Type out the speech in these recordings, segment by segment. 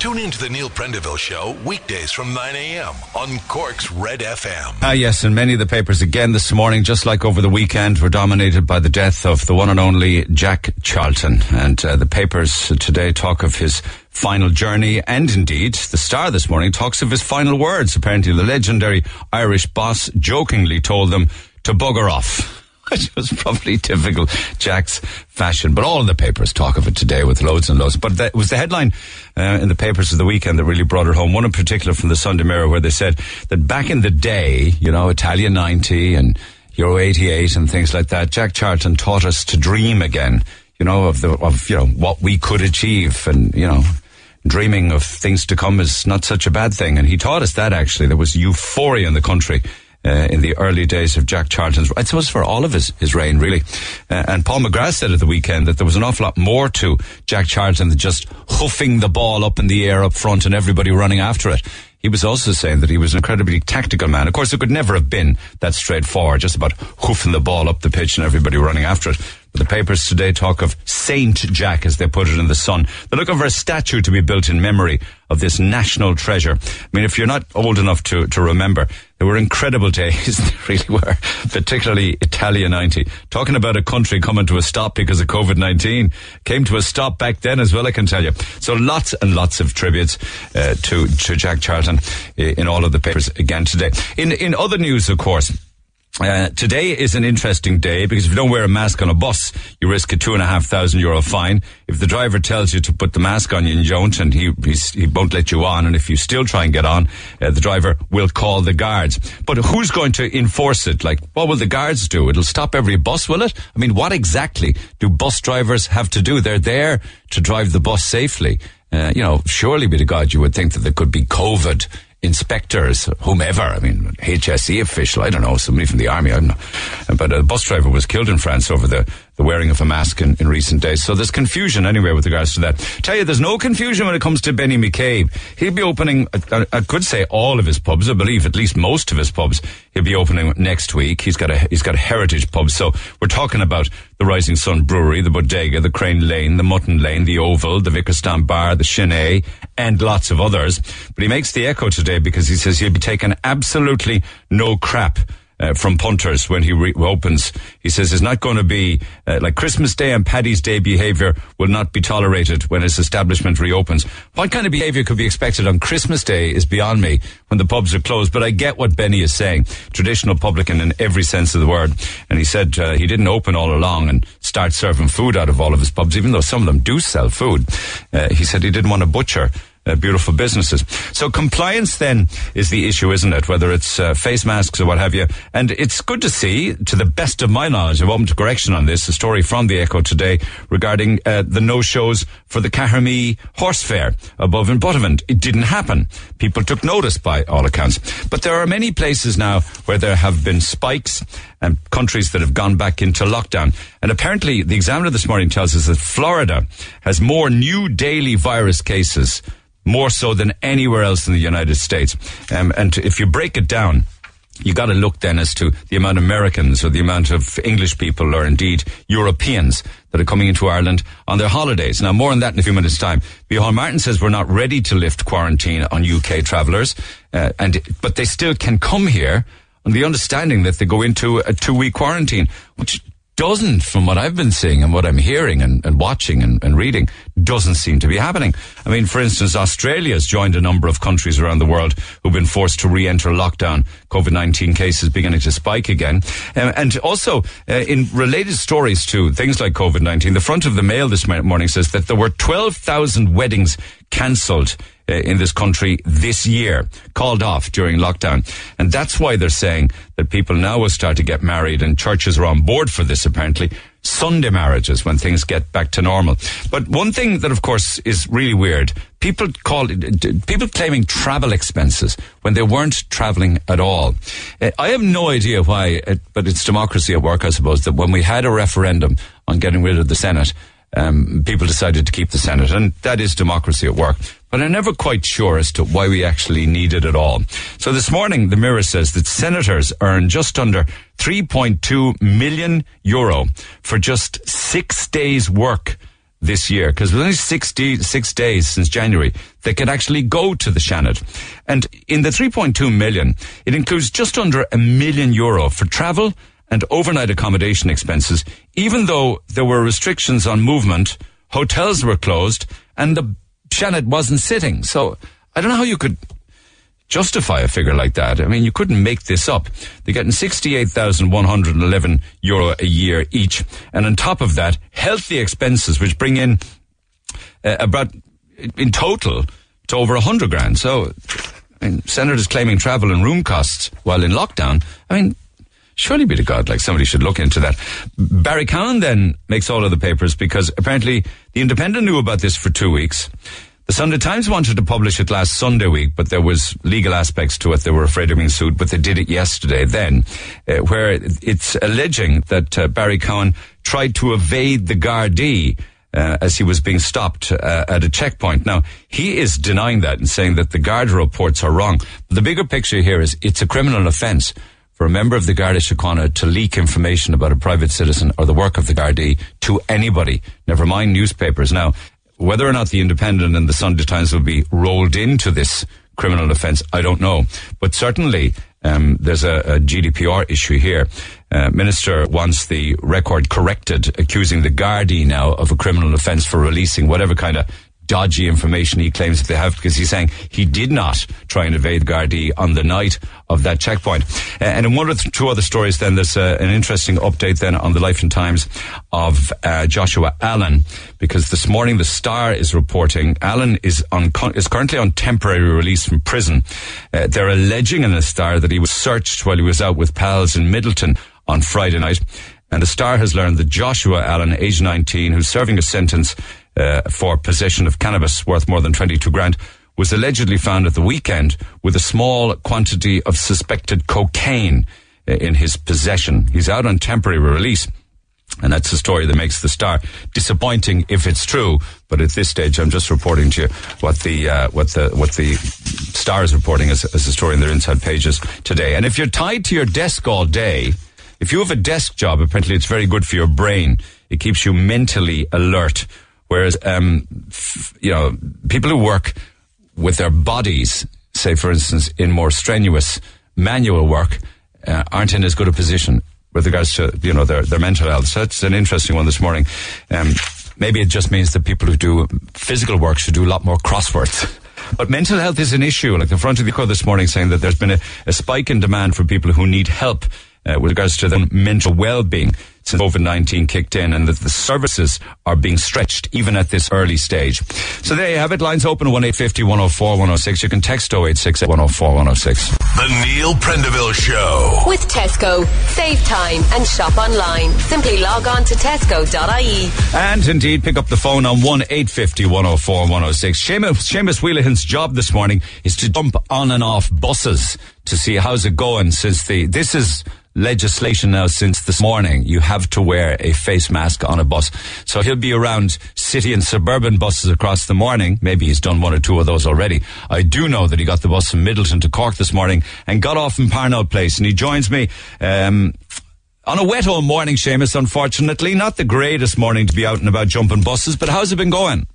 Tune in to the Neil Prendeville Show weekdays from 9 a.m. on Cork's Red FM. Ah, yes, and many of the papers again this morning, just like over the weekend, were dominated by the death of the one and only Jack Charlton. And uh, the papers today talk of his final journey, and indeed, the Star this morning talks of his final words. Apparently, the legendary Irish boss jokingly told them to bugger off which was probably typical Jack's fashion. But all the papers talk of it today with loads and loads. But that was the headline uh, in the papers of the weekend that really brought it home. One in particular from the Sunday Mirror where they said that back in the day, you know, Italia 90 and Euro 88 and things like that, Jack Charlton taught us to dream again, you know, of the, of, you know, what we could achieve and, you know, dreaming of things to come is not such a bad thing. And he taught us that actually. There was euphoria in the country uh, in the early days of Jack Charlton's, I suppose for all of his, his reign, really. Uh, and Paul McGrath said at the weekend that there was an awful lot more to Jack Charlton than just hoofing the ball up in the air up front and everybody running after it. He was also saying that he was an incredibly tactical man. Of course, it could never have been that straightforward, just about hoofing the ball up the pitch and everybody running after it. But the papers today talk of Saint Jack, as they put it in the Sun. They're looking for a statue to be built in memory of this national treasure. I mean, if you're not old enough to, to remember, there were incredible days, they really were, particularly Italia 90. Talking about a country coming to a stop because of COVID-19. Came to a stop back then as well, I can tell you. So lots and lots of tributes uh, to, to Jack Charlton in all of the papers again today. In, in other news, of course, uh, today is an interesting day because if you don't wear a mask on a bus, you risk a two and a half thousand euro fine. If the driver tells you to put the mask on you don't, and he he won't let you on, and if you still try and get on, uh, the driver will call the guards. But who's going to enforce it? Like, what will the guards do? It'll stop every bus, will it? I mean, what exactly do bus drivers have to do? They're there to drive the bus safely. Uh, you know, surely be the God you would think that there could be COVID inspectors, whomever. I mean, HSE official. I don't know, somebody from the army. I don't know. But a bus driver was killed in France over the, the wearing of a mask in, in recent days. So there's confusion anyway with regards to that. Tell you, there's no confusion when it comes to Benny McCabe. He'll be opening, I, I could say all of his pubs. I believe at least most of his pubs. He'll be opening next week. He's got a he's got a heritage pub. So we're talking about the Rising Sons Brewery, the Bodega, the Crane Lane, the Mutton Lane, the Oval, the Vicarstown Bar, the Chenet, and lots of others. But he makes the echo today because he says he'll be taking absolutely no crap uh, from punters when he re- opens. He says it's not going to be uh, like Christmas Day and Paddy's Day behaviour will not be tolerated when his establishment reopens. What kind of behaviour could be expected on Christmas Day is beyond me when the pubs are closed. But I get what Benny is saying. Traditional publican in every sense of the word. And he said uh, he didn't open all along and start serving food out of all of his pubs, even though some of them do sell food. Uh, he said he didn't want to butcher uh, beautiful businesses. So compliance then is the issue, isn't it? Whether it's uh, face masks or what have you. And it's good to see, to the best of my knowledge, a moment of correction on this, a story from the Echo today regarding uh, the no-shows for the Cahermee horse fair above in Buttevant. It didn't happen. People took notice by all accounts. But there are many places now where there have been spikes and countries that have gone back into lockdown. And apparently the examiner this morning tells us that Florida has more new daily virus cases more so than anywhere else in the United States. Um, and if you break it down, you got to look then as to the amount of Americans or the amount of English people or indeed Europeans that are coming into Ireland on their holidays. Now, more on that in a few minutes' time. Micheál Martin says we're not ready to lift quarantine on UK travellers, uh, and but they still can come here on the understanding that they go into a two-week quarantine, which doesn't, from what I've been seeing and what I'm hearing and, and watching and, and, reading, doesn't seem to be happening. I mean, for instance, Australia has joined a number of countries around the world who've been forced to re-enter lockdown. COVID-19 cases beginning to spike again. Um, and also, uh, in related stories to things like COVID-19, the front of the mail this morning says that there were 12,000 weddings cancelled uh, in this country this year, called off during lockdown. And that's why they're saying that people now will start to get married and churches are on board for this apparently. Sunday marriages when things get back to normal. But one thing that of course is really weird, people call people claiming travel expenses when they weren't traveling at all. Uh, I have no idea why, uh, but it's democracy at work, I suppose, that when we had a referendum on getting rid of the Senate, um, people decided to keep the Senate, and that is democracy at work. But I'm never quite sure as to why we actually need it at all. So this morning, the Mirror says that senators earn just under 3.2 million euro for just six days' work this year because it was only 66 days since January they could actually go to the Seanad. And in the 3.2 million, it includes just under a million euro for travel and overnight accommodation expenses, even though there were restrictions on movement, hotels were closed, and the Seanad wasn't sitting. So I don't know how you could justify a figure like that. I mean, you couldn't make this up. They're getting 68,111 euro a year each. And on top of that, healthy expenses, which bring in uh, about, in total, to over 100 grand. So, I mean, senators claiming travel and room costs while in lockdown. I mean, surely be to God, like somebody should look into that. Barry Cowen then makes all of the papers because apparently the Independent knew about this for two weeks. The Sunday Times wanted to publish it last Sunday week, but there was legal aspects to it. They were afraid of being sued, but they did it yesterday then, uh, where it's alleging that uh, Barry Cowen tried to evade the Gardaí uh, as he was being stopped uh, at a checkpoint. Now, he is denying that and saying that the guard reports are wrong. The bigger picture here is it's a criminal offence for a member of the Garda Síochána to leak information about a private citizen or the work of the Gardaí to anybody, never mind newspapers. Now, whether or not the Independent and the Sunday Times will be rolled into this criminal offence, I don't know. But certainly, um, there's a, a, GDPR issue here. Uh, Minister wants the record corrected, accusing the Gardaí now of a criminal offence for releasing whatever kind of dodgy information he claims that they have because he's saying he did not try and evade Gardaí on the night of that checkpoint. Uh, and in one or two other stories, then there's uh, an interesting update then on the Life and Times of uh, Joshua Allen because this morning the Star is reporting Allen is on is currently on temporary release from prison. Uh, they're alleging in the Star that he was searched while he was out with pals in Midleton on Friday night. And the Star has learned that Joshua Allen, age 19, who's serving a sentence uh, for possession of cannabis worth more than 22 grand was allegedly found at the weekend with a small quantity of suspected cocaine uh, in his possession. He's out on temporary release. And that's the story that makes the star disappointing if it's true. But at this stage, I'm just reporting to you what the uh, what the what the star is reporting as, as a story in their inside pages today. And if you're tied to your desk all day, if you have a desk job, apparently it's very good for your brain. It keeps you mentally alert. Whereas, um, f- you know, people who work with their bodies, say, for instance, in more strenuous manual work, uh, aren't in as good a position with regards to, you know, their, their mental health. So that's an interesting one this morning. Um, maybe it just means that people who do physical work should do a lot more crosswords. But mental health is an issue. Like the front of the court this morning saying that there's been a, a spike in demand for people who need help uh, with regards to their mental well-being since COVID-19 kicked in and that the services are being stretched even at this early stage. So there you have it. Lines open 1850 104 106. You can text 086 104 106. The Neil Prendeville Show. With Tesco. Save time and shop online. Simply log on to tesco.ie. And indeed, pick up the phone on 1 850 104 106. Seamus, Seamus Wheelahan's job this morning is to jump on and off buses to see how's it going since the, this is legislation now since this morning. You have to wear a face mask on a bus. So he'll be around city and suburban buses across the morning. Maybe he's done one or two of those already. I do know that he got the bus from Midleton to Cork this morning and got off in Parnell Place. And he joins me, um, on a wet old morning, Seamus, unfortunately. Not the greatest morning to be out and about jumping buses, but how's it been going?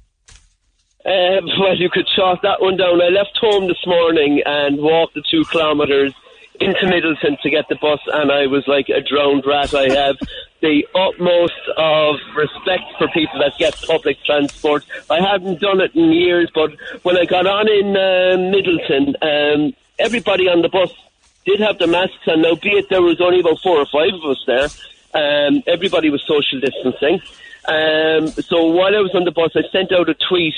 Uh, well, you could chalk that one down. I left home this morning and walked the two kilometres into Midleton to get the bus, and I was like a drowned rat. I have the utmost of respect for people that get public transport. I haven't done it in years, but when I got on in uh, Midleton, um, everybody on the bus did have their masks and Now, be it there was only about four or five of us there, um, everybody was social distancing. Um, so while I was on the bus, I sent out a tweet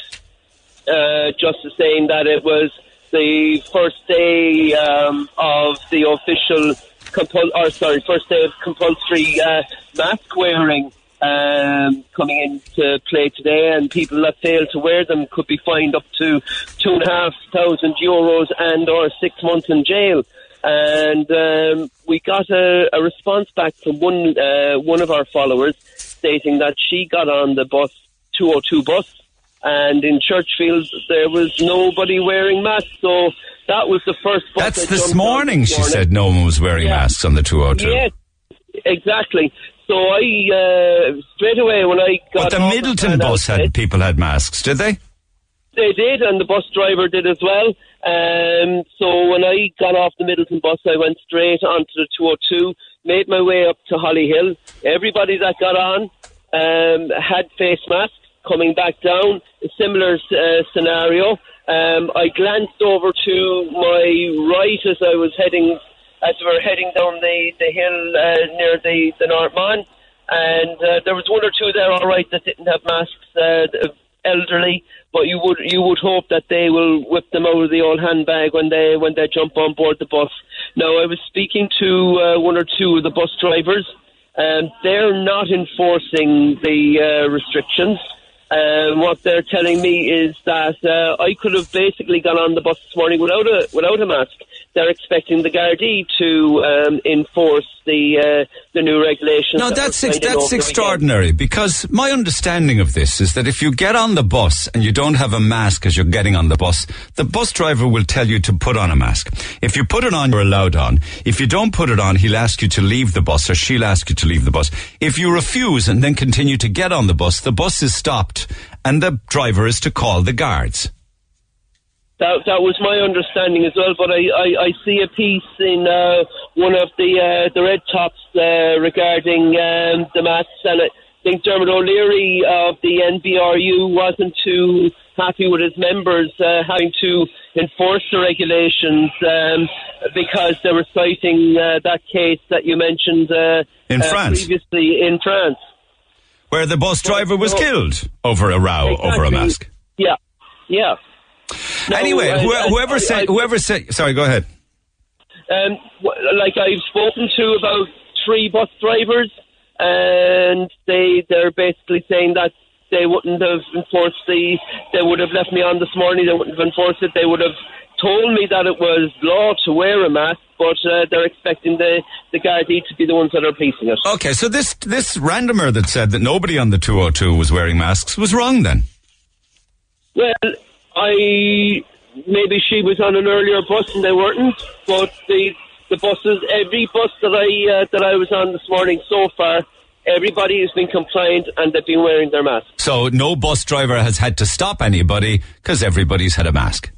uh, just saying that it was the first day um, of the official, compul- or sorry, first day of compulsory uh, mask wearing um, coming into play today, and people that fail to wear them could be fined up to two and a half thousand euros and or six months in jail. And um, we got a, a response back from one uh, one of our followers stating that she got on the bus 202 bus and in Churchfield there was nobody wearing masks. So that was the first. That's this morning, this morning. She said no one was wearing yeah. masks on the 202. Yes, exactly. so I uh, straight away when I got But the Midleton bus had people had masks, did they? They did, and the bus driver did as well. Um, so when I got off the Midleton bus, I went straight onto the 202, made my way up to Hollyhill. Everybody that got on um, had face masks. Coming back down, a similar uh, scenario. Um, I glanced over to my right as I was heading, as we were heading down the the hill uh, near the the Northman, and uh, there was one or two there, all right, that didn't have masks. Uh, elderly, but you would you would hope that they will whip them out of the old handbag when they when they jump on board the bus. Now, I was speaking to uh, one or two of the bus drivers, and they're not enforcing the uh, restrictions. Um, what they're telling me is that uh, I could have basically gone on the bus this morning without a without a mask. They're expecting the Gardaí to um, enforce the uh, the new regulations. No, that that's ex- signed in over that's extraordinary because my understanding of this is that if you get on the bus and you don't have a mask as you're getting on the bus, the bus driver will tell you to put on a mask. If you put it on, you're allowed on. If you don't put it on, he'll ask you to leave the bus or she'll ask you to leave the bus. If you refuse and then continue to get on the bus, the bus is stopped and the driver is to call the guards. That that was my understanding as well. But I, I, I see a piece in uh, one of the uh, the red tops uh, regarding um, the masks, and I think Dermot O'Leary of the NBRU wasn't too happy with his members uh, having to enforce the regulations um, because they were citing uh, that case that you mentioned uh, In France. previously in France. Where the bus driver was no. killed over a row over a mask. Yeah, yeah. No, anyway, I- who- I- whoever said, whoever said, sorry, go ahead. Um, like I've spoken to about three bus drivers, and they they're basically saying that they wouldn't have enforced the. They would have left me on this morning. They wouldn't have enforced it. They would have told me that it was law to wear a mask, but uh, they're expecting the the Gardaí to be the ones that are policing it. Okay, so this this randomer that said that nobody on the 202 was wearing masks was wrong then. Well, I maybe she was on an earlier bus and they weren't, but the the buses, every bus that I uh, that I was on this morning so far, everybody has been compliant and they've been wearing their masks. So no bus driver has had to stop anybody because everybody's had a mask.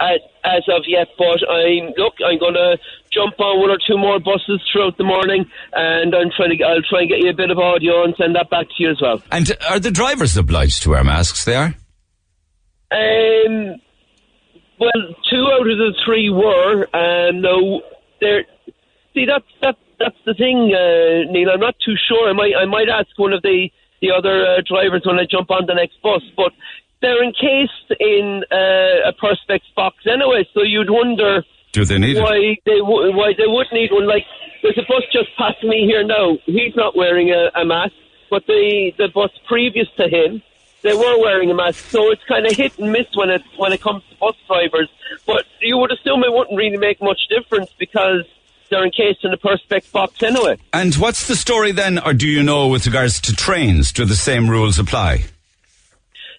As, as of yet, but I'm look, I'm going to jump on one or two more buses throughout the morning, and I'm trying to I'll try and get you a bit of audio and send that back to you as well. And are the drivers obliged to wear masks? They are. Um, well, two out of the three were, and no, they're. See, that's that's that's the thing, uh, Neil. I'm not too sure. I might I might ask one of the the other uh, drivers when I jump on the next bus, but they're encased in uh, a perspex box anyway. So you'd wonder Do they need it? why they w- why they would need one. Like there's a bus just past me here now. He's not wearing a, a mask, but the the bus previous to him, they were wearing a mask. So it's kind of hit and miss when it when it comes to bus drivers. But you would assume it wouldn't really make much difference because they're encased in a perspex box anyway. And what's the story then, or do you know with regards to trains? Do the same rules apply?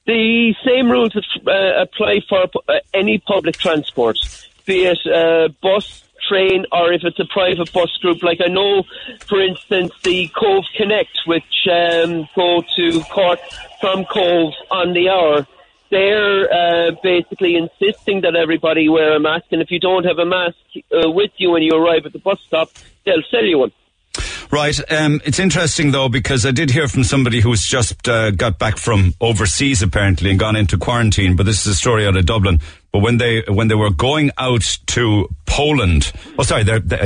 The same rules uh, apply for uh, any public transport, be it uh, bus, train, or if it's a private bus group. Like I know, for instance, the Cobh Connect, which um, go to Cork from Cobh on the hour. They're uh, basically insisting that everybody wear a mask, and if you don't have a mask uh, with you when you arrive at the bus stop, they'll sell you one. Right. Um, it's interesting though because I did hear from somebody who's just uh, got back from overseas apparently and gone into quarantine. But this is a story out of Dublin. But when they when they were going out to Poland, oh sorry,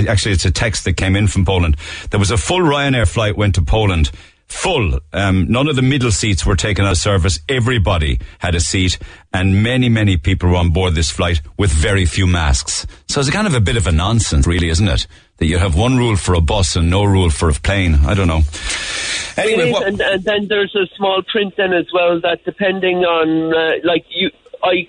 actually it's a text that came in from Poland. There was a full Ryanair flight went to Poland. Full. Um, none of the middle seats were taken out of service. Everybody had a seat, and many, many people were on board this flight with very few masks. So it's kind of a bit of a nonsense, really, isn't it? That you have one rule for a bus and no rule for a plane. I don't know. Anyway, It is, what, and, and then there's a small print then as well that depending on uh, like you, I,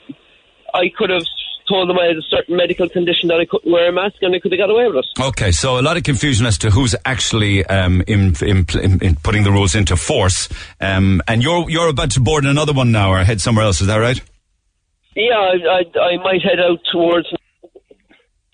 I could have told them I had a certain medical condition that I couldn't wear a mask and I could have got away with it. Okay, so a lot of confusion as to who's actually um, in, in, in, in putting the rules into force. Um, and you're you're about to board another one now, or head somewhere else. Is that right? Yeah, I, I, I might head out towards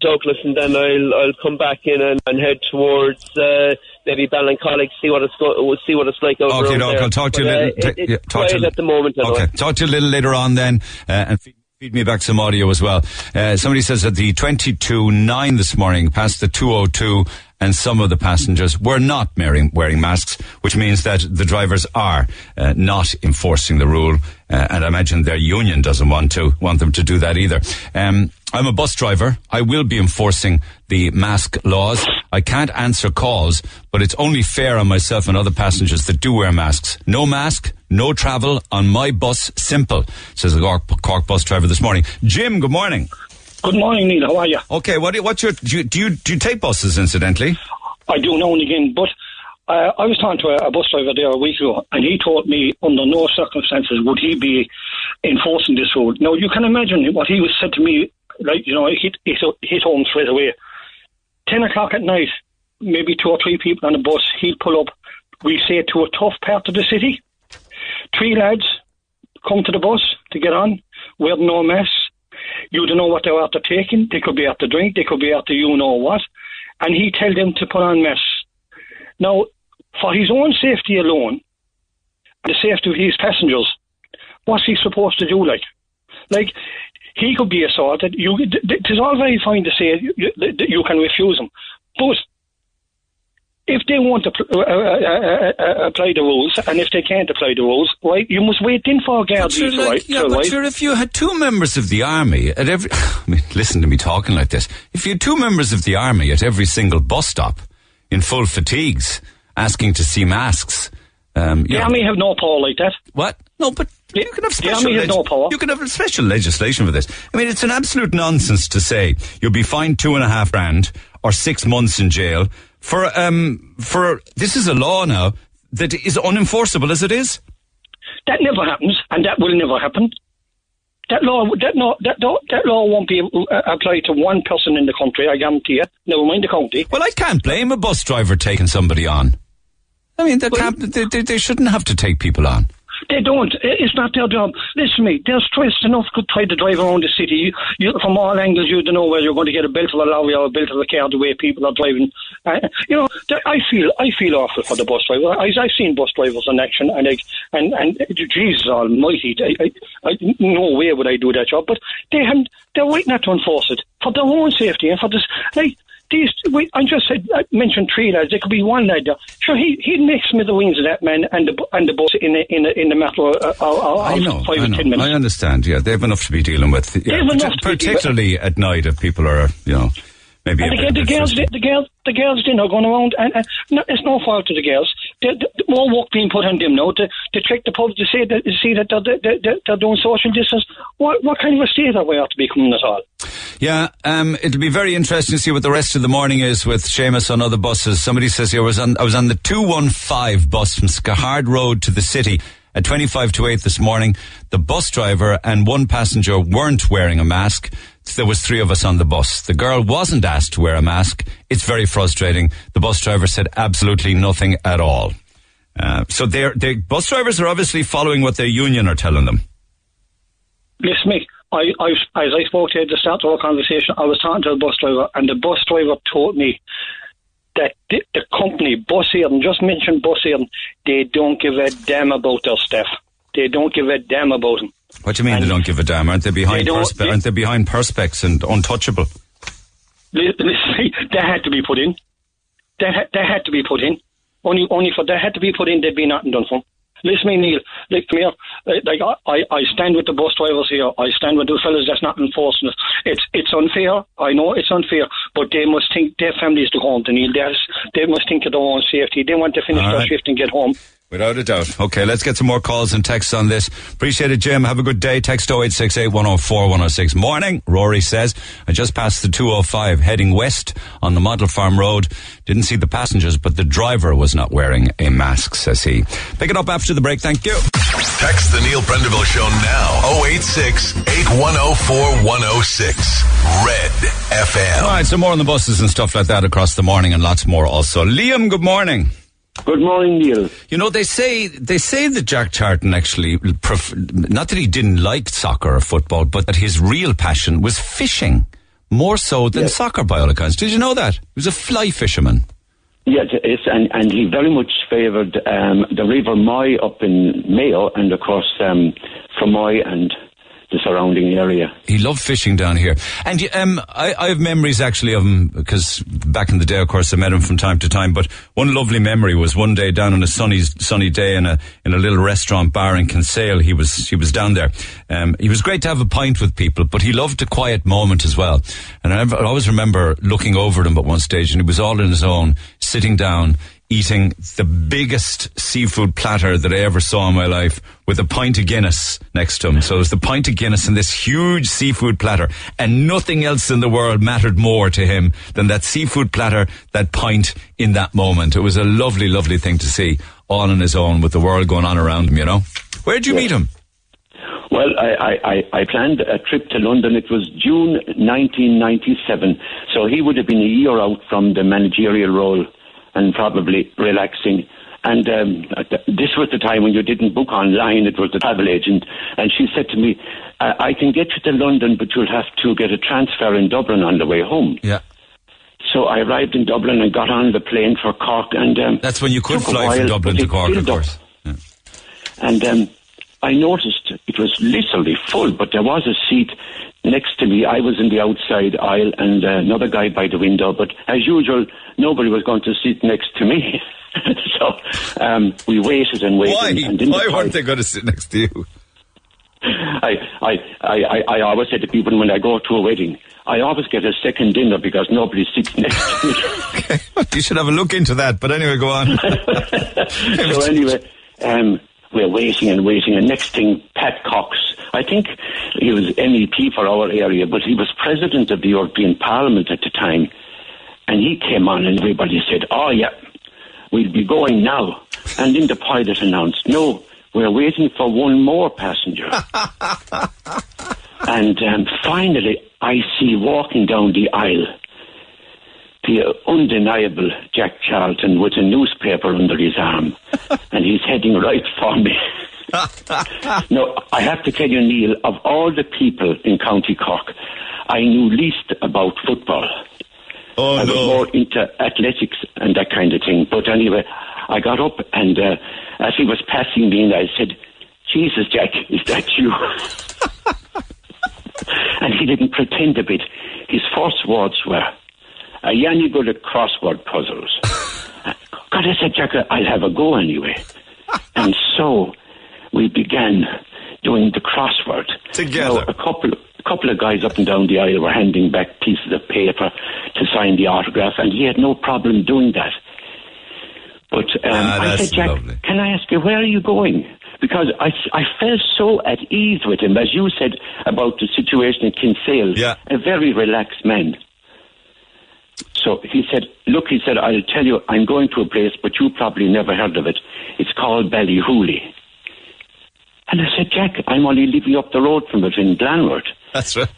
Douglas and then I'll I'll come back in and, and head towards uh, maybe Ballincollig, see what it's go- we'll see what it's like over Okay, there. I'll talk to you But, a uh, little. it- t- it's yeah, talk to you at the moment. Okay, anyway. talk to you a little later on then, uh, and feed, feed me back some audio as well. Uh, somebody says that the 22.9 this morning passed the 202 and some of the passengers were not wearing, wearing masks, which means that the drivers are uh, not enforcing the rule. Uh, and I imagine their union doesn't want to want them to do that either. Um, I'm a bus driver. I will be enforcing the mask laws. I can't answer calls, but it's only fair on myself and other passengers that do wear masks. No mask, no travel on my bus. Simple, says the Cork, Cork bus driver this morning. Jim, good morning. Good morning, Neil. How are you? Okay, what, do- what's your do you, do you do you take buses incidentally? I do now and again, but uh, I was talking to a, a bus driver there a week ago, and he told me under no circumstances would he be enforcing this rule. Now you can imagine what he was said to me. Like you know, he hit hit, hit home straight away. Ten o'clock at night, maybe two or three people on the bus. He'd pull up. We say to a tough part of the city. Three lads come to the bus to get on, wear no masks. You don't know what they're after taking. They could be after drink. They could be after you know what. And he tell them to put on masks. Now, for his own safety alone, the safety of his passengers, what's he supposed to do? Like, like he could be assaulted. You, it is all very fine to say you, you, you can refuse him, but if they want to uh, uh, uh, uh, apply the rules, and if they can't apply the rules, right, you must wait in for guards But, you're to like- right, yeah, but arrive. you're, if you had two members of the army at every, I mean, listen to me talking like this. If you had two members of the army at every single bus stop in full fatigues, asking to see masks, um, you The know- army have no power like that. What? No, but you can have the special. army has no power. You can have special legislation for this. I mean, it's an absolute nonsense to say you'll be fined two and a half grand or six months in jail for um for this is a law now that is unenforceable as it is. That never happens, and that will never happen. That law, that, no, that, law- that law won't be uh, applied to one person in the country. I guarantee you. Never mind the county. Well, I can't blame a bus driver taking somebody on. I mean, can't, they, they, they shouldn't have to take people on. They don't. It's not their job. Listen to me. They're stressed enough to try to drive around the city. You, you, from all angles, you don't know whether you're going to get a belt of a lorry or a belt of a car. The way people are driving, uh, you know, I feel I feel awful for the bus driver. I, I've seen bus drivers in action, and like, and and Jesus Almighty, I, I, I, no way would I do that job. But they haven't. They're waiting not to enforce it for their own safety and for this. Like, these, wait, I just said, I mentioned three lads. There could be one lad there. Sure, he he'd make smithereens of that man and the and the bus in a, in a, in the matter of, of, of I know, five I or know. ten minutes. I understand. Yeah, they have enough to be dealing with. Yeah, They have enough partic- to be dealing with. particularly at night if people are, you know, maybe. And a the, bit- the girls, frisky. the girls, the girls, you know, going around, and, and no, it's no fault of the girls. The, the, the more work being put on them now to, to check the pub to say that to see that they're, they're, they're, they're doing social distance. What what kind of a state are we ought to be coming at all? Yeah, um, it'll be very interesting to see what the rest of the morning is with Seamus on other buses. Somebody says here I was on I was on the two one five bus from Skehard Road to the city at twenty five to eight this morning. The bus driver and one passenger weren't wearing a mask. There was three of us on the bus. The girl wasn't asked to wear a mask. It's very frustrating. The bus driver said absolutely nothing at all. Uh, so they're, bus drivers are obviously following what their union are telling them. Listen, me. I, I, as I spoke to you at the start of our conversation, I was talking to the bus driver, and the bus driver told me that the, the company, Bus Éireann, just mentioned Bus Éireann, they don't give a damn about their staff. They don't give a damn about them. What do you mean And they don't give a damn? Aren't they behind? they perspe- they- aren't they behind perspex and untouchable? That had to be put in. That had, that had to be put in. Only, only for that had to be put in, they'd be nothing done for 'em. Listen, me, Neil. Like, come here. Uh, like, like, I, I stand with the bus drivers here. I stand with the fellas that's not enforcing it. It's, it's unfair. I know it's unfair, but they must think their families to home to Neil. There's, they must think of their own safety. They want to finish All their right. shift and get home. Without a doubt. Okay, let's get some more calls and texts on this. Appreciate it, Jim. Have a good day. Text 0868 104 106. Morning, Rory says. I just passed the 205 heading west on the Model Farm Road. Didn't see the passengers, but the driver was not wearing a mask, says he. Pick it up after the break. Thank you. Text the Neil Prendeville Show now. 086 8104 106. Red FM. All right, some more on the buses and stuff like that across the morning and lots more also. Liam, good morning. Good morning, Neil. You know, they say they say that Jack Charlton actually, pref- not that he didn't like soccer or football, but that his real passion was fishing more so than soccer by all accounts. Did you know that? He was a fly fisherman. Yes, it's, and, and he very much favoured um, the River Moy up in Mayo and, of course, um, Fermoy and the surrounding area. He loved fishing down here. And um, I, I have memories actually of him because back in the day, of course, I met him from time to time. But one lovely memory was one day down on a sunny sunny day in a in a little restaurant bar in Kinsale. He was he was down there. Um, he was great to have a pint with people, but he loved a quiet moment as well. And I, I always remember looking over at him at one stage, and he was all in his own, sitting down eating the biggest seafood platter that I ever saw in my life with a pint of Guinness next to him. So it was the pint of Guinness and this huge seafood platter and nothing else in the world mattered more to him than that seafood platter, that pint in that moment. It was a lovely, lovely thing to see all on his own with the world going on around him, you know. Where did you Yeah. meet him? Well, I, I, I, I planned a trip to London. It was June 1997, so he would have been a year out from the managerial role and probably relaxing. And um, this was the time when you didn't book online, it was the travel agent. And she said to me, I, I can get you to London, but you'll have to get a transfer in Dublin on the way home. Yeah. So I arrived in Dublin and got on the plane for Cork. And um, That's when you could fly while, from Dublin to Cork, of course. Yeah. And um, I noticed it was literally full, but there was a seat next to me. I was in the outside aisle and uh, another guy by the window, but as usual, nobody was going to sit next to me. so um, we waited and waited. Why? And in the Why weren't they going to sit next to you? I, I, I, I, I always say to people when I go to a wedding, I always get a second dinner because nobody sits next to me. you should have a look into that. But anyway, go on. so anyway, um, we're waiting and waiting, and next thing, Pat Cox. I think he was MEP for our area, but he was president of the European Parliament at the time, and he came on, and everybody said, "Oh yeah, we'll be going now." And then the pilot announced, "No, we're waiting for one more passenger." and um, finally, I see walking down the aisle the undeniable Jack Charlton with a newspaper under his arm, and he's heading right for me. no, I have to tell you, Neil, of all the people in County Cork, I knew least about football. Oh I was more into athletics and that kind of thing. But anyway, I got up and uh, as he was passing me, in, I said, "Jesus, Jack, is that you?" and he didn't pretend a bit. His first words were, "Are you any good at crossword puzzles?" God, I said, Jack, I'll have a go anyway. and so we began doing the crossword. Together. Now, a couple, a couple of guys up and down the aisle were handing back pieces of paper to sign the autograph, and he had no problem doing that. But um, Ah, I said, Jack, lovely. can I ask you, where are you going? Because I, I felt so at ease with him, as you said about the situation in Kinsale. Yeah. A very relaxed man. So he said, Look, he said, I'll tell you, I'm going to a place, but you probably never heard of it. It's called Ballyhooly. And I said, Jack, I'm only living up the road from it in Glanworth. That's right.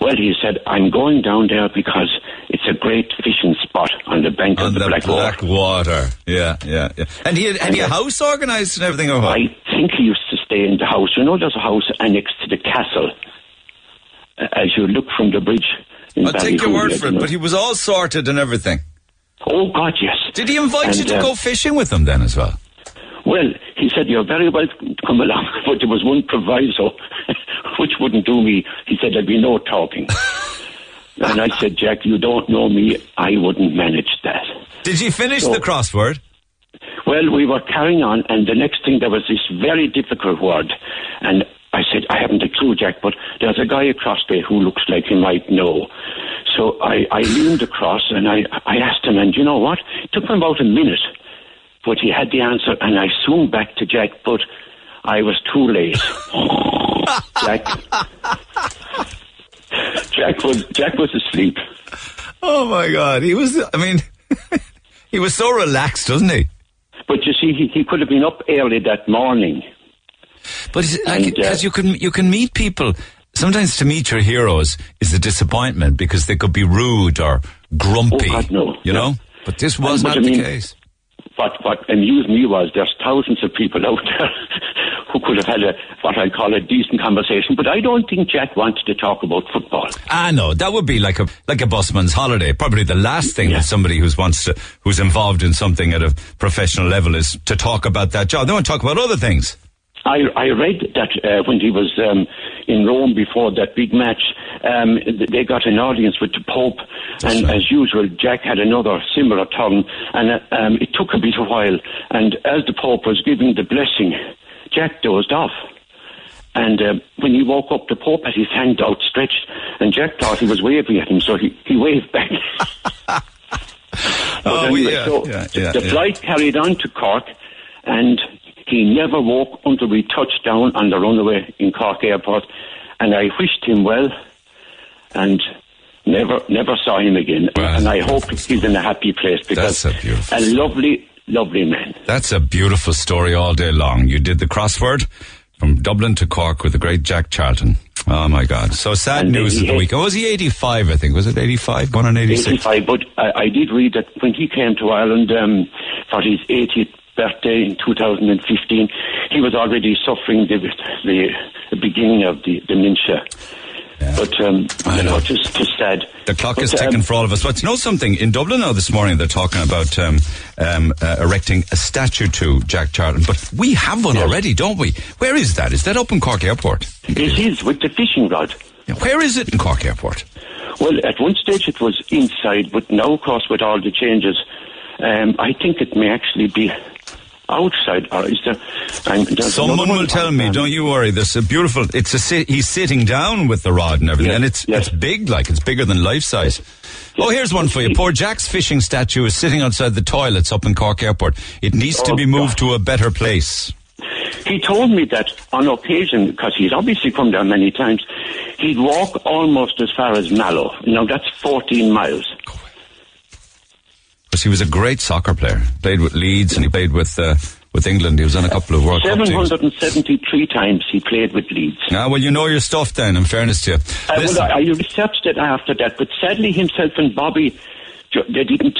Well, he said, I'm going down there because it's a great fishing spot on the bank On of the, the Black Black Water. Water. Yeah, yeah, yeah. And he had, had he a house organised and everything, or what? I think he used to stay in the house. You know, there's a house annexed to the castle. Uh, As you look from the bridge I'll take your word for it, but he was all sorted and everything. Oh, God, yes. Did he invite And, you to uh, go fishing with him then as well? Well, he said, You're very welcome to come along, but there was one proviso which wouldn't do me. He said, There'd be no talking. and I said, Jack, you don't know me. I wouldn't manage that. Did you finish So- the crossword? Well, we were carrying on, and the next thing there was this very difficult word. And I said, I haven't a clue, Jack, but there's a guy across there who looks like he might know. So I, I leaned across and I, I asked him, and you know what? It took him about a minute, but he had the answer, and I zoomed back to Jack, but I was too late. Jack, Jack was Jack was asleep. Oh my God, he was. I mean, he was so relaxed, doesn't he? But you see, he, he could have been up early that morning. But And, uh, because you can you can meet people. Sometimes to meet your heroes is a disappointment because they could be rude or grumpy. Oh, God, no. You No. know, but this was not I the mean- case. what what amused me was there's thousands of people out there who could have had a what I call a decent conversation, but I don't think Jack wanted to talk about football. Ah, no, that would be like a like a busman's holiday. Probably the last thing Yeah. that somebody who's wants to who's involved in something at a professional level is to talk about that job. They want to talk about other things. I, I read that uh, when he was um, in Rome before that big match, um, they got an audience with the Pope, and right. as usual, Jack had another similar turn, and uh, um, it took a bit of while. And as the Pope was giving the blessing, Jack dozed off. And uh, when he woke up, the Pope had his hand outstretched, and Jack thought he was waving at him, so he, he waved back. Oh, anyway, yeah, so yeah, the- yeah, the flight carried on to Cork, and he never woke until we touched down on the runway in Cork Airport. And I wished him well, and never never saw him again. Well, and I hope he's in a happy place because a a lovely, lovely man. That's a beautiful story all day long. You did the crossword from Dublin to Cork with the great Jack Charlton. Oh my God! So sad And news of the week. Oh, was he eighty-five? I think was it eighty-five? Going on eighty-six. 85, but I, I did read that when he came to Ireland um, for his 80th birthday in 2015, he was already suffering the, the, the beginning of the dementia. But, um, I you know, know. just, just sad. The clock But, is um, ticking for all of us. But you know something? In Dublin now this morning, they're talking about um, um, uh, erecting a statue to Jack Charlton. But we have one Yes. already, don't we? Where is that? Is that up in Cork Airport? It is with the fishing rod. Yeah, Where is it in Cork Airport? Well, at one stage it was inside, but now, of course, with all the changes, um, I think it may actually be outside. Or is there? I'm, Someone will tell me. Don't you worry. There's a beautiful. It's a. He's sitting down with the rod and everything, Yes, and it's yes. it's big, like it's bigger than life size. Oh, here's one for you. Poor Jack's fishing statue is sitting outside the toilets up in Cork Airport. It needs to Oh, be moved God. to a better place. He told me that on occasion, because he's obviously come there many times, he'd walk almost as far as Mallow. Now that's 14 miles. Because he was a great soccer player. Played with Leeds and he played with uh, with England. He was on a couple of World Cup teams. 773 times he played with Leeds. Ah, well, you know your stuff then. In fairness to you, Uh, well, I, I researched it after that, but sadly himself and Bobby, they didn't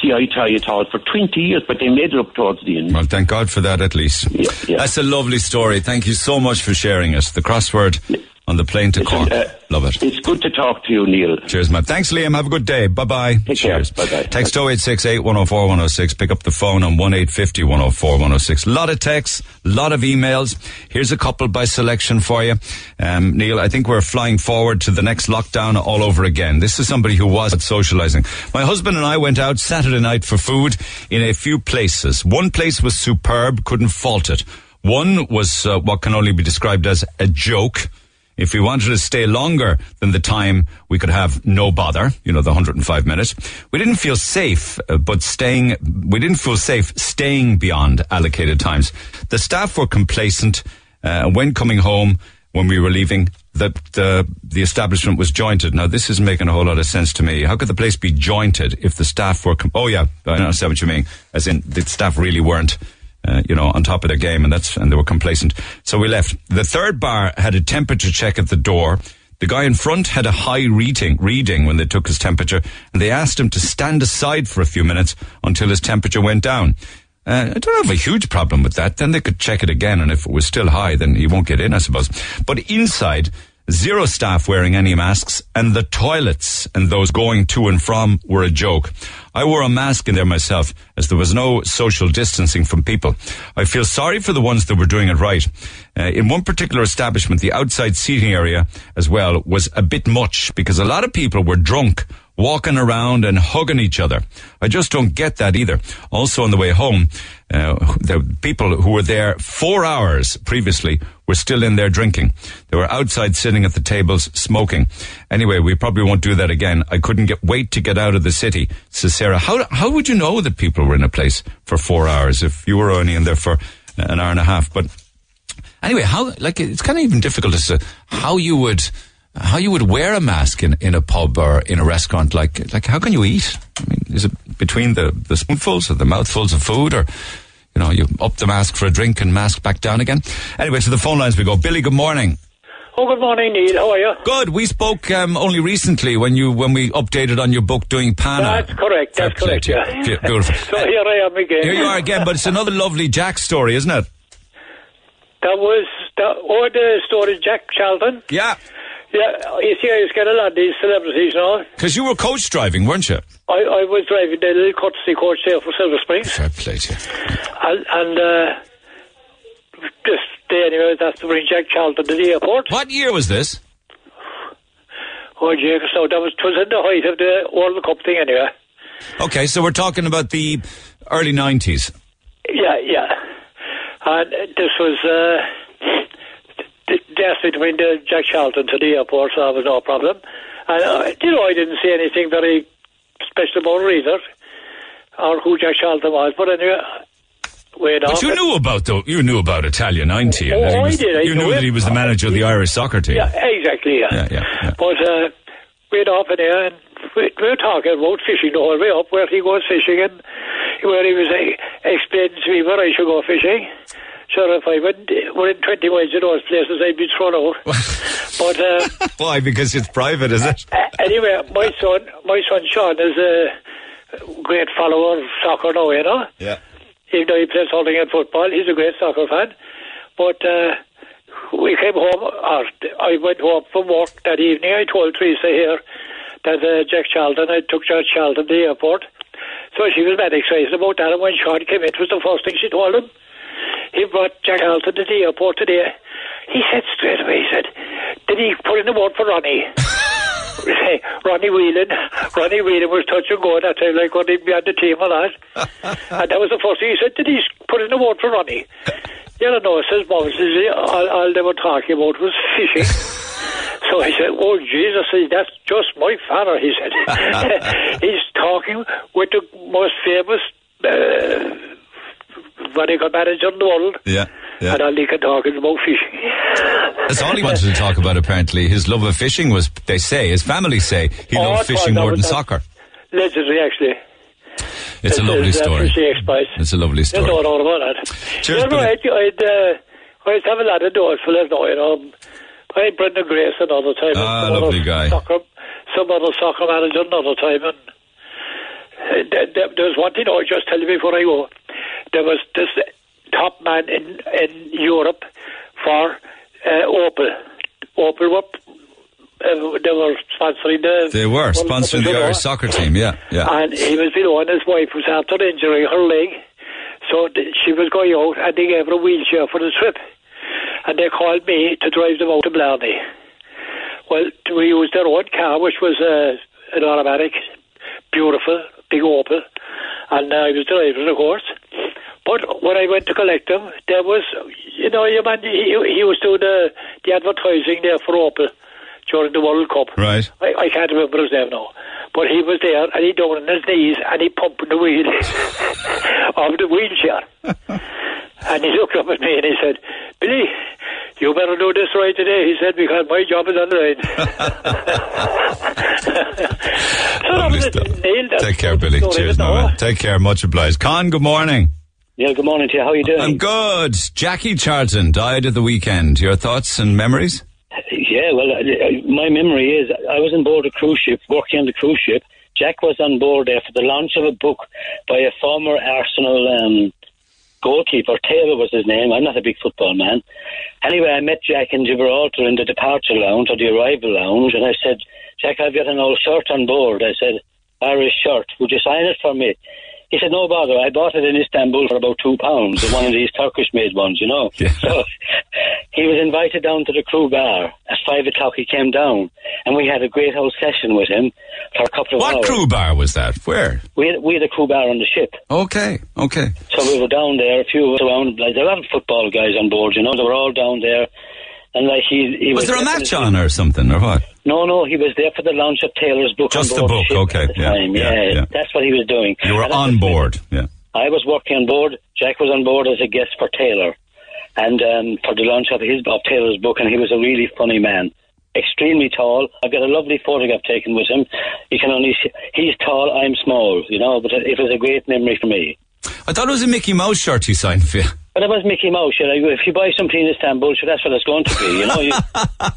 see eye to eye at all for 20 years, but they made it up towards the end. Well, thank God for that at least. Yeah, yeah. That's a lovely story. Thank you so much for sharing it. The crossword on the plane to Listen, Cork. uh, Love it. It's good to talk to you, Neil. Cheers, man. Thanks, Liam. Have a good day. Bye bye. Cheers. Bye-bye. Text 0868 104 106. Pick up the phone on 1850 104 106. Lot of texts, lot of emails. Here's a couple by selection for you. Um, Neil, I think we're flying forward to the next lockdown all over again. This is somebody who was at socializing. My husband and I went out Saturday night for food in a few places. One place was superb, couldn't fault it. One was uh, what can only be described as a joke. If we wanted to stay longer than the time, we could have no bother, you know, the 105 minutes. We didn't feel safe, uh, but staying, we didn't feel safe staying beyond allocated times. The staff were complacent, uh, when coming home, when we were leaving, the, the, the establishment was jointed. Now, this isn't making a whole lot of sense to me. How could the place be jointed if the staff were, com- oh yeah, I understand what you mean. As in, the staff really weren't uh, you know, on top of their game, and that's and they were complacent. So we left. The third bar had a temperature check at the door. The guy in front had a high reading reading when they took his temperature, and they asked him to stand aside for a few minutes until his temperature went down. Uh, I don't have a huge problem with that. Then they could check it again, and if it was still high, then he won't get in, I suppose. But inside, zero staff wearing any masks, and the toilets and those going to and from were a joke. I wore a mask in there myself, as there was no social distancing from people. I feel sorry for the ones that were doing it right. Uh, in one particular establishment, the outside seating area as well was a bit much because a lot of people were drunk walking around and hugging each other. I just don't get that either. Also on the way home, uh, the people who were there four hours previously were still in there drinking. They were outside sitting at the tables smoking. Anyway, we probably won't do that again. I couldn't get wait to get out of the city. Says Sarah, how, how would you know that people were in a place for four hours if you were only in there for an hour and a half? But anyway, how, like, it's kind of even difficult as to how you would, how you would wear a mask in, in a pub or in a restaurant. Like, like how can you eat? I mean, is it between the, the spoonfuls or the mouthfuls of food or, you know, you up the mask for a drink and mask back down again? Anyway, to the phone lines we go. Billy, good morning. Oh, good morning, Neil. How are you? Good. We spoke um, only recently when you when we updated on your book doing Pana. That's correct. That's Fair correct. Yeah. Beautiful. so here I am again. Here you are again, but it's another lovely Jack story, isn't it? That was the story, Jack Charlton. Yeah. Yeah, you see, I was getting a lot of these celebrities now. Because you were coach driving, weren't you? I, I was driving the little courtesy coach there for Silver Springs, Fair play to you. and, and uh, this day anyway, that's to bring Jack Charlton to the airport. What year was this? Oh, Jake, so that was, was in the height of the World Cup thing anyway. Okay, so we're talking about the early 90s. Yeah, yeah. And this was, uh, th- they asked me to bring the Jack Charlton to the airport, so that was no problem. And, uh, you know, I didn't see anything very special about it either, or who Jack Charlton was, but anyway, But off. you knew about the, you knew about Italia 90. Oh, that he I was- did, I You knew knew that he was the manager of the Irish soccer team. Yeah, exactly, yeah. Yeah, yeah, yeah. But uh, we'd off in there and we, we were talking about fishing the whole way up, where he goes fishing and where he was uh, explaining to me where I should go fishing. Sure, if I went within 20 miles in those places, I'd be thrown out. but uh, Why? Because it's private, is it? anyway, my son, my son Sean is a great follower of soccer now, you know. Yeah. Even though he plays hurling and football, he's a great soccer fan. But uh, we came home, or I went home from work that evening. I told Teresa here that uh, Jack Charlton, I took Jack Charlton to the airport. So she was very excited about that. And when Sean came in, it was the first thing she told him. He brought Jack Charlton to the airport today. He said straight away, he said, did he put in a word for Ronnie? Say, Ronnie Whelan. Ronnie Whelan was touch and go that time, like when he'd be on the team and that. and that was the first thing he said. Did he put in a word for Ronnie? Don't know, says Mom, says, all, all they were talking about was fishing. So I said, oh, Jesus, that's just my father, he said. He's talking with the most famous uh, medical manager in the world. Yeah. Yeah. And all he can talk is about fishing. That's all he wanted to talk about, apparently. His love of fishing was, they say, his family say, he Oh, loved fishing more than soccer. Legendary, actually. It's a lovely uh, story. It's a lovely There's story. no doubt about that. Cheers, you know, I'd, I'd, uh, I'd have a lot of doors for that you know. Had Brendan Grace another time. Ah, lovely guy. Soccer, some other soccer manager another time. And uh, there, there, there was one thing I just tell you before I go. There was this top man in, in Europe for uh, Opel. Opel were, uh, they were sponsoring the... They were sponsoring in the Irish soccer team, yeah. Yeah. And he was below, and his wife was after injuring her leg. So th- she was going out, and they gave her a wheelchair for the trip. And they called me to drive them out to Blarney. Well, we used their own car, which was uh, an automatic, beautiful, big Opel. And uh, I was driving, of course. But when I went to collect them, there was, you know, your man, he, he was doing the, the advertising there for Opel during the World Cup. Right. I, I can't remember his name now. But he was there and he down on his knees and he pumping the wheel of the wheelchair. and he looked up at me and he said, Billy, you better do this right today. He said, because my job is on the line. so that was it. stuff. Neil, Take care, Billy. Cheers, of it now, now. man. Take care. Much obliged. Con, good morning. Yeah, good morning to you. How are you doing? I'm good. Jackie Charlton died at the weekend. Your thoughts and memories? Yeah, well, uh, my memory is I was on board a cruise ship, working on the cruise ship. Jack was on board there for the launch of a book by a former Arsenal um, goalkeeper. Taylor was his name. I'm not a big football man. Anyway, I met Jack in Gibraltar in the departure lounge or the arrival lounge, and I said, Jack, I've got an old shirt on board. I said, Irish shirt. Would you sign it for me? He said, no bother. I bought it in Istanbul for about two pounds, one of these Turkish-made ones, you know. Yeah. So he was invited down to the crew bar. At five o'clock he came down, and we had a great old session with him for a couple of What hours. crew bar was that? Where? We had, we had a crew bar on the ship. Okay, okay. So we were down there, a few of us around, like there were a lot of football guys on board, you know, they were all down there. And like he, he Was there a match on or something, or what? No, no, he was there for the launch of Taylor's book. Just the book, okay, yeah, yeah, Yeah, yeah. that's what he was doing. You were And on board, yeah. I was working on board. Jack was on board as a guest for Taylor, and um, for the launch of his of Taylor's book, and he was a really funny man. Extremely tall. I've got a lovely photograph taken with him. You can only see, he's tall, I'm small, you know. But it was a great memory for me. I thought it was a Mickey Mouse shirt he signed for you. But that was Mickey Mouse. You know, if you buy something in Istanbul, sure, that's what it's going to be. You know, you,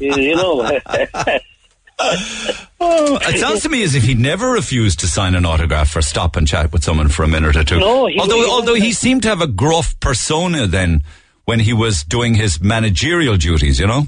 you, you know. Oh, it sounds to me as if he'd never refused to sign an autograph or stop and chat with someone for a minute or two. No, he- although he- although he seemed to have a gruff persona then when he was doing his managerial duties, you know.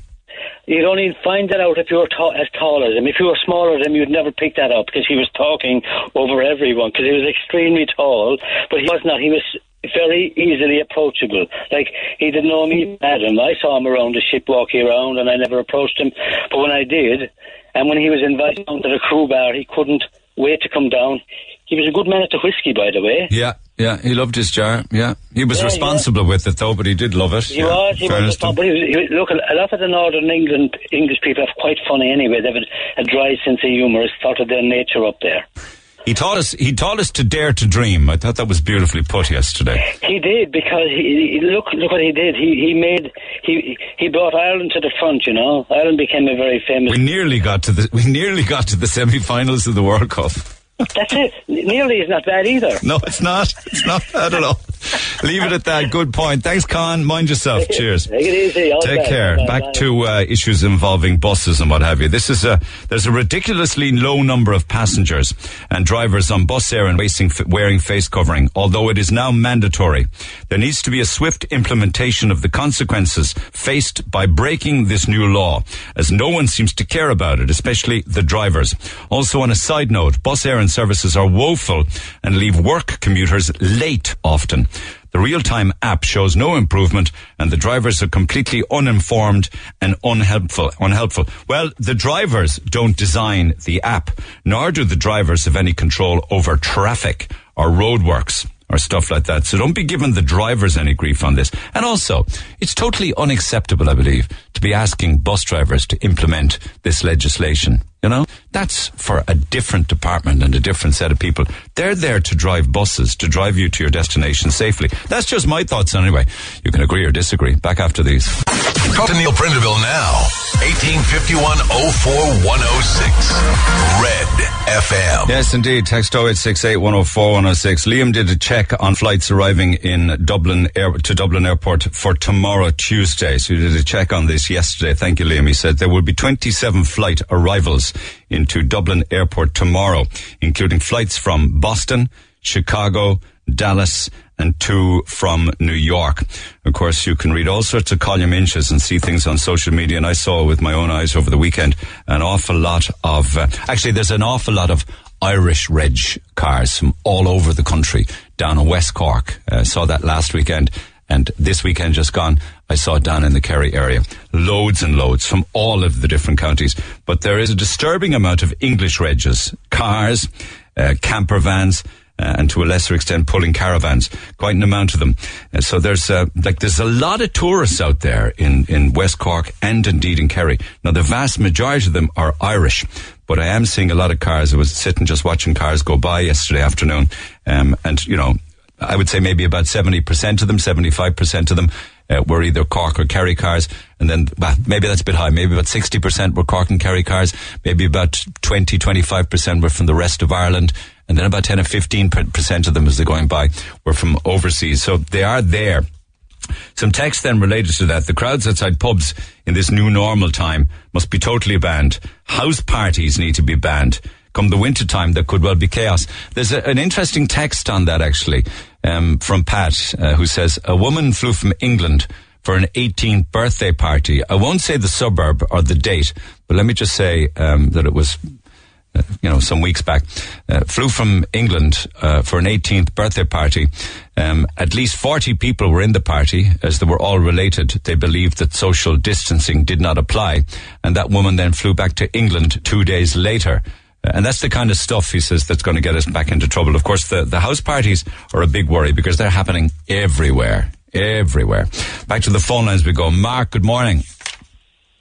You'd only find that out if you were ta- as tall as him. If you were smaller than him, you'd never pick that up because he was talking over everyone because he was extremely tall. But he was not. He was very easily approachable. Like he didn't know me, Adam. I saw him around the ship walking around, and I never approached him. But when I did, and when he was invited down to the crew bar, he couldn't wait to come down. He was a good man at the whiskey, by the way. Yeah, yeah, he loved his jar. Yeah, he was Yeah, responsible with it though, but he did love it. He yeah. was, he was, to but he was, he was, look, a lot of the Northern England English people are quite funny anyway. They have a, a dry sense of humour. It's sort of their nature up there. He taught us. He taught us to dare to dream. I thought that was beautifully put yesterday. He did because he, look look what he did. He he made he he brought Ireland to the front. You know, Ireland became a very famous. We nearly got to the. We nearly got to the semi-finals of the World Cup. That's it. Nearly is not bad either. No, it's not. It's not bad at all. Leave it at that. Good point. Thanks, Con. Mind yourself. Cheers. Take it easy. All Take best. care. Bye, Back bye. to uh, issues involving buses and what have you. This is a there's a ridiculously low number of passengers and drivers on Bus Éireann wearing face covering. Although it is now mandatory, there needs to be a swift implementation of the consequences faced by breaking this new law, as no one seems to care about it, especially the drivers. Also, on a side note, Bus Éireann services are woeful and leave work commuters late often. The real-time app shows no improvement and the drivers are completely uninformed and unhelpful, unhelpful. Well, the drivers don't design the app, nor do the drivers have any control over traffic or roadworks or stuff like that. So don't be giving the drivers any grief on this. And also, it's totally unacceptable, I believe, to be asking bus drivers to implement this legislation. You know, that's for a different department and a different set of people. They're there to drive buses, to drive you to your destination safely. That's just my thoughts anyway. You can agree or disagree. Back after these. Talk to Neil Prendeville now. 1851 04106. Red FM. Yes, indeed. Text 0868 104 106. Liam did a check on flights arriving in Dublin Air, to Dublin Airport for tomorrow, Tuesday. So he did a check on this yesterday. Thank you, Liam. He said there will be 27 flight arrivals into Dublin Airport tomorrow, including flights from Boston, Chicago, Dallas, and two from New York. Of course, you can read all sorts of column inches and see things on social media, and I saw with my own eyes over the weekend an awful lot of. Uh, actually, there's an awful lot of Irish reg cars from all over the country down in West Cork. Uh, saw that last weekend. And this weekend just gone, I saw down in the Kerry area. Loads and loads from all of the different counties. But there is a disturbing amount of English regs, cars, uh, camper vans, uh, and to a lesser extent pulling caravans, quite an amount of them. Uh, so there's uh, like there's a lot of tourists out there in in West Cork and indeed in Kerry. Now the vast majority of them are Irish, but I am seeing a lot of cars. I was sitting just watching cars go by yesterday afternoon, um, and you know. I would say maybe about 70% of them, 75% of them uh, were either Cork or Kerry cars. And then, well, maybe that's a bit high. Maybe about 60% were Cork and Kerry cars. Maybe about 20, 25% were from the rest of Ireland. And then about 10 or 15% of them as they're going by were from overseas. So they are there. Some text then related to that. The crowds outside pubs in this new normal time must be totally banned. House parties need to be banned. Come the winter time, there could well be chaos. There's a, an interesting text on that actually, um, from Pat, uh, who says, a woman flew from England for an 18th birthday party. I won't say the suburb or the date, but let me just say, um, that it was uh, you know, some weeks back, uh, flew from England uh, for an 18th birthday party. Um, at least 40 people were in the party, as they were all related. They believed that social distancing did not apply, and that woman then flew back to England two days later. Uh, And that's the kind of stuff he says that's going to get us back into trouble. Of course, the, the house parties are a big worry because they're happening everywhere, everywhere. Back to the phone lines we go. Mark, good morning.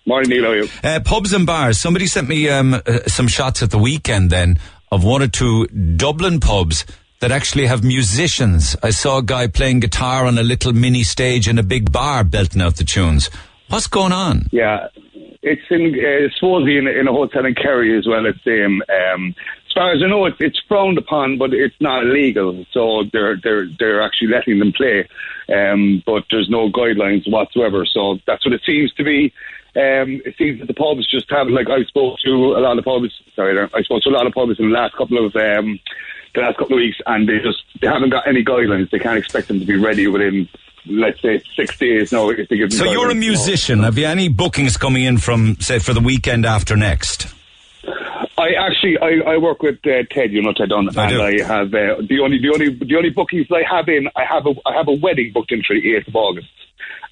Morning, Neil. How are you? Uh, pubs and bars. Somebody sent me um, uh, some shots at the weekend then of one or two Dublin pubs that actually have musicians. I saw a guy playing guitar on a little mini stage in a big bar belting out the tunes. What's going on? Yeah, it's in uh, supposedly in, in a hotel in Kerry as well. It's same. Um, as far as I know, it's, it's frowned upon, but it's not illegal. So they're they're they're actually letting them play, um, but there's no guidelines whatsoever. So that's what it seems to be. Um, it seems that the pubs just have like I spoke to a lot of pubs. Sorry, I spoke to a lot of pubs in the last couple of um, the last couple of weeks, and they just they haven't got any guidelines. They can't expect them to be ready within let's say six days now if they give So you're a musician. Have you any bookings coming in from, say, for the weekend after next? I actually I, I work with uh, Ted, you know Ted Dunn, I and do. I have uh, the only the only the only bookings I have in I have a I have a wedding booked in for the eighth of August,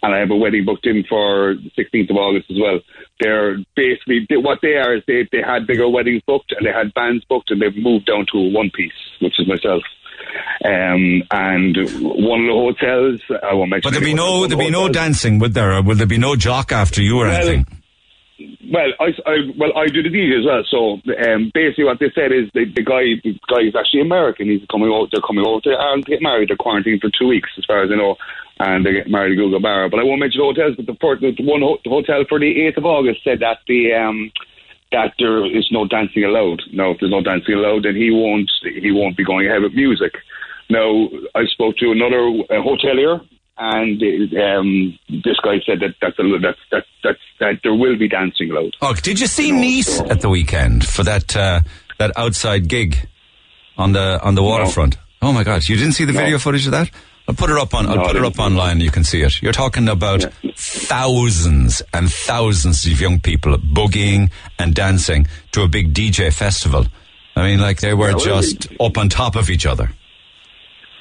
and I have a wedding booked in for the sixteenth of August as well. They're basically they, what they are is they they had bigger weddings booked and they had bands booked and they've moved down to a one piece, which is myself. Um, and one of the hotels, I won't mention. But there'll be no, there'll be no dancing, would there? Or will there be no jock after you or Well, anything? Well, I, I well I do the DJ as well. So um, basically, what they said is the, the guy the guy is actually American. He's coming out. They're coming out to Ireland to get married. They're quarantined for two weeks, as far as I know, and they get married at Gougane Barra. But I won't mention the hotels. But the, first, the one ho- the hotel for the eighth of August said that the um, that there is no dancing allowed. Now, if there's no dancing allowed, then he won't he won't be going ahead with music. Now, I spoke to another uh, hotelier, and um, this guy said that that's a, that, that, that, that there will be dancing allowed. Oh, did you see No, Nice so- at the weekend for that uh, that outside gig on the on the waterfront? Oh my God! You didn't see the No. video footage of that? I'll put it up on. I'll No, put it up online. You can see it. You're talking about thousands and thousands of young people boogieing and dancing to a big DJ festival. I mean, like they were Yeah, just up on top of each other.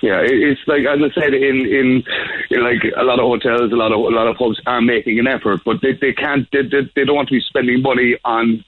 Yeah, it's like as I said, in, in in like a lot of hotels, a lot of a lot of pubs are making an effort, but they they can't they, they, they don't want to be spending money on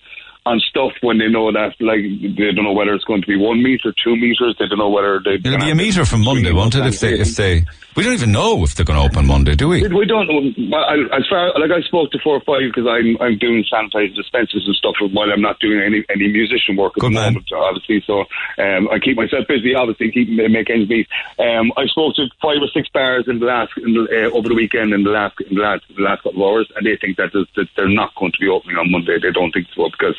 on stuff when they know that like they don't know whether it's going to be one meter, two meters. They don't know whether they. It'll be a meter from Monday, won't it? If they if they we don't even know if they're going to open Monday, do we? We, don't know. Well, As far like I spoke to four or five because I'm I'm doing sanitized dispensers and stuff while I'm not doing any any musician work at Good the man. moment, obviously. So um, I keep myself busy, obviously, keep make ends meet. Um, I spoke to five or six bars in the last in the, uh, over the weekend in the last in the last the last couple of hours, and they think that, that they're not going to be opening on Monday. They don't think so because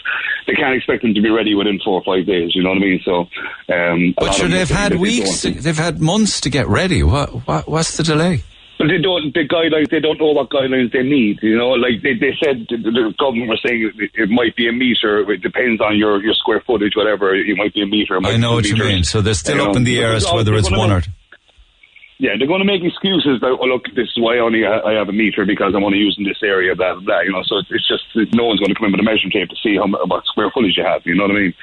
they can't expect them to be ready within four or five days. You know what I mean? So, um, But sure, they've had weeks, they've had months to get ready. What, what what's the delay? But they don't. The guidelines. They don't know what guidelines they need. You know, like they, they said, the, government were saying it, it might be a meter. It depends on your, your square footage, whatever. It might be a meter. I know two what you mean. So they're still You up know, in the air as to whether it's one or make- Yeah, they're going to make excuses about, oh, look, this is why only I have a meter because I'm only using this area, blah, blah, blah. You know, so it's, just, no one's going to come in with a measuring tape to see how, what square footage you have. You know what I mean?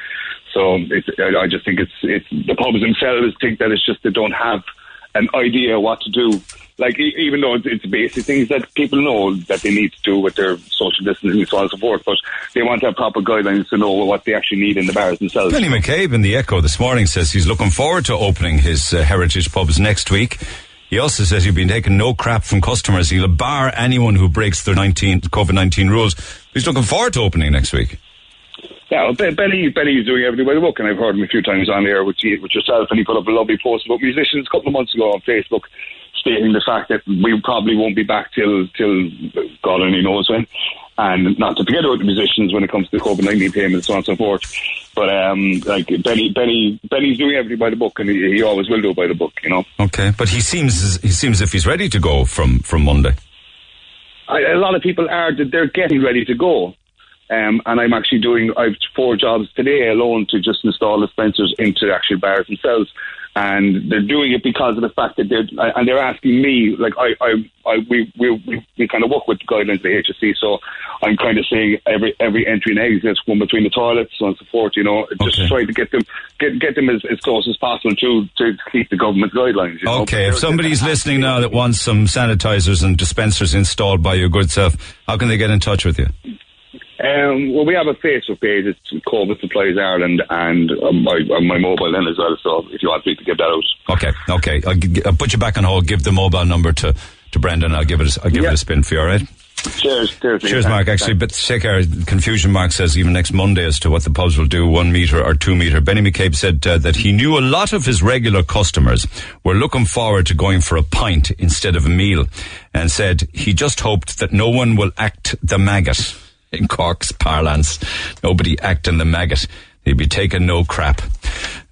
So it's, I just think it's, it's, the pubs themselves think that it's just they don't have an idea what to do. Like, even though it's, it's basic things that people know that they need to do with their social distancing and so on and so forth, but they want to have proper guidelines to know what they actually need in the bars themselves. Benny McCabe in the Echo this morning says he's looking forward to opening his uh, heritage pubs next week. He also says he'll be taking no crap from customers. He'll bar anyone who breaks the 19, COVID-19 rules. He's looking forward to opening next week. Yeah, well, Ben- Benny, Benny's doing everything by the book, and I've heard him a few times on there with, you, with yourself, and he put up a lovely post about musicians a couple of months ago on Facebook, stating the fact that we probably won't be back till till God only knows when, and not to forget about the musicians when it comes to the COVID nineteen payments and so on and so forth. But um, like Benny, Benny, Benny's doing everything by the book, and he, he always will do it by the book, you know. Okay, but he seems he seems if he's ready to go from from Monday. I, a lot of people are that they're getting ready to go. Um, and I'm actually doing, I've four jobs today alone to just install dispensers into actual bars themselves. And they're doing it because of the fact that they're, uh, and they're asking me, like, I, I, I we, we, we, kind of work with the guidelines of the HSE, so I'm kind of saying every, every entry and exit, one between the toilets, so on and so forth, you know, just Okay. try to get them, get, get them as, as close as possible to, to keep the government guidelines, you know. Okay, if somebody's listening now that wants some sanitizers and dispensers installed by your good self, how can they get in touch with you? Um, well, we have a Facebook page. It's COVID Supplies Ireland, and um, my my mobile then as well. So if you want me to give that out, Okay, okay. I'll, g- I'll put you back on hold. Give the mobile number to, to Brendan. I'll give it. A, I'll give it a spin for you. All right. cheers, cheers, Cheers, Mark. Actually, but take our confusion. Mark says even next Monday as to what the pubs will do, one meter or two meter. Benny McCabe said uh, that he knew a lot of his regular customers were looking forward to going for a pint instead of a meal, and said he just hoped that no one will act the maggot. In Cork's parlance. Nobody acting the maggot. He'd be taking no crap.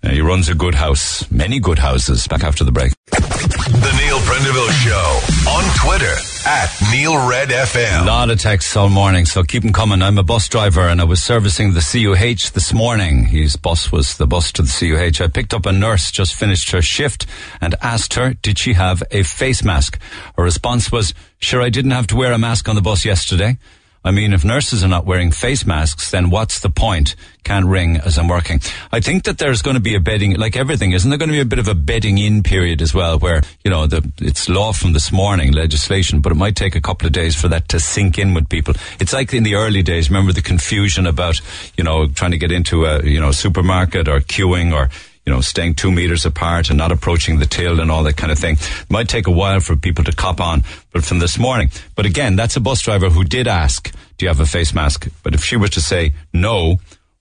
Uh, he runs a good house, many good houses. Back after the break. The Neil Prendeville Show on Twitter at Neil Red A FM. lot of texts all morning, so keep them coming. I'm a bus driver and I was servicing the CUH this morning. His bus was the bus to the CUH. I picked up a nurse, just finished her shift, and asked her, did she have a face mask? Her response was, sure, I didn't have to wear a mask on the bus yesterday. I mean, if nurses are not wearing face masks, then what's the point? Can't ring as I'm working. I think that there's going to be a bedding, like everything, isn't there going to be a bit of a bedding in period as well, where, you know, the, it's law from this morning, legislation, but it might take a couple of days for that to sink in with people. It's like in the early days, remember the confusion about, you know, trying to get into a, you know, supermarket or queuing or, you know, staying two meters apart and not approaching the till and all that kind of thing. It might take a while for people to cop on, but from this morning. But again, that's a bus driver who did ask, do you have a face mask? But if she were to say no,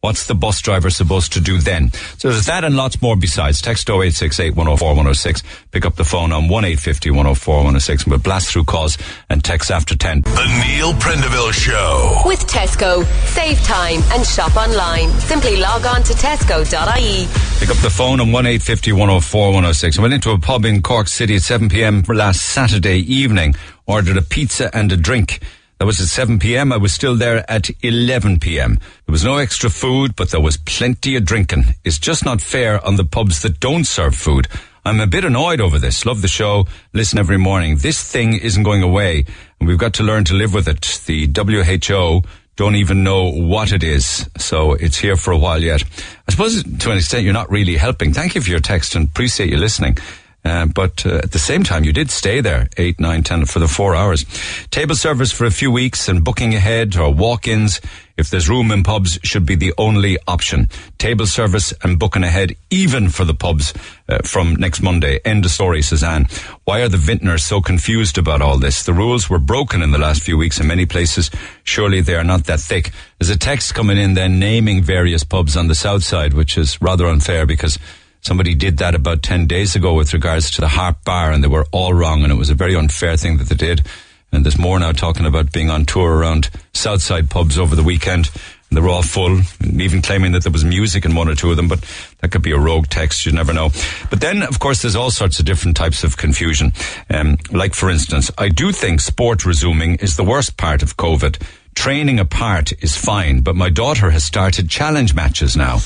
what's the bus driver supposed to do then? So there's that and lots more besides. Text 0868 104 106. Pick up the phone on 1850 104 106 and we'll blast through calls and text after 10. The Neil Prendeville Show. With Tesco. Save time and shop online. Simply log on to tesco.ie. Pick up the phone on 1850 104 106. I went into a pub in Cork City at 7 p.m. last Saturday evening, ordered a pizza and a drink. That was at 7 p.m. I was still there at 11 p.m. There was no extra food, but there was plenty of drinking. It's just not fair on the pubs that don't serve food. I'm a bit annoyed over this. Love the show. Listen every morning. This thing isn't going away, and we've got to learn to live with it. The WHO don't even know what it is, so it's here for a while yet. I suppose to an extent you're not really helping. Thank you for your text and appreciate you listening. Uh, but uh, at the same time, you did stay there eight, nine, ten for the four hours. Table service for a few weeks and booking ahead or walk-ins, if there's room in pubs, should be the only option. Table service and booking ahead, even for the pubs uh, from next Monday. End of story, Suzanne. Why are the vintners so confused about all this? The rules were broken in the last few weeks in many places. Surely they are not that thick. There's a text coming in then naming various pubs on the south side, which is rather unfair because Somebody did that about 10 days ago with regards to the Harp Bar and they were all wrong and it was a very unfair thing that they did. And there's more now talking about being on tour around Southside pubs over the weekend. And they were all full, and even claiming that there was music in one or two of them, but that could be a rogue text, you never know. But then, of course, there's all sorts of different types of confusion. Um, like, for instance, I do think sport resuming is the worst part of COVID training apart is fine, but my daughter has started challenge matches now.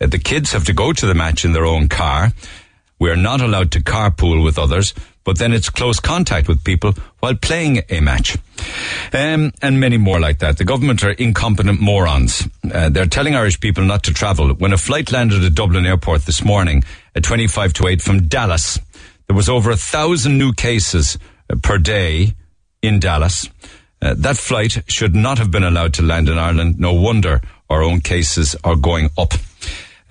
Uh, the kids have to go to the match in their own car. We're not allowed to carpool with others, but then it's close contact with people while playing a match. Um, and many more like that. The government are incompetent morons. Uh, they're telling Irish people not to travel. When a flight landed at Dublin Airport this morning at 25 to 8 from Dallas, there was over a thousand new cases uh, per day in Dallas. Uh, that flight should not have been allowed to land in Ireland. No wonder our own cases are going up.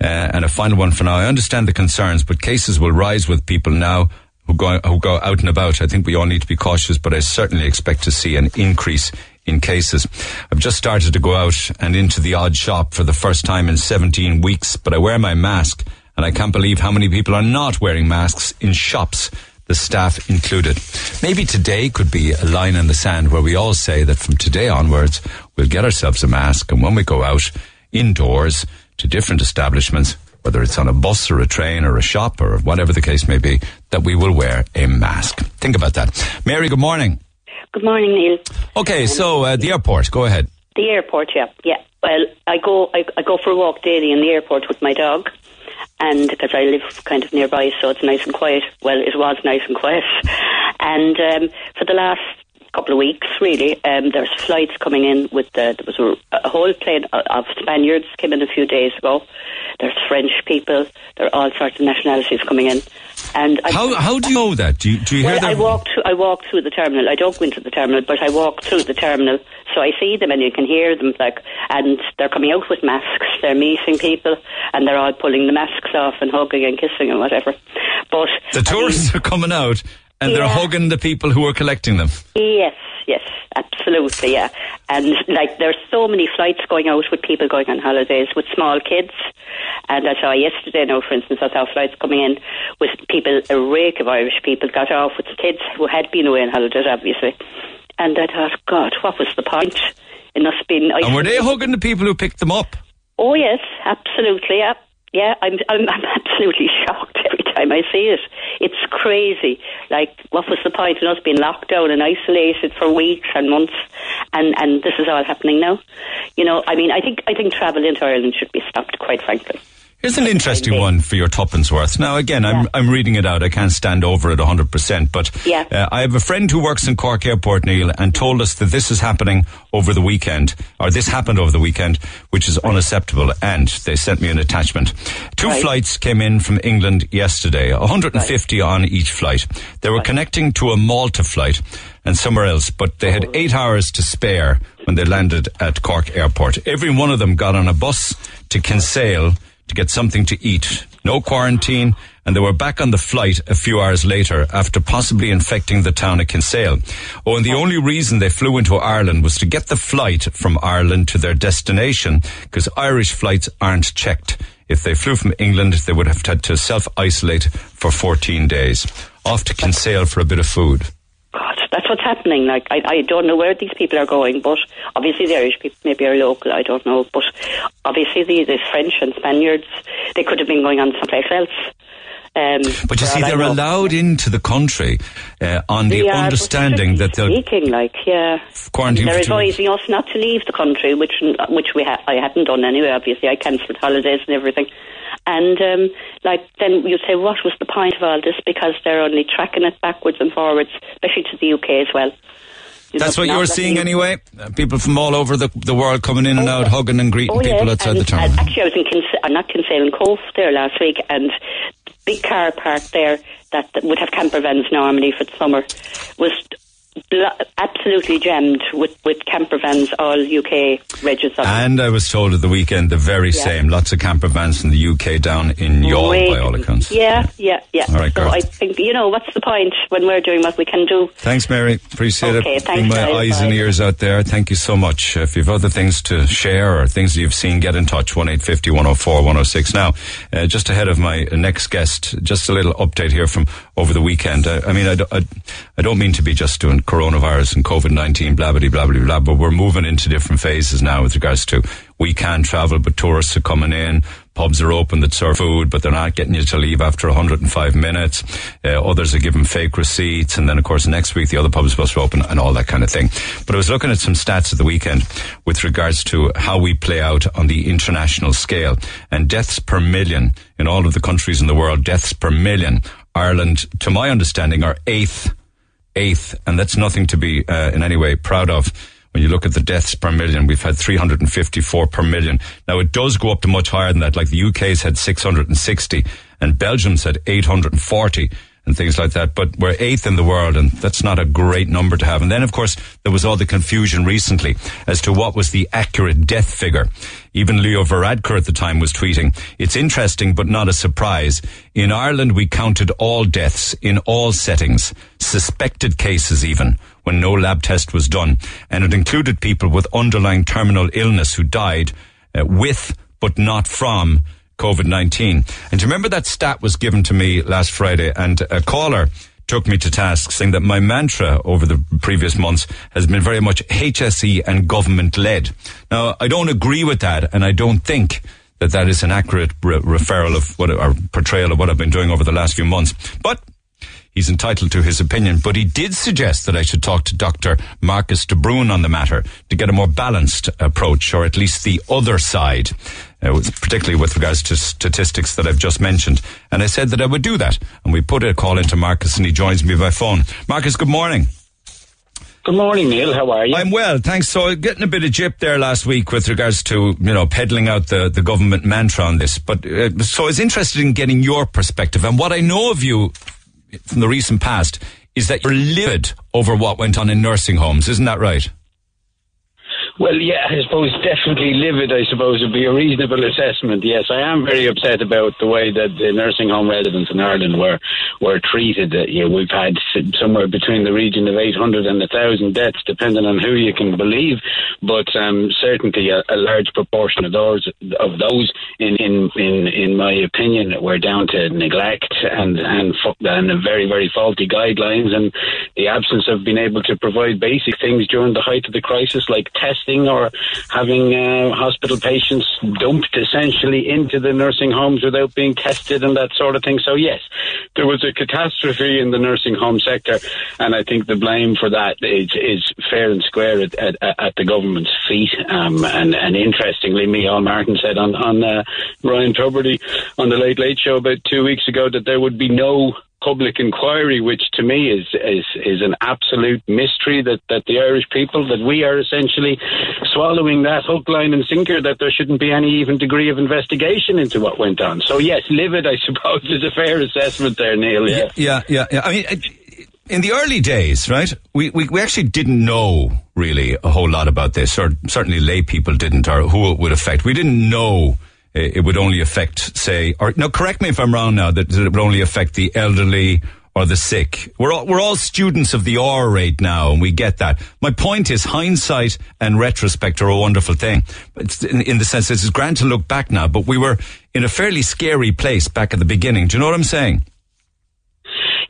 Uh, and a final one for now. I understand the concerns, but cases will rise with people now who go, who go out and about. I think we all need to be cautious, but I certainly expect to see an increase in cases. I've just started to go out and into the odd shop for the first time in 17 weeks, but I wear my mask and I can't believe how many people are not wearing masks in shops the staff included. Maybe today could be a line in the sand where we all say that from today onwards, we'll get ourselves a mask and when we go out indoors to different establishments, whether it's on a bus or a train or a shop or whatever the case may be, that we will wear a mask. Think about that. Mary, good morning. Good morning, Neil. Okay, so uh, the airport, go ahead. The airport, yeah, yeah. Well, I go, I, I go for a walk daily in the airport with my dog, and because I live kind of nearby, so it's nice and quiet. Well, it was nice and quiet, and um, for the last couple of weeks, really, um, there's flights coming in with the, there was a, a whole plane of Spaniards came in a few days ago. There's French people. There are all sorts of nationalities coming in. And I, How, how do you know that? Do you, do you well, hear I their... walk through. I walk through the terminal. I don't go into the terminal, but I walk through the terminal, so I see them and you can hear them. Like, and they're coming out with masks. They're meeting people, and they're all pulling the masks off and hugging and kissing and whatever. But The tourists are coming out and they're hugging the people who are collecting them. Yes, yes, absolutely, yeah. And like, there's so many flights going out with people going on holidays with small kids. And I saw yesterday, now, for instance, I saw flights coming in with people, a rake of Irish people got off with kids who had been away on holidays, obviously. And I thought, God, what was the point? It must have been. And were they hugging the people who picked them up? Oh yes, absolutely. Yeah, yeah. I'm, I'm, I'm absolutely shocked every time I see it. It's crazy. Like, what was the point in us being locked down and isolated for weeks and months, and and this is all happening now? You know, I mean, I think I think travel into Ireland should be stopped. Quite frankly. Here's an interesting one for your tuppence worth. Now, again, I'm, I'm reading it out. I can't stand over it 100%, but Yeah. uh, I have a friend who works in Cork Airport, Neil, and told us that this is happening over the weekend, or this happened over the weekend, which is unacceptable, and they sent me an attachment. Two Right. flights came in from England yesterday, 150 on each flight. They were connecting to a Malta flight and somewhere else, but they had eight hours to spare when they landed at Cork Airport. Every one of them got on a bus to Kinsale to get something to eat. No quarantine, and they were back on the flight a few hours later after possibly infecting the town of Kinsale. Oh, and the only reason they flew into Ireland was to get the flight from Ireland to their destination, because Irish flights aren't checked. If they flew from England, they would have had to self-isolate for 14 days. Off to Kinsale for a bit of food. God, what's happening. Like, I, I don't know where these people are going, but obviously the Irish people maybe are local. I don't know, but obviously the, the French and Spaniards, they could have been going on someplace else. Um, But you see, they're allowed into the country uh, on the but understanding that they're speaking like yeah quarantine they're advising us not to leave the country which which we ha- I hadn't done anyway obviously I cancelled holidays and everything and um, like then you say what was the point of all this because they're only tracking it backwards and forwards especially to the UK as well You That's what you not were seeing you- anyway. Uh, people from all over the, the world coming in and out, hugging and greeting Oh, people yes, outside and, the town. actually, I was in Kins- uh, not Kinsale in Cobh there last week, and the big car park there that, that would have camper vans normally for the summer was bl- absolutely jammed with, with camper vans, all UK registered. And I was told at the weekend the very Yeah. same. Lots of camper vans from the UK down in Youghal, by all accounts. Yeah, yeah, yeah. All right, so girl. I think you know what's the point when we're doing what we can do. Thanks, Mary. Appreciate it. Okay, it. thanks, Being my guys. eyes and ears out there. Thank you so much. If you've other things to share or things that you've seen, get in touch. 1 104 106. Now, uh, just ahead of my next guest, just a little update here from over the weekend. Uh, I mean, I, I, I don't mean to be just doing coronavirus and COVID 19, blah, blah, blah, blah, blah, but we're moving into different phases now with regards to we can travel, but tourists are coming in. Pubs are open that serve food, but they're not getting you to leave after 105 minutes. Uh, others are giving fake receipts. And then, of course, next week, the other pubs are supposed to open and all that kind of thing. But I was looking at some stats at the weekend with regards to how we play out on the international scale and deaths per million in all of the countries in the world, deaths per million. Ireland, to my understanding, are eighth, eighth, and that's nothing to be uh, in any way proud of. When you look at the deaths per million, we've had 354 per million. Now it does go up to much higher than that. Like the UK's had 660 and Belgium's had 840 and things like that. But we're eighth in the world and that's not a great number to have. And then of course there was all the confusion recently as to what was the accurate death figure. Even Leo Varadkar at the time was tweeting, it's interesting but not a surprise. In Ireland we counted all deaths in all settings, suspected cases even when no lab test was done. And it included people with underlying terminal illness who died uh, with but not from COVID-19. And do you remember that stat was given to me last Friday and a caller took me to task saying that my mantra over the previous months has been very much HSE and government led. Now, I don't agree with that and I don't think that that is an accurate re- referral of what, or portrayal of what I've been doing over the last few months. But He's entitled to his opinion, but he did suggest that I should talk to Dr. Marcus de Brun on the matter to get a more balanced approach, or at least the other side, uh, particularly with regards to statistics that I've just mentioned. And I said that I would do that. And we put a call into Marcus and he joins me by phone. Marcus, good morning. Good morning, Neil. How are you? I'm well, thanks. So I getting a bit of jip there last week with regards to, you know, peddling out the, the government mantra on this. But, uh, so I was interested in getting your perspective. And what I know of you from the recent past is that you're livid over what went on in nursing homes. Isn't that right? Well, yeah, I suppose definitely livid, I suppose, would be a reasonable assessment. Yes, I am very upset about the way that the nursing home residents in Ireland were were treated. Uh, yeah, we've had somewhere between the region of 800 and 1,000 deaths, depending on who you can believe. But um, certainly a, a large proportion of those of those in in in, in my opinion, we're down to neglect and and and very very faulty guidelines and the absence of being able to provide basic things during the height of the crisis, like testing or having uh, hospital patients dumped essentially into the nursing homes without being tested and that sort of thing. So yes, there was a catastrophe in the nursing home sector, and I think the blame for that is is fair and square at, at, at the government's feet. Um, and and interestingly, Micheál Martin said on on uh, Ryan Tubridy on the Late Late Show about two weeks ago that there would be no public inquiry, which to me is is is an absolute mystery that that the Irish people that we are essentially swallowing that hook, line, and sinker that there shouldn't be any even degree of investigation into what went on. So yes, livid, I suppose, is a fair assessment there, Neil. Yeah, yeah, yeah. yeah. I mean. in the early days, right, we, we, we actually didn't know really a whole lot about this, or certainly lay people didn't, or who it would affect. We didn't know Uh, it would only affect, say, or no, correct me if I'm wrong now, that, it would only affect the elderly or the sick. We're all, we're all students of the R rate now, and we get that. My point is, hindsight and retrospect are a wonderful thing. In, in the sense it's grand to look back now, but we were in a fairly scary place back at the beginning. Do you know what I'm saying?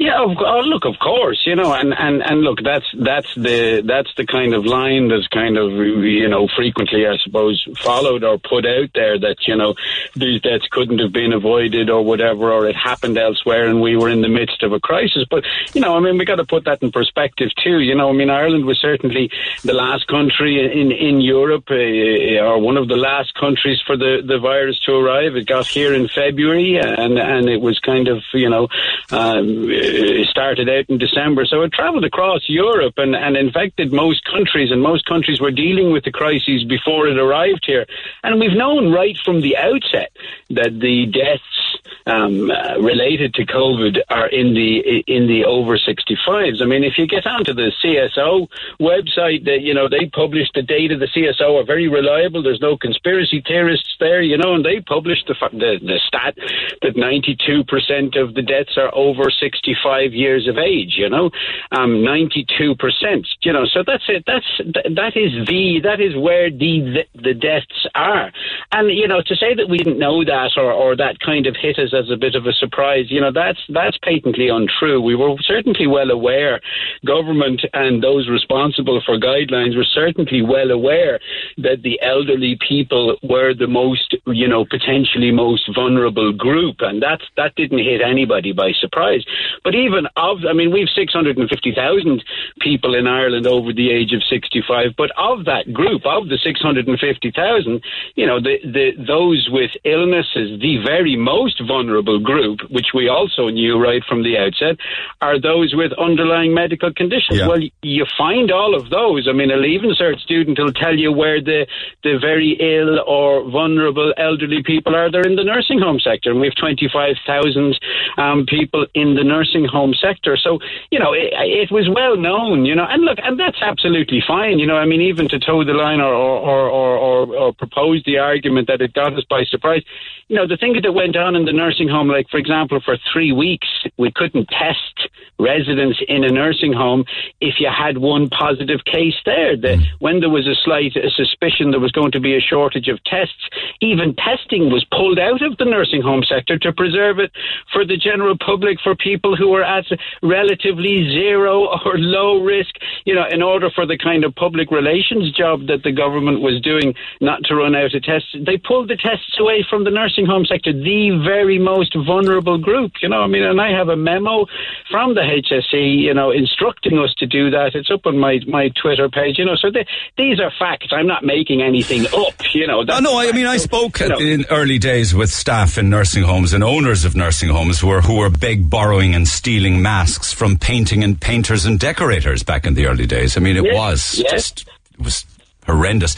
Yeah, of, oh, look, of course, you know, and, and, and look, that's that's the that's the kind of line that's kind of you know frequently, I suppose, followed or put out there that you know these deaths couldn't have been avoided or whatever, or it happened elsewhere, and we were in the midst of a crisis. But you know, I mean, we got to put that in perspective too. You know, I mean, Ireland was certainly the last country in in Europe, uh, or one of the last countries for the the virus to arrive. It got here in February, and and it was kind of you know. Um, it started out in December. So it travelled across Europe and, and infected most countries, and most countries were dealing with the crises before it arrived here. And we've known right from the outset that the deaths um, uh, related to COVID are in the in the over 65s. I mean, if you get onto the CSO website, that you know they publish the data. The CSO are very reliable. There's no conspiracy theorists there, you know, and they publish the the, the stat that 92% of the deaths are over 65 years of age. You know, um, 92%. You know, so that's it. That's that is the that is where the the, the deaths are. And you know, to say that we didn't know that or or that kind of hit us as a bit of a surprise. You know, that's that's patently untrue. We were certainly well aware, government and those responsible for guidelines were certainly well aware that the elderly people were the most, you know, potentially most vulnerable group, and that that didn't hit anybody by surprise. But even of, I mean, we've six hundred and fifty thousand people in Ireland over the age of sixty-five, but of that group, of the six hundred and fifty thousand, you know, the the those with illnesses, the very most vulnerable vulnerable group, which we also knew right from the outset, are those with underlying medical conditions. Yeah. Well, you find all of those. I mean, a Leaving Cert student will tell you where the, the very ill or vulnerable elderly people are. They're in the nursing home sector, and we have 25,000 um, people in the nursing home sector. So, you know, it, it, was well known, you know, and look, and that's absolutely fine, you know, I mean, even to toe the line or, or, or, or, or propose the argument that it got us by surprise, you know, the thing that went on in the nursing nursing home, like for example, for three weeks, we couldn't test residents in a nursing home if you had one positive case there. The, mm. when there was a slight a suspicion there was going to be a shortage of tests, even testing was pulled out of the nursing home sector to preserve it for the general public, for people who were at relatively zero or low risk, you know, in order for the kind of public relations job that the government was doing not to run out of tests. They pulled the tests away from the nursing home sector, the very most vulnerable group. You know, I mean, and I have a memo from the HSE, you know, instructing us to do that. It's up on my, my Twitter page, you know. So they, these are facts. I'm not making anything up, you know. Oh, no, I mean, I spoke you know, in early days with staff in nursing homes and owners of nursing homes who were, who were big borrowing and stealing masks from painting and painters and decorators back in the early days. I mean, it yes, was yes. just, it was horrendous.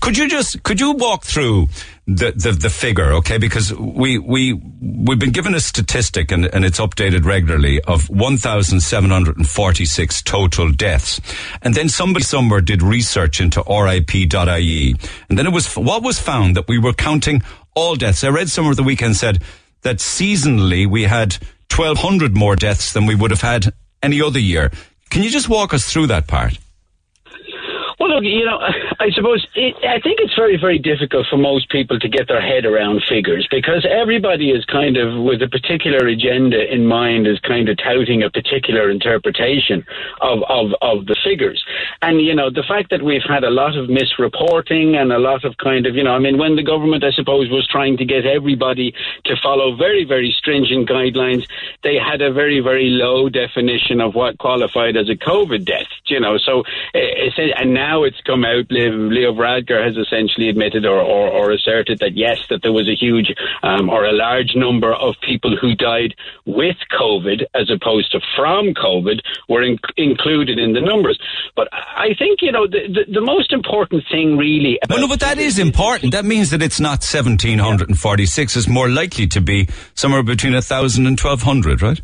Could you just could you walk through the, the, the figure, okay? Because we we we've been given a statistic and, and it's updated regularly of one thousand seven hundred and forty six total deaths, and then somebody somewhere did research into RIP.ie, and then it was what was found that we were counting all deaths. I read somewhere the weekend said that seasonally we had twelve hundred more deaths than we would have had any other year. Can you just walk us through that part? Look, you know, I suppose it, I think it's very, very difficult for most people to get their head around figures because everybody is kind of with a particular agenda in mind, is kind of touting a particular interpretation of, of, of the figures. And, you know, the fact that we've had a lot of misreporting and a lot of kind of, you know, I mean, when the government, I suppose, was trying to get everybody to follow very, very stringent guidelines, they had a very, very low definition of what qualified as a COVID death, you know, so, uh, and now it's come out, Leo Varadkar has essentially admitted or, or, or, asserted that yes, that there was a huge um, or a large number of people who died with COVID as opposed to from COVID were in, included in the numbers. But I think, you know, the, the, the most important thing really. well, no, but that is important. That means that it's not 1746. It's more likely to be somewhere between 1,000 and 1,200, right?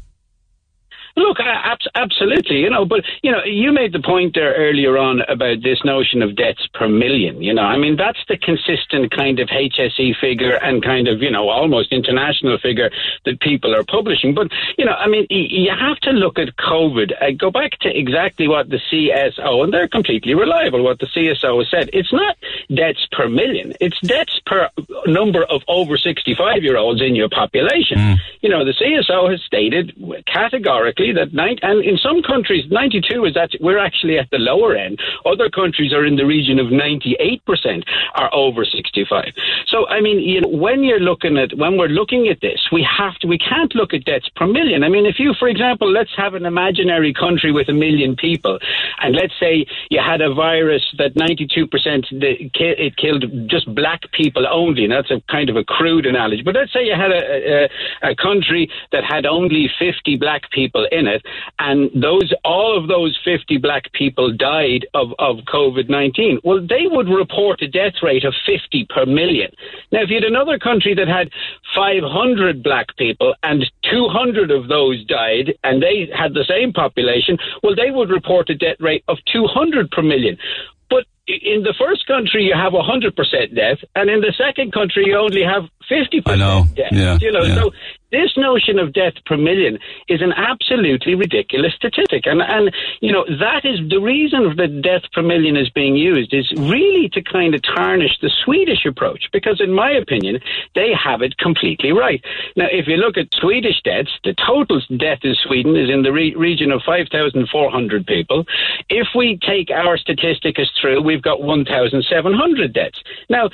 Look, ab- absolutely, you know, but you know, you made the point there earlier on about this notion of deaths per million. You know, I mean, that's the consistent kind of HSE figure and kind of you know almost international figure that people are publishing. But you know, I mean, you have to look at COVID. I go back to exactly what the CSO, and they're completely reliable. What the CSO has said, it's not deaths per million; it's deaths per number of over sixty-five year olds in your population. Mm. You know, the CSO has stated categorically that nine, and in some countries, 92 is that we're actually at the lower end. Other countries are in the region of 98% are over 65. So, I mean, you know, when you're looking at, when we're looking at this, we have to, we can't look at deaths per million. I mean, if you, for example, let's have an imaginary country with a million people, and let's say you had a virus that 92% it killed just black people only, and that's a kind of a crude analogy. But let's say you had a, a, a country that had only 50 black people in it, and those all of those 50 black people died of, of COVID 19. Well, they would report a death rate of 50 per million. Now, if you had another country that had 500 black people and 200 of those died, and they had the same population, well, they would report a death rate of 200 per million. But in the first country, you have 100% death, and in the second country, you only have 50% I know. death. Yeah, you know, yeah. so this notion of death per million is an absolutely ridiculous statistic. And, and, you know, that is the reason that death per million is being used is really to kind of tarnish the Swedish approach, because in my opinion, they have it completely right. Now, if you look at Swedish deaths, the total death in Sweden is in the re- region of 5,400 people. If we take our statistic as true, we've got 1,700 deaths. Now,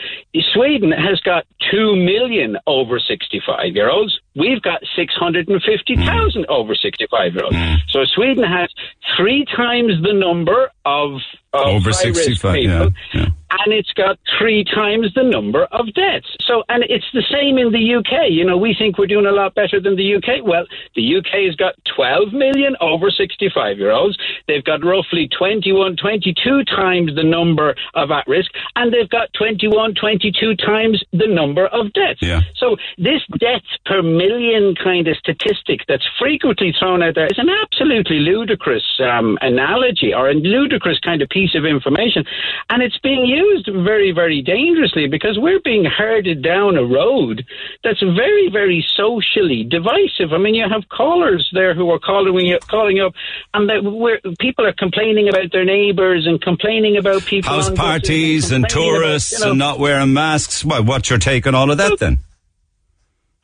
Sweden has got 2 million over 65 year olds. We've got 650,000 over 65 year olds. Mm. So Sweden has three times the number of Over 65, people, yeah, yeah. and it's got three times the number of deaths. So, and it's the same in the UK. You know, we think we're doing a lot better than the UK. Well, the UK has got 12 million over 65 year olds. They've got roughly 21, 22 times the number of at risk, and they've got 21, 22 times the number of deaths. Yeah. So this deaths per million kind of statistic that's frequently thrown out there is an absolutely ludicrous um, analogy or a ludicrous kind of piece of information. And it's being used very, very dangerously because we're being herded down a road that's very, very socially divisive. I mean, you have callers there who are calling up, calling up and that people are complaining about their neighbours and complaining about people House parties and about, tourists you know, and not wearing masks. Well, what's your take on all of that then?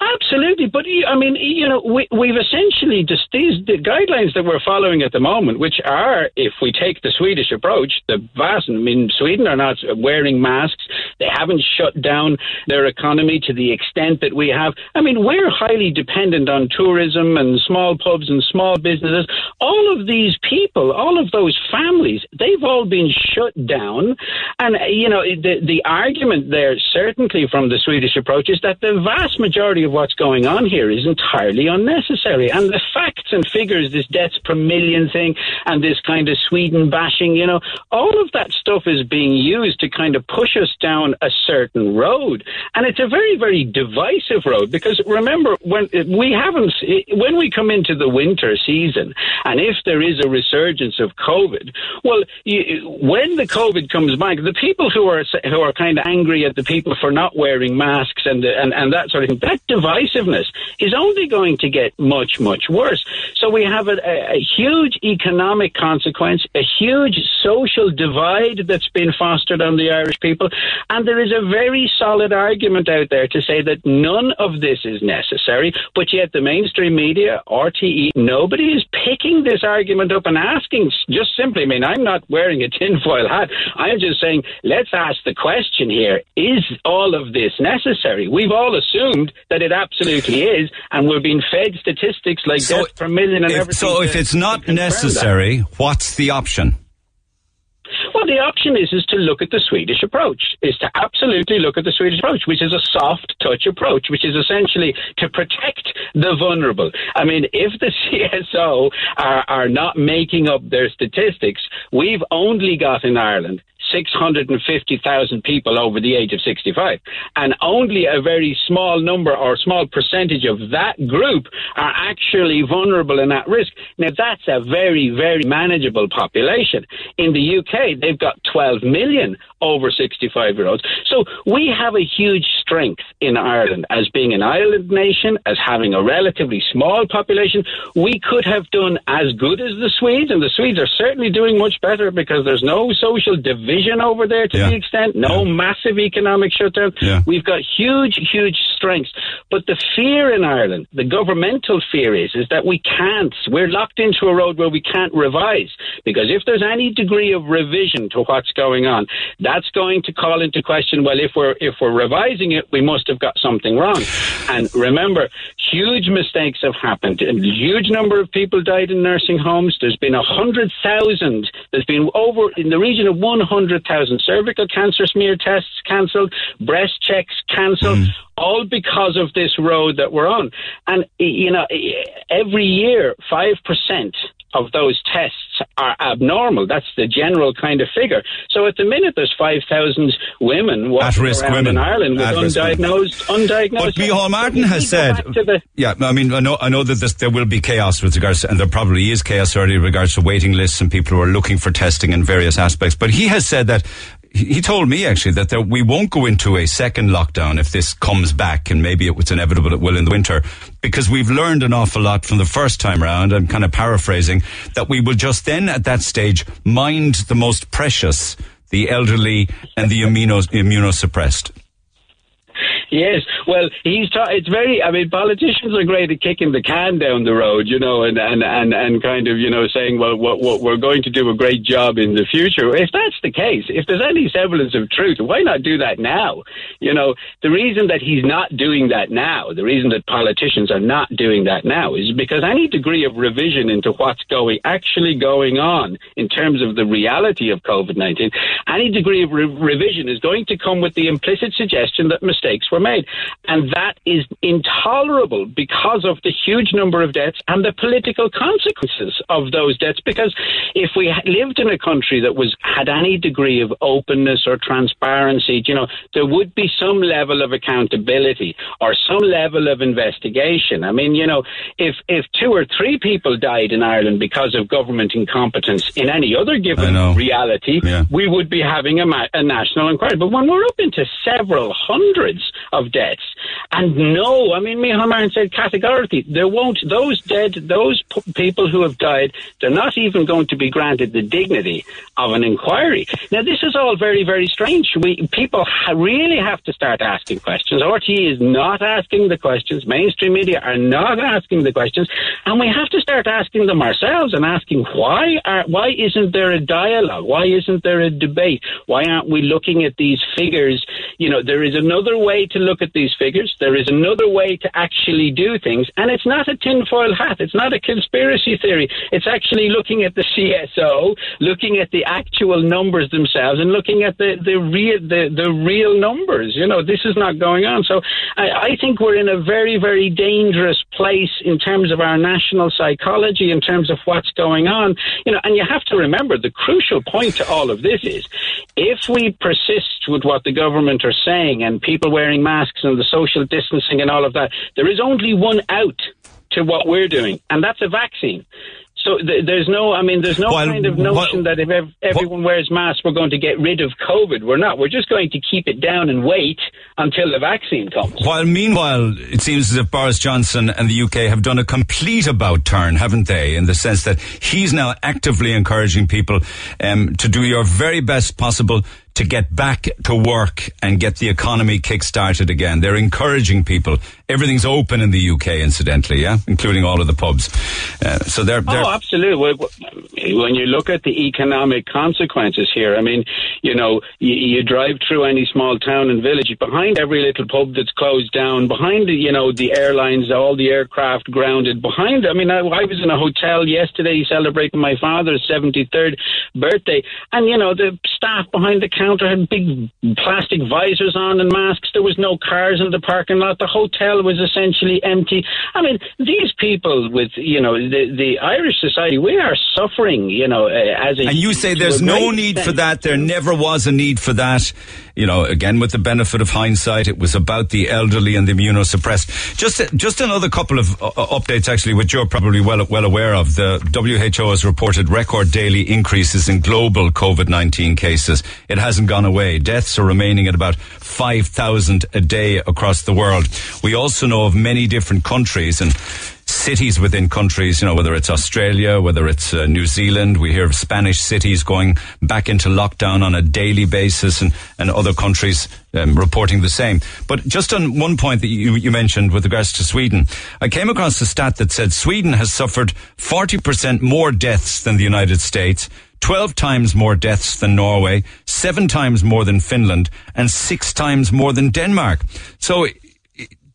Absolutely, but I mean, you know, we, we've essentially just these the guidelines that we're following at the moment, which are, if we take the Swedish approach, the vast. I mean, Sweden are not wearing masks. They haven't shut down their economy to the extent that we have. I mean, we're highly dependent on tourism and small pubs and small businesses. All of these people, all of those families, they've all been shut down. And you know, the the argument there, certainly from the Swedish approach, is that the vast majority of what's going on here is entirely unnecessary. And the facts and figures, this deaths per million thing, and this kind of Sweden bashing, you know, all of that stuff is being used to kind of push us down a certain road. And it's a very, very divisive road because remember, when we haven't, when we come into the winter season, and if there is a resurgence of COVID, well, when the COVID comes back, the people who are who are kind of angry at the people for not wearing masks and and, and that sort of thing, that divisiveness is only going to get much, much worse. So we have a, a, huge economic consequence, a huge social divide that's been fostered on the Irish people, and there is a very solid argument out there to say that none of this is necessary, but yet the mainstream media, RTE, nobody is picking this argument up and asking just simply, I mean, I'm not wearing a tinfoil hat. I'm just saying, let's ask the question here is all of this necessary? We've all assumed that it absolutely is, and we're being fed statistics like So death per million and If, everything. so if it's not confirm that. necessary, what's the option? Well, the option is is to look at the Swedish approach, is to absolutely look at the Swedish approach, which is a soft touch approach, which is essentially to protect the vulnerable. I mean, if the CSO are, are not making up their statistics, we've only got in Ireland 650,000 people over the age of 65. And only a very small number or small percentage of that group are actually vulnerable and at risk. Now, that's a very, very manageable population. In the UK, they've got 12 million over 65 year olds. So we have a huge strength in Ireland as being an island nation, as having a relatively small population. We could have done as good as the Swedes, and the Swedes are certainly doing much better because there's no social division over there to Yeah. the extent, no massive economic shutdown. Yeah. We've got huge, huge strengths. But the fear in Ireland, the governmental fear is, is that we can't, we're locked into a road where we can't revise. Because if there's any degree of revision to what's going on, that's going to call into question, well, if we're, if we're revising it, we must have got something wrong. And remember, huge mistakes have happened. A huge number of people died in nursing homes. There's been a hundred thousand. There's been over in the region of one hundred thousand cervical cancer smear tests cancelled, breast checks cancelled. Hmm. All because of this road that we're on. And, you know, every year, 5% of those tests are abnormal. That's the general kind of figure. So at the minute, there's 5,000 women walking At-risk women. in Ireland with undiagnosed, undiagnosed. But Micheál Martin has said, yeah, I mean, I know, I know that this, there will be chaos with regards to, and there probably is chaos already in regards to waiting lists and people who are looking for testing in various aspects. But he has said that, he told me actually that there, we won't go into a second lockdown if this comes back, and maybe it was inevitable it will in the winter, because we've learned an awful lot from the first time round. I'm kind of paraphrasing that we will just then at that stage mind the most precious, the elderly and the immunos, immunosuppressed. Yes, well, he's. Ta- it's very. I mean, politicians are great at kicking the can down the road, you know, and and and, and kind of, you know, saying, well, what, what we're going to do a great job in the future. If that's the case, if there's any semblance of truth, why not do that now? You know, the reason that he's not doing that now, the reason that politicians are not doing that now, is because any degree of revision into what's going actually going on in terms of the reality of COVID nineteen, any degree of re- revision is going to come with the implicit suggestion that mistakes were made. And that is intolerable because of the huge number of deaths and the political consequences of those deaths. Because if we lived in a country that was had any degree of openness or transparency, you know, there would be some level of accountability or some level of investigation. I mean, you know, if if two or three people died in Ireland because of government incompetence in any other given reality, Yeah. we would be having a, ma- a national inquiry. But when we're up into several hundreds of deaths, and no, I mean, Micheál Martin said categorically, there won't, those dead, those p- people who have died, they're not even going to be granted the dignity of an inquiry. Now, this is all very, very strange. We, people ha- really have to start asking questions. RTE is not asking the questions. Mainstream media are not asking the questions. And we have to start asking them ourselves and asking why are, why isn't there a dialogue? Why isn't there a debate? Why aren't we looking at these figures? You know, there is another way to look at these figures. There is another way to actually do things. And it's not a tinfoil hat. It's not a conspiracy theory. It's actually looking at the CSO, looking at the actual numbers themselves and looking at the, the real, the, the real numbers. You know, this is not going on. So I, I think we're in a very, very dangerous place in terms of our national psychology, in terms of what's going on. You know, and you have to remember the crucial point to all of this is if we persist with what the government are saying and people wearing masks and the social distancing and all of that, there is only one out to what we're doing, and that's a vaccine. So th- there's no, I mean, there's no While- kind of notion that if ev- everyone wears masks, we're going to get rid of COVID. We're not. We're just going to keep it down and wait until the vaccine comes. While meanwhile, it seems as if Boris Johnson and the UK have done a complete about turn, haven't they? In the sense that he's now actively encouraging people um, to do your very best possible to get back to work and get the economy kick-started again. They're encouraging people. Everything's open in the UK, incidentally, yeah, including all of the pubs. Uh, so they're, they're Oh, absolutely. When you look at the economic consequences here, I mean, you know, you, you drive through any small town and village, behind every little pub that's closed down, behind, the, you know, the airlines, all the aircraft grounded, behind, I mean, I, I was in a hotel yesterday celebrating my father's 73rd birthday, and, you know, the staff behind the counter had big plastic visors on and masks. There was no cars in the parking lot. The hotel was essentially empty. I mean, these people with, you know, the, the Irish society, we are suffering, you know, as a. And you say there's no need for that. There never was a need for that. You know, again, with the benefit of hindsight, it was about the elderly and the immunosuppressed. Just, just another couple of uh, uh, updates, actually, which you're probably well, well aware of. The WHO has reported record daily increases in global COVID-19 cases. It hasn't gone away. Deaths are remaining at about 5,000 a day across the world. We also know of many different countries and cities within countries, you know, whether it's Australia, whether it's uh, New Zealand. We hear of Spanish cities going back into lockdown on a daily basis and, and other countries um, reporting the same. But just on one point that you, you mentioned with regards to Sweden, I came across a stat that said Sweden has suffered 40% more deaths than the United States. 12 times more deaths than Norway, seven times more than Finland, and six times more than Denmark. So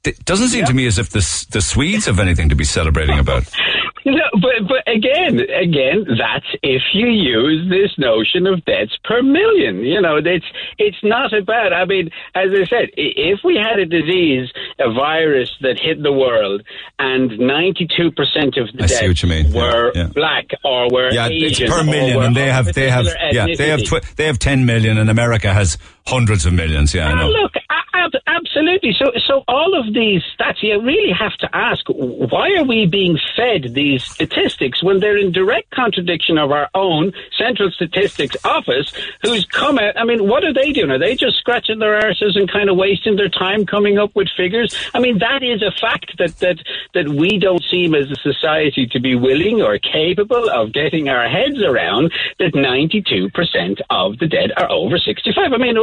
it, doesn't seem to me as if the, the Swedes have anything to be celebrating about. No, but but again, again, that's if you use this notion of deaths per million. You know, it's it's not about. I mean, as I said, if we had a disease, a virus that hit the world, and ninety two percent of the I deaths mean. Yeah, were yeah. black or were Yeah, Asian it's per million, and they have they have particular yeah they have tw- they have 10 million, and America has hundreds of millions. Yeah, I Ah, know. look, ab- absolutely. So, so all of these stats, you really have to ask: Why are we being fed these statistics when they're in direct contradiction of our own Central Statistics Office, who's come out? I mean, what are they doing? Are they just scratching their arses and kind of wasting their time coming up with figures? I mean, that is a fact that that that we don't seem as a society to be willing or capable of getting our heads around. That ninety-two percent of the dead are over sixty-five. I mean,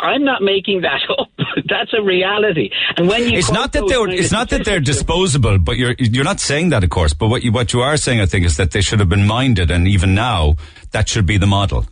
I'm not making that up. That's a reality. And when you It's not that they're it's not that they're disposable, but you're you're not saying that, of course. But what you what you are saying, I think, is that they should have been minded, and even now, that should be the model.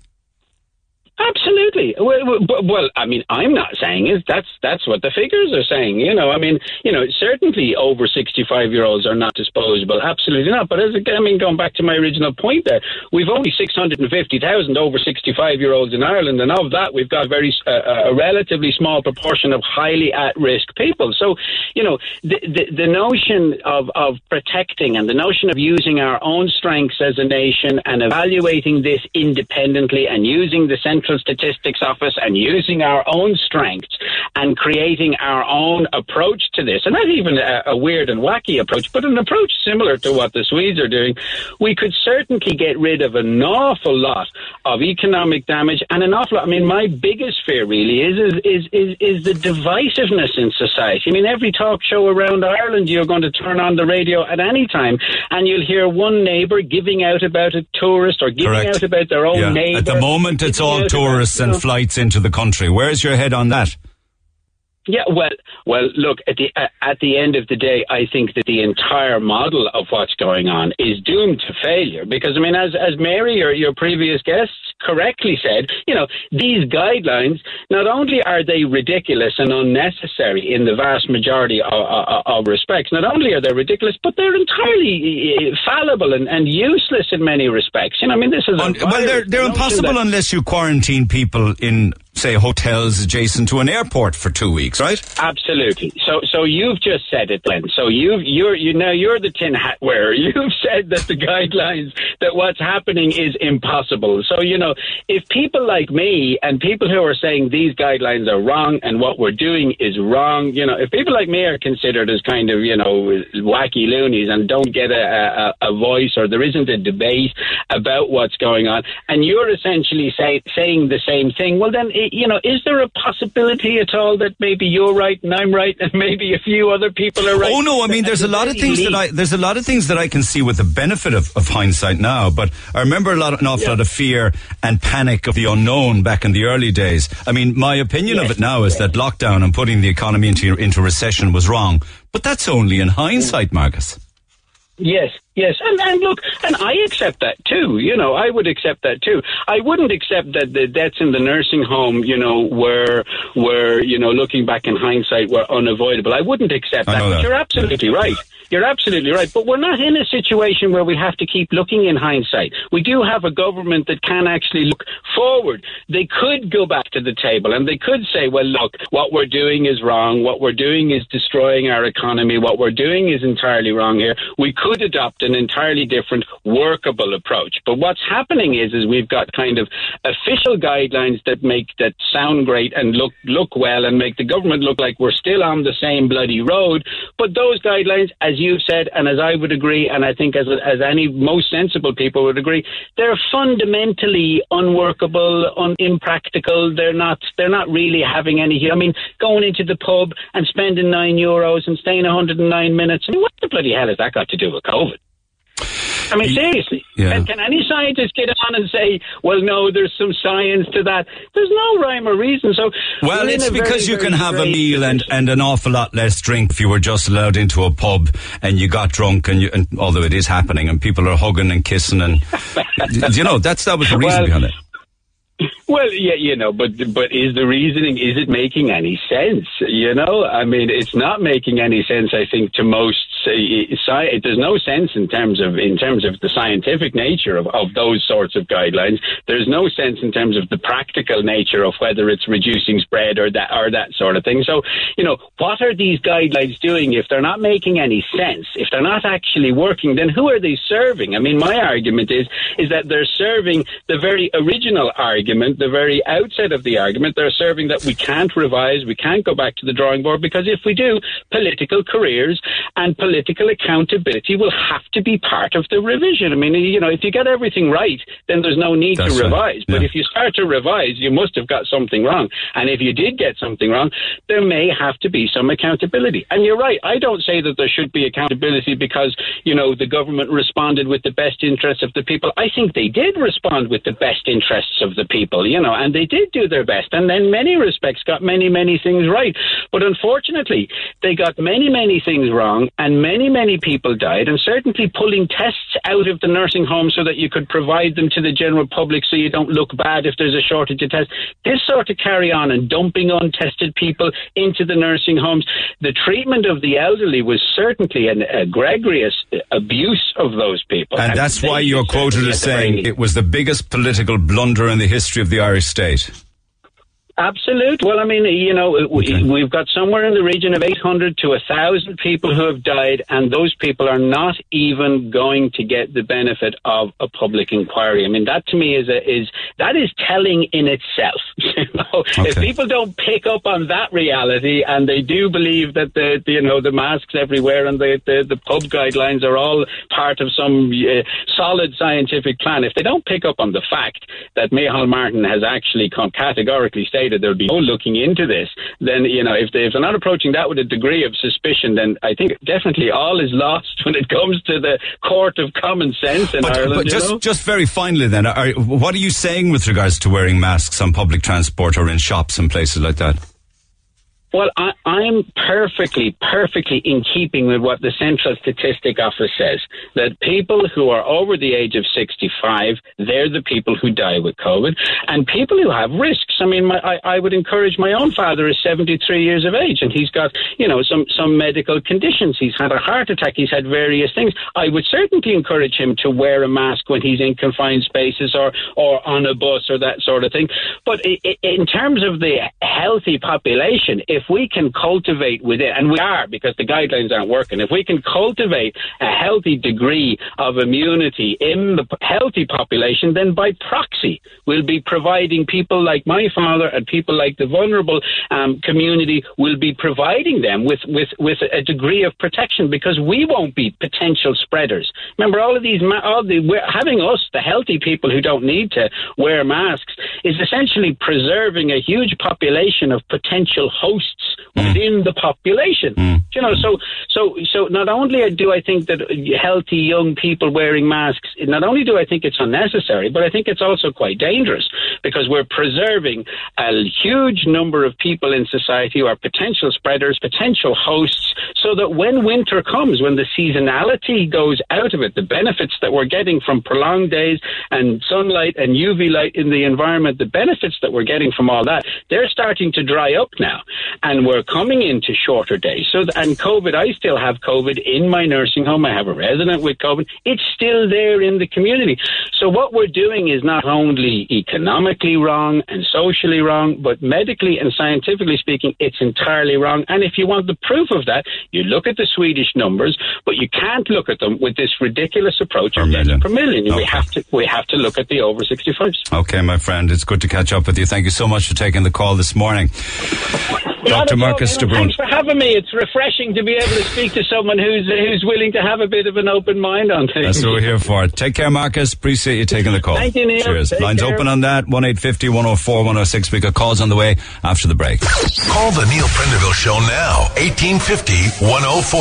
Absolutely. Well, well, I mean, I'm not saying it. That's that's what the figures are saying. You know, I mean, you know, certainly over 65 year olds are not disposable. Absolutely not. But as I mean, going back to my original point, there, we've only 650,000 over 65 year olds in Ireland, and of that, we've got very uh, a relatively small proportion of highly at risk people. So, you know, the, the the notion of of protecting and the notion of using our own strengths as a nation and evaluating this independently and using the Central Statistics Office and using our own strengths and creating our own approach to this, and not even a, a weird and wacky approach, but an approach similar to what the Swedes are doing, we could certainly get rid of an awful lot of economic damage and an awful lot. I mean, my biggest fear really is is is is, the divisiveness in society. I mean, every talk show around Ireland, you're going to turn on the radio at any time, and you'll hear one neighbour giving out about a tourist or giving Correct. out about their own Yeah. neighbour. At the moment, it's all about, tourists and flights into the country. Where's your head on that? Yeah, well, well, look at the uh, at the end of the day, I think that the entire model of what's going on is doomed to failure. Because I mean, as as Mary, your your previous guests correctly said, you know, these guidelines not only are they ridiculous and unnecessary in the vast majority of, of, of respects, not only are they ridiculous, but they're entirely uh, fallible and, and useless in many respects. You know, I mean, this is Un- well, they're they're impossible unless you quarantine people in say, hotels adjacent to an airport for two weeks, right? Absolutely. So, so you've just said it, Glenn. So you've you're, you know, you're the tin hat wearer. You've said that the guidelines, that what's happening is impossible. So, you know, if people like me and people who are saying these guidelines are wrong and what we're doing is wrong, you know, if people like me are considered as kind of, you know, wacky loonies and don't get a, a, a voice or there isn't a debate about what's going on, and you're essentially say, saying the same thing, well, then, you know, is there a possibility at all that maybe you're right and I'm right and maybe a few other people are right? Oh no, I mean, there's a lot of things that I there's a lot of things that I can see with the benefit of, of hindsight now. But I remember a lot, an awful Yeah. lot of fear and panic of the unknown back in the early days. I mean, my opinion of it now is that lockdown and putting the economy into into recession was wrong. But that's only in hindsight, Marcus. Yes, yes, and and look, and I accept that too. You know, I would accept that too. I wouldn't accept that the deaths in the nursing home, you know, were were you know, looking back in hindsight, were unavoidable. I wouldn't accept that. But that. you're absolutely right. You're absolutely right. But we're not in a situation where we have to keep looking in hindsight. We do have a government that can actually look forward. They could go back to the table and they could say, well, look, what we're doing is wrong. What we're doing is destroying our economy. What we're doing is entirely wrong here. We could adopt an entirely different workable approach. But what's happening is, is we've got kind of official guidelines that make, that sound great and look, look well and make the government look like we're still on the same bloody road. But those guidelines, as you've said, and as I would agree, and I think as, as any most sensible people would agree, they're fundamentally unworkable, un, impractical. They're not, they're not really having any, I mean, going into the pub and spending nine euros and staying 109 minutes. I mean, what the bloody hell has that got to do with COVID? I mean, seriously. Yeah. Can, can any scientist get on and say, well, no, there's some science to that? There's no rhyme or reason. So, Well, it's a very, because you can have a meal and, and an awful lot less drink if you were just allowed into a pub and you got drunk and you, and although it is happening and people are hugging and kissing and, you know, that's, that was the reason Well, behind it. Well, yeah, you know, but but is the reasoning is it making any sense? You know, I mean, it's not making any sense. I think to most, sci- there's no sense in terms of in terms of the scientific nature of, of those sorts of guidelines. There's no sense in terms of the practical nature of whether it's reducing spread or that or that sort of thing. So, you know, what are these guidelines doing if they're not making any sense? If they're not actually working, then who are they serving? I mean, my argument is is that they're serving the very original argument, the very outset of the argument. They're serving that we can't revise, we can't go back to the drawing board because if we do, political careers and political accountability will have to be part of the revision. I mean, you know, if you get everything right, then there's no need That's to right. revise. But if you start to revise, you must have got something wrong. And if you did get something wrong, there may have to be some accountability. And you're right. I don't say that there should be accountability because, you know, the government responded with the best interests of the people. I think they did respond with the best interests of the people, you know, and they did do their best. And in many respects got many, many things right. But unfortunately, they got many, many things wrong and many, many people died. And certainly pulling tests out of the nursing home so that you could provide them to the general public so you don't look bad if there's a shortage of tests. This sort of carry on and dumping untested people into the nursing homes. The treatment of the elderly was certainly an egregious abuse of those people. And that's why you're quoted as at the very saying it was the biggest political blunder in the history of the Irish state. Absolute. Well, I mean, you know, we, we've got somewhere in the region of 800 to 1,000 people who have died, and those people are not even going to get the benefit of a public inquiry. I mean, that to me is a, is that is telling in itself. You know, if people don't pick up on that reality, and they do believe that the, you know the masks everywhere and the, the the pub guidelines are all part of some uh, solid scientific plan, if they don't pick up on the fact that Micheál Martin has actually come categorically stated there'll be no looking into this, then you know if, they, if they're not approaching that with a degree of suspicion, then I think definitely all is lost when it comes to the court of common sense in But, Ireland. but just, know? just very finally then, are, what are you saying with regards to wearing masks on public transport or in shops and places like that? Well, I, I'm perfectly, perfectly in keeping with what the Central Statistic Office says that people who are over the age of 65, they're the people who die with COVID, and people who have risks. I mean, my, I, I would encourage my own father is 73 years of age, and he's got, you know, some, some medical conditions. He's had a heart attack, he's had various things. I would certainly encourage him to wear a mask when he's in confined spaces or, or on a bus or that sort of thing. But in terms of the healthy population, if if we can cultivate within, and we are because the guidelines aren't working, if we can cultivate a healthy degree of immunity in the healthy population, then by proxy, we'll be providing people like my father and people like the vulnerable um, community will be providing them with, with, with a degree of protection because we won't be potential spreaders. Remember, all of these, all the, having us, the healthy people who don't need to wear masks, is essentially preserving a huge population of potential hosts within the population. Mm. You know, so so so not only do I think that healthy young people wearing masks, not only do I think it's unnecessary, but I think it's also quite dangerous because we're preserving a huge number of people in society who are potential spreaders, potential hosts, so that when winter comes, when the seasonality goes out of it, the benefits that we're getting from prolonged days and sunlight and UV light in the environment, the benefits that we're getting from all that, they're starting to dry up now and we're coming into shorter days. So, and COVID, I still have COVID in my nursing home. I have a resident with COVID. It's still there in the community. So what we're doing is not only economically wrong and socially wrong, but medically and scientifically speaking, it's entirely wrong. And if you want the proof of that, you look at the Swedish numbers, but you can't look at them with this ridiculous approach per of million. per million. Okay. We have to we have to look at the over 65s. Okay, my friend, it's good to catch up with you. Thank you so much for taking the call this morning. Dr. Marcus de Brun. Thanks for having me. It's refreshing to be able to speak to someone who's who's willing to have a bit of an open mind on things. That's what we're here for. Take care, Marcus. Appreciate you taking the call. Thank you, Neil. Cheers. Take Lines care. open on that. 1 104 106. We got calls on the way after the break. Call the Neil Prendeville Show now. 1850 104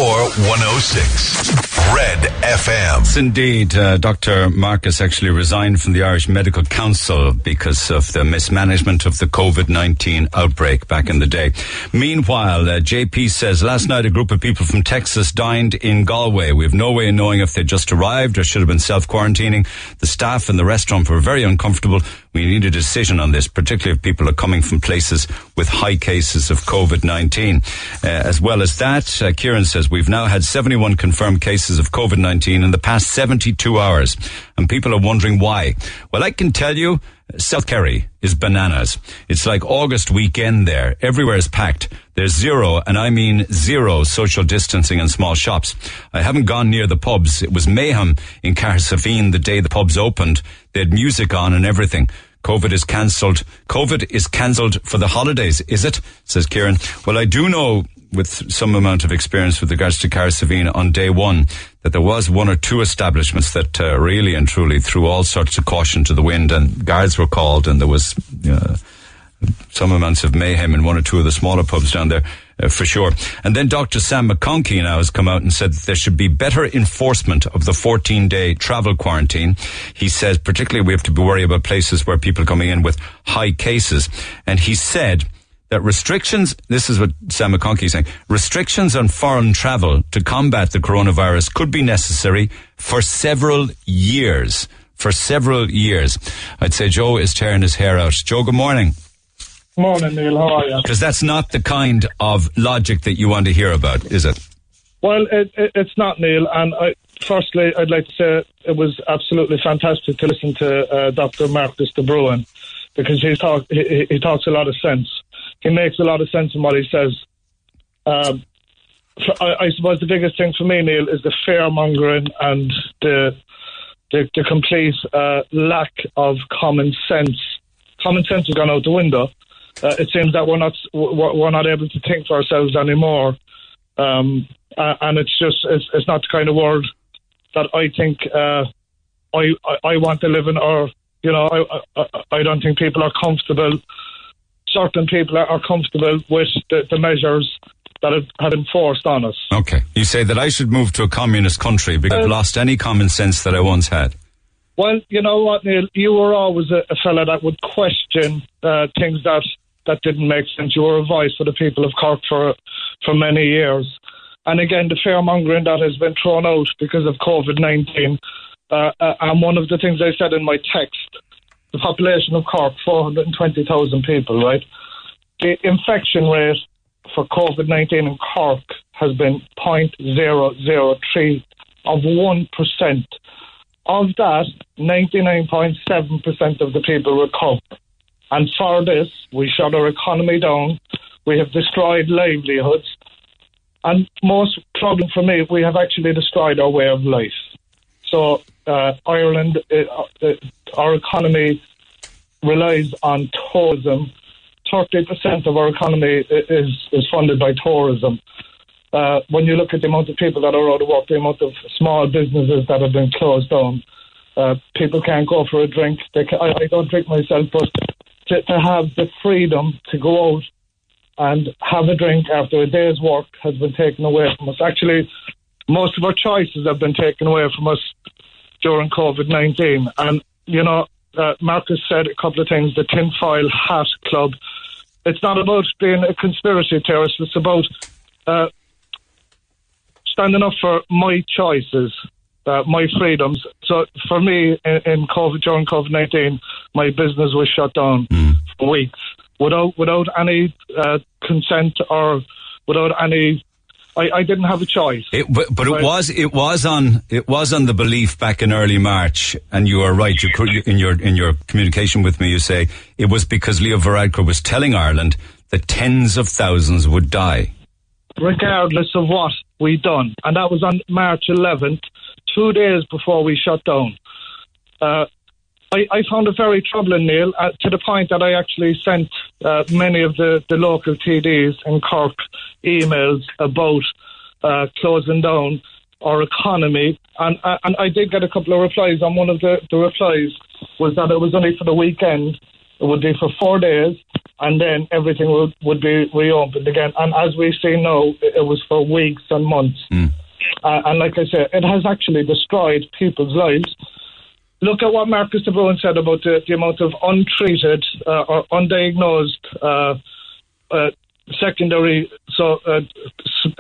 106. Red FM. Yes, indeed. Uh, Dr. Marcus actually resigned from the Irish Medical Council because of the mismanagement of the COVID 19 outbreak back in the day. Meanwhile, uh, JP says last night a group of people from Texas dined in Galway. We have no way of knowing if they just arrived or should have been self quarantining. The staff in the restaurant were very uncomfortable. We need a decision on this, particularly if people are coming from places with high cases of COVID 19. Uh, as well as that, uh, Kieran says we've now had 71 confirmed cases of COVID 19 in the past 72 hours, and people are wondering why. Well, I can tell you, South Kerry is bananas. It's like August weekend there. Everywhere is packed. There's zero, and I mean zero social distancing in small shops. I haven't gone near the pubs. It was mayhem in Cahersiveen the day the pubs opened. They had music on and everything. COVID is cancelled. COVID is cancelled for the holidays, is it? Says Kieran. Well, I do know with some amount of experience with regards to Cahersiveen on day one that there was one or two establishments that uh, really and truly threw all sorts of caution to the wind and guards were called and there was uh, some amounts of mayhem in one or two of the smaller pubs down there uh, for sure. And then Dr. Sam McConkey now has come out and said that there should be better enforcement of the 14 day travel quarantine. He says particularly we have to be worried about places where people are coming in with high cases. And he said that restrictions, this is what Sam McConkey is saying, restrictions on foreign travel to combat the coronavirus could be necessary for several years. For several years. I'd say Joe is tearing his hair out. Joe, good morning. Morning, Neil. How are you? Because that's not the kind of logic that you want to hear about, is it? Well, it, it, it's not, Neil. And I, firstly, I'd like to say it was absolutely fantastic to listen to uh, Dr. Marcus de Brun because he, talk, he, he talks a lot of sense. He makes a lot of sense in what he says. Um, for, I, I suppose the biggest thing for me, Neil, is the fear mongering and the the, the complete uh, lack of common sense. Common sense has gone out the window. Uh, it seems that we're not we're, not able to think for ourselves anymore, um, and it's just it's, it's not the kind of world that I think uh, I, I I want to live in, or you know I, I I don't think people are comfortable. Certain people are, are comfortable with the, the measures that have been forced on us. Okay. You say that I should move to a communist country because I've lost any common sense that I once had. Well, you know what, Neil? You were always a, a fella that would question uh, things that that didn't make sense. You were a voice for the people of Cork for for many years. And again, the fearmongering that has been thrown out because of COVID 19. Uh, uh, and one of the things I said in my text, the population of Cork, 420,000 people, right? The infection rate for COVID 19 in Cork has been 0.003 of 1%. Of that, 99.7% of the people recover. And for this, we shut our economy down. We have destroyed livelihoods. And most troubling for me, we have actually destroyed our way of life. So uh, Ireland, uh, uh, our economy relies on tourism. Thirty percent of our economy is is funded by tourism. Uh, when you look at the amount of people that are out of work, the amount of small businesses that have been closed down, uh, people can't go for a drink. Can, I, I don't drink myself, but to, to have the freedom to go out and have a drink after a day's work has been taken away from us. Actually, most of our choices have been taken away from us during COVID 19. And, you know, uh, Marcus said a couple of things the tinfoil hat club. It's not about being a conspiracy theorist, it's about uh, standing up for my choices. Uh, my freedoms. So for me, in, in COVID during COVID nineteen, my business was shut down Mm. for weeks without without any uh, consent or without any. I, I didn't have a choice. It, but, but it was it was on it was on the belief back in early March, and you are right. You could, in your in your communication with me, you say it was because Leo Varadkar was telling Ireland that tens of thousands would die. regardless of what we'd done. And that was on March 11th, two days before we shut down. Uh, I, I found it very troubling, Neil, uh, to the point that I actually sent uh, many of the, the local TDs in Cork emails about uh, closing down our economy. And, uh, and I did get a couple of replies. And one of the, the replies was that it was only for the weekend. It would be for four days, and then everything would, would be reopened again. And as we see now, it, was for weeks and months. Uh, and like I said, it has actually destroyed people's lives. Look at what Marcus de Brun said about the, the amount of untreated uh, or undiagnosed uh, uh, secondary, so uh,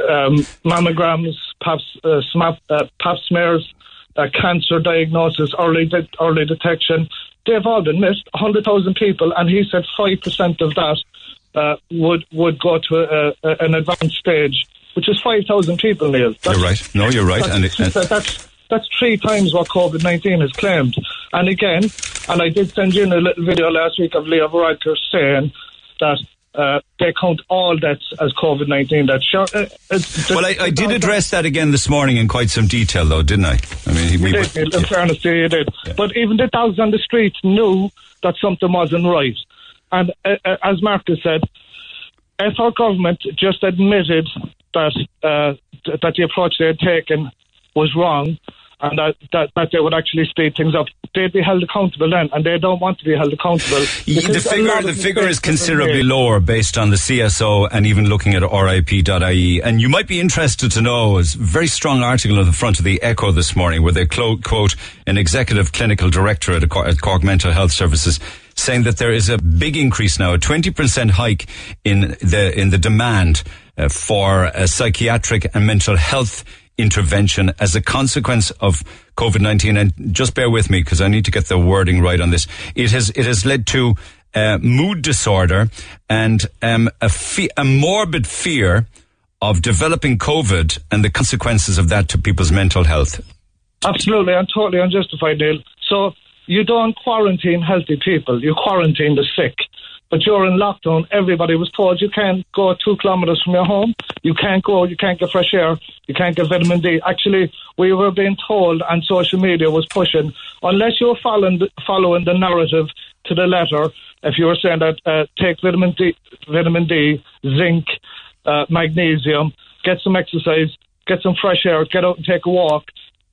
um, mammograms, pap, uh, smap, uh, pap smears, uh, cancer diagnosis, early de- early detection. They've all been missed. 100,000 people, and he said 5% of that uh, would would go to a, a, an advanced stage, which is 5,000 people, Neil. That's- you're right. No, you're right. that's, And, it, and that's that's three times what COVID nineteen has claimed. And again, and I did send you in a little video last week of Leo Varadkar saying that uh, they count all deaths as COVID nineteen. That sure, uh, well, I, I did address that again this morning in quite some detail, though, didn't I? I mean, we, did, Neil, in fairness to you, did. But even the dogs on the streets knew that something wasn't right. And uh, uh, as Marcus said, if our government just admitted that uh, that the approach they had taken was wrong and that, that, that they would actually speed things up, they'd be held accountable then, and they don't want to be held accountable. the figure, the figure is mistakes have been considerably lower based on the CSO and even looking at RIP.ie. And you might be interested to know, is a very strong article on the front of the Echo this morning where they clo- quote an executive clinical director at, Cor- at Cork Mental Health Services saying that there is a big increase now, a 20% hike in the, in the demand uh, for uh, psychiatric and mental health intervention as a consequence of COVID-19. And just bear with me because I need to get the wording right on this. It has, it has led to uh, mood disorder and um, a, fe- a morbid fear of developing COVID and the consequences of that to people's mental health. Absolutely, and totally unjustified, Neil. So you don't quarantine healthy people, you quarantine the sick. But during lockdown, everybody was told you can't go two kilometres from your home. You can't go, you can't get fresh air, you can't get vitamin D. Actually, we were being told, and social media was pushing, unless you're following the, following the narrative to the letter, if you were saying that uh, take vitamin D, vitamin D, zinc, uh, magnesium, get some exercise, get some fresh air, get out and take a walk.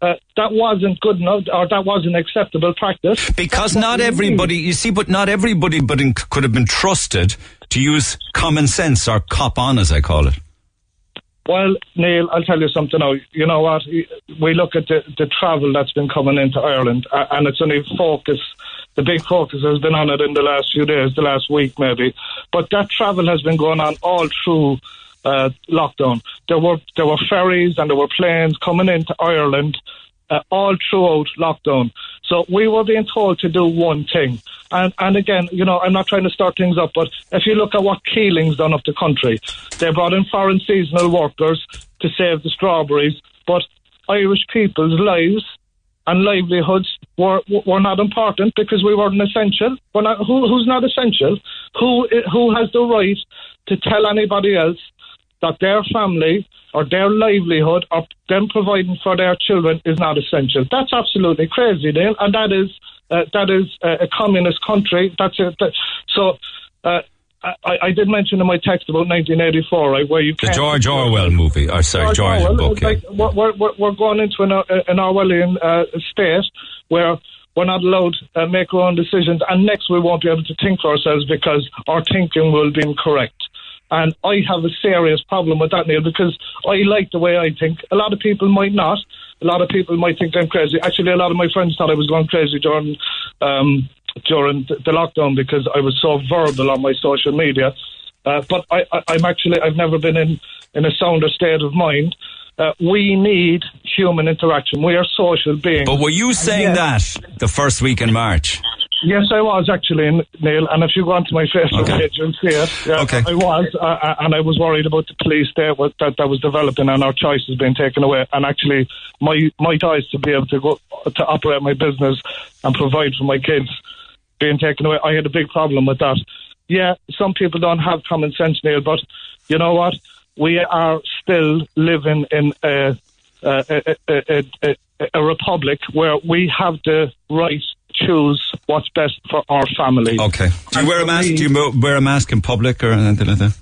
Uh, that wasn't good enough, or that wasn't acceptable practice. Because That's not everybody, you see, but not everybody but in, could have been trusted to use common sense or cop on, as I call it. Well, Neil, I'll tell you something now. You know what? We look at the, the travel that's been coming into Ireland, and it's only focus the big focus has been on it in the last few days, the last week maybe. But that travel has been going on all through uh, lockdown. There were there were ferries and there were planes coming into Ireland uh, all throughout lockdown. So we were being told to do one thing. And and again, you know, I'm not trying to start things up, but if you look at what Keeling's done up the country, they brought in foreign seasonal workers to save the strawberries, but Irish people's lives and livelihoods were were not important because we weren't essential. We're not, who, who's not essential? Who who has the right to tell anybody else that their family or their livelihood or them providing for their children is not essential? That's absolutely crazy, Neil, and that is uh, that is uh, a communist country. That's it. That, so. Uh, I, I, did mention in my text about 1984, right, where you the George Orwell movie, or sorry, George, George book. Like, we're, we're, we're going into an, uh, an Orwellian uh, state where we're not allowed to uh, make our own decisions, and next we won't be able to think for ourselves because our thinking will be incorrect. And I have a serious problem with that, Neil, because I like the way I think. A lot of people might not. A lot of people might think I'm crazy. Actually, a lot of my friends thought I was going crazy during um, during the lockdown because I was so verbal on my social media. Uh, but I, am actually I've never been in in a sounder state of mind. Uh, we need human interaction. We are social beings. But were you saying that the first week in March? Yes, I was actually, Neil. And if you go onto my Facebook okay. page, you'll see it. Yeah, okay. I was, uh, uh, and I was worried about the police there that that was developing, and our choices being taken away. And actually, my my choice to be able to go to operate my business and provide for my kids being taken away, I had a big problem with that. Yeah, some people don't have common sense, Neil, but you know what? We are still living in a a, a, a, a republic where we have the right choose what's best for our family. Okay. Do you wear a mask? Do you wear a mask in public or anything like that?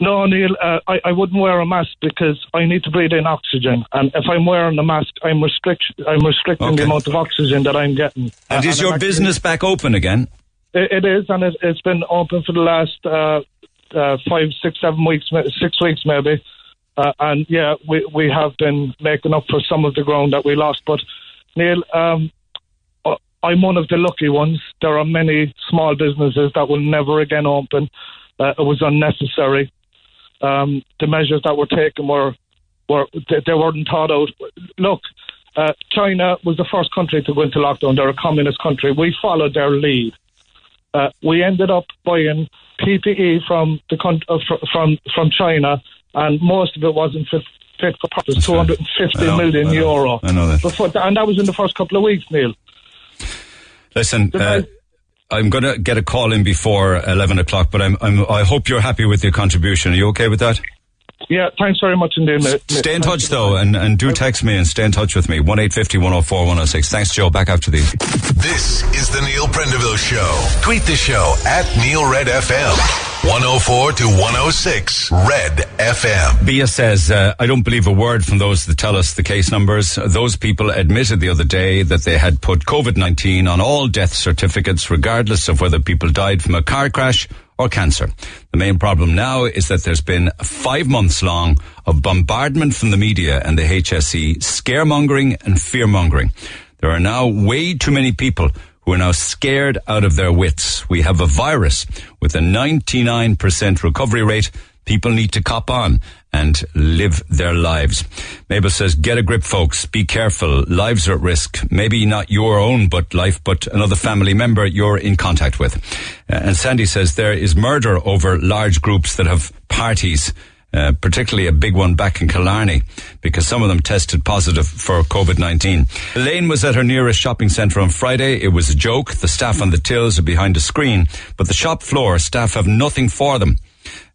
No, Neil, uh, I, I wouldn't wear a mask because I need to breathe in oxygen. And if I'm wearing a mask, I'm, restrict, I'm restricting okay. the amount of oxygen that I'm getting. And uh, is your business back open again? it, it is, and it, has been open for the last uh, uh, five, six, seven weeks, six weeks maybe. Uh, and yeah, we, we have been making up for some of the ground that we lost. But Neil, um, I'm one of the lucky ones. There are many small businesses that will never again open. Uh, it was unnecessary. Um, the measures that were taken were were they, they weren't thought out. Look, uh, China was the first country to go into lockdown. They're a communist country. We followed their lead. Uh, we ended up buying PPE from the uh, from from China, and most of it wasn't fit, fit for purpose. Two hundred and fifty million euro. I know that. Before, and that was in the first couple of weeks, Neil. Listen, uh, I'm going to get a call in before 11 o'clock, but I'm, I'm, I hope you're happy with your contribution. Are you okay with that? Yeah, thanks very much indeed, mate. Stay in touch, though, and, and do text me and stay in touch with me. 1 104 106. Thanks, Joe. Back after these. This is the Neil Prendeville Show. Tweet the show at Neil Red FM. 104 to 106 Red FM. Bia says, uh, I don't believe a word from those that tell us the case numbers. Those people admitted the other day that they had put COVID-19 on all death certificates, regardless of whether people died from a car crash or cancer. The main problem now is that there's been five months long of bombardment from the media and the HSE, scaremongering and fearmongering. There are now way too many people who are now scared out of their wits. We have a virus with a 99% recovery rate. People need to cop on and live their lives. Mabel says, get a grip, folks. Be careful. Lives are at risk. Maybe not your own but life, but another family member you're in contact with. Uh, and Sandy says there is murder over large groups that have parties uh, particularly a big one back in Killarney, because some of them tested positive for COVID-19. Elaine was at her nearest shopping centre on Friday. It was a joke. The staff on the tills are behind a screen, but the shop floor staff have nothing for them.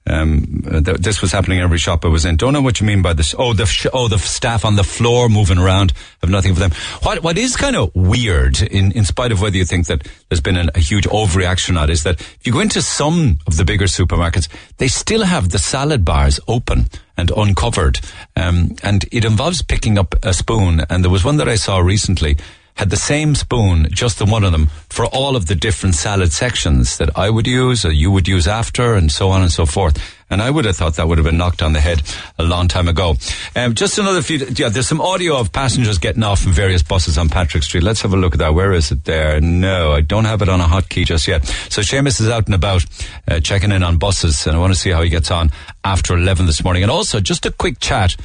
Um, th- this was happening in every shop I was in. Don't know what you mean by this. Oh, the sh- oh the staff on the floor moving around have nothing for them. What what is kind of weird, in in spite of whether you think that there's been an, a huge overreaction or not, is that if you go into some of the bigger supermarkets, they still have the salad bars open and uncovered, um, and it involves picking up a spoon. And there was one that I saw recently had the same spoon, just the one of them, for all of the different salad sections that I would use or you would use after and so on and so forth. And I would have thought that would have been knocked on the head a long time ago. Um, just another few, yeah, there's some audio of passengers getting off from various buses on Patrick Street. Let's have a look at that. Where is it there? No, I don't have it on a hotkey just yet. So Seamus is out and about, uh, checking in on buses, and I want to see how he gets on after 11 this morning. And also, just a quick chat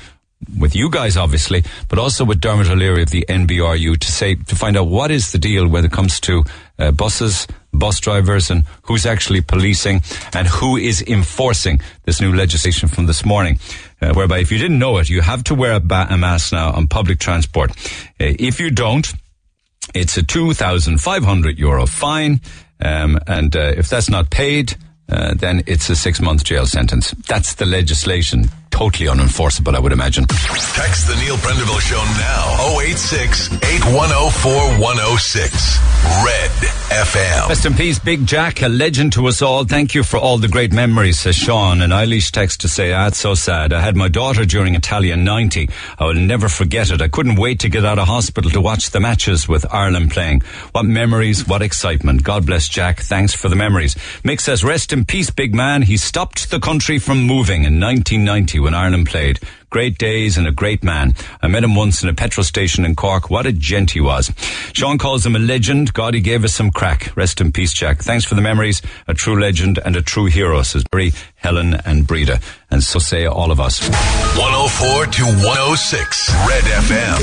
with you guys, obviously, but also with Dermot O'Leary of the NBRU to say to find out what is the deal when it comes to uh, buses, bus drivers, and who's actually policing and who is enforcing this new legislation from this morning. Uh, whereby, if you didn't know it, you have to wear a, ba- a mask now on public transport. Uh, if you don't, it's a two thousand five hundred euro fine, um, and uh, if that's not paid. Uh, then it's a six month jail sentence. That's the legislation. Totally unenforceable, I would imagine. Text the Neil Prendeville Show now. 086 8104 106. Red FM. Rest in peace, Big Jack, a legend to us all. Thank you for all the great memories, says Sean. And Eilish text to say, ah, it's so sad. I had my daughter during Italia 90. I will never forget it. I couldn't wait to get out of hospital to watch the matches with Ireland playing. What memories, what excitement. God bless Jack. Thanks for the memories. Mick says, rest in peace, big man. He stopped the country from moving in 1990 when Ireland played. Great days and a great man. I met him once in a petrol station in Cork. What a gent he was. Sean calls him a legend. God, he gave us some crack. Rest in peace, Jack. Thanks for the memories. A true legend and a true hero, says Barry, Helen and Breda. And so say all of us. 104 to 106. Red FM.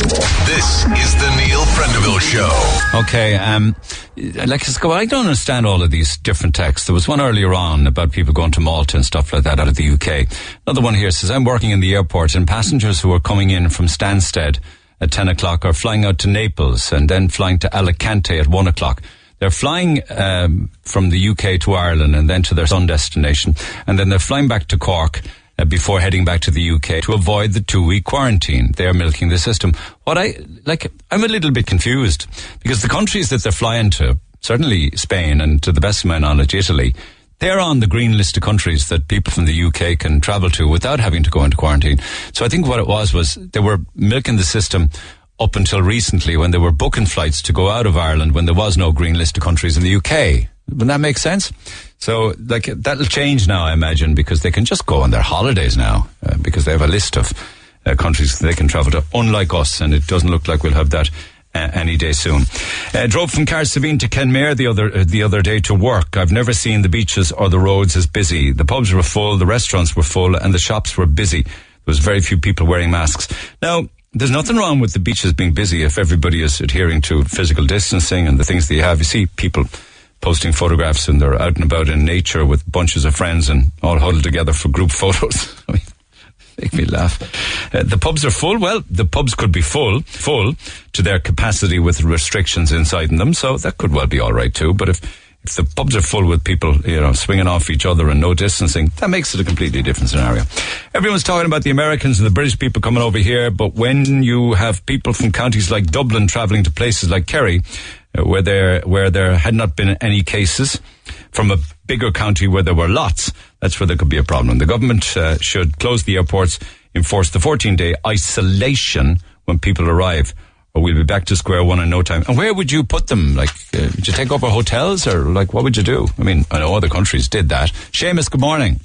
This is the Neil Prendeville Show. Okay, um, like, I don't understand all of these different texts. There was one earlier on about people going to Malta and stuff like that out of the UK. Another one here says, I'm working in the airport and passengers who are coming in from Stansted at 10 o'clock are flying out to Naples and then flying to Alicante at 1 o'clock. They're flying um, from the UK to Ireland and then to their sun destination, and then they're flying back to Cork uh, before heading back to the UK to avoid the two-week quarantine. They're milking the system. What I like, I'm a little bit confused because the countries that they're flying to, certainly Spain and to the best of my knowledge, Italy, they're on the green list of countries that people from the UK can travel to without having to go into quarantine. So I think what it was was they were milking the system up until recently when they were booking flights to go out of Ireland when there was no green list of countries in the UK. Wouldn't that make sense? So, like, that'll change now, I imagine, because they can just go on their holidays now, uh, because they have a list of uh, countries they can travel to, unlike us, and it doesn't look like we'll have that uh, any day soon. Uh, drove from Cahersiveen to Kenmare the other uh, the other day to work. I've never seen the beaches or the roads as busy. The pubs were full, the restaurants were full, and the shops were busy. There was very few people wearing masks. Now, there's nothing wrong with the beaches being busy if everybody is adhering to physical distancing and the things you have. You see people posting photographs and they're out and about in nature with bunches of friends and all huddled together for group photos. I mean, make me laugh. Uh, the pubs are full. Well, the pubs could be full, full to their capacity with restrictions inside them. So that could well be all right too. But if if the pubs are full with people, you know, swinging off each other and no distancing, that makes it a completely different scenario. Everyone's talking about the Americans and the British people coming over here, but when you have people from counties like Dublin travelling to places like Kerry, uh, where there where there had not been any cases, from a bigger county where there were lots, that's where there could be a problem. The government uh, should close the airports, enforce the 14-day isolation when people arrive or we'll be back to square one in no time. And where would you put them? Like, uh, would you take over hotels or like what would you do? I mean, I know other countries did that. Seamus, good morning.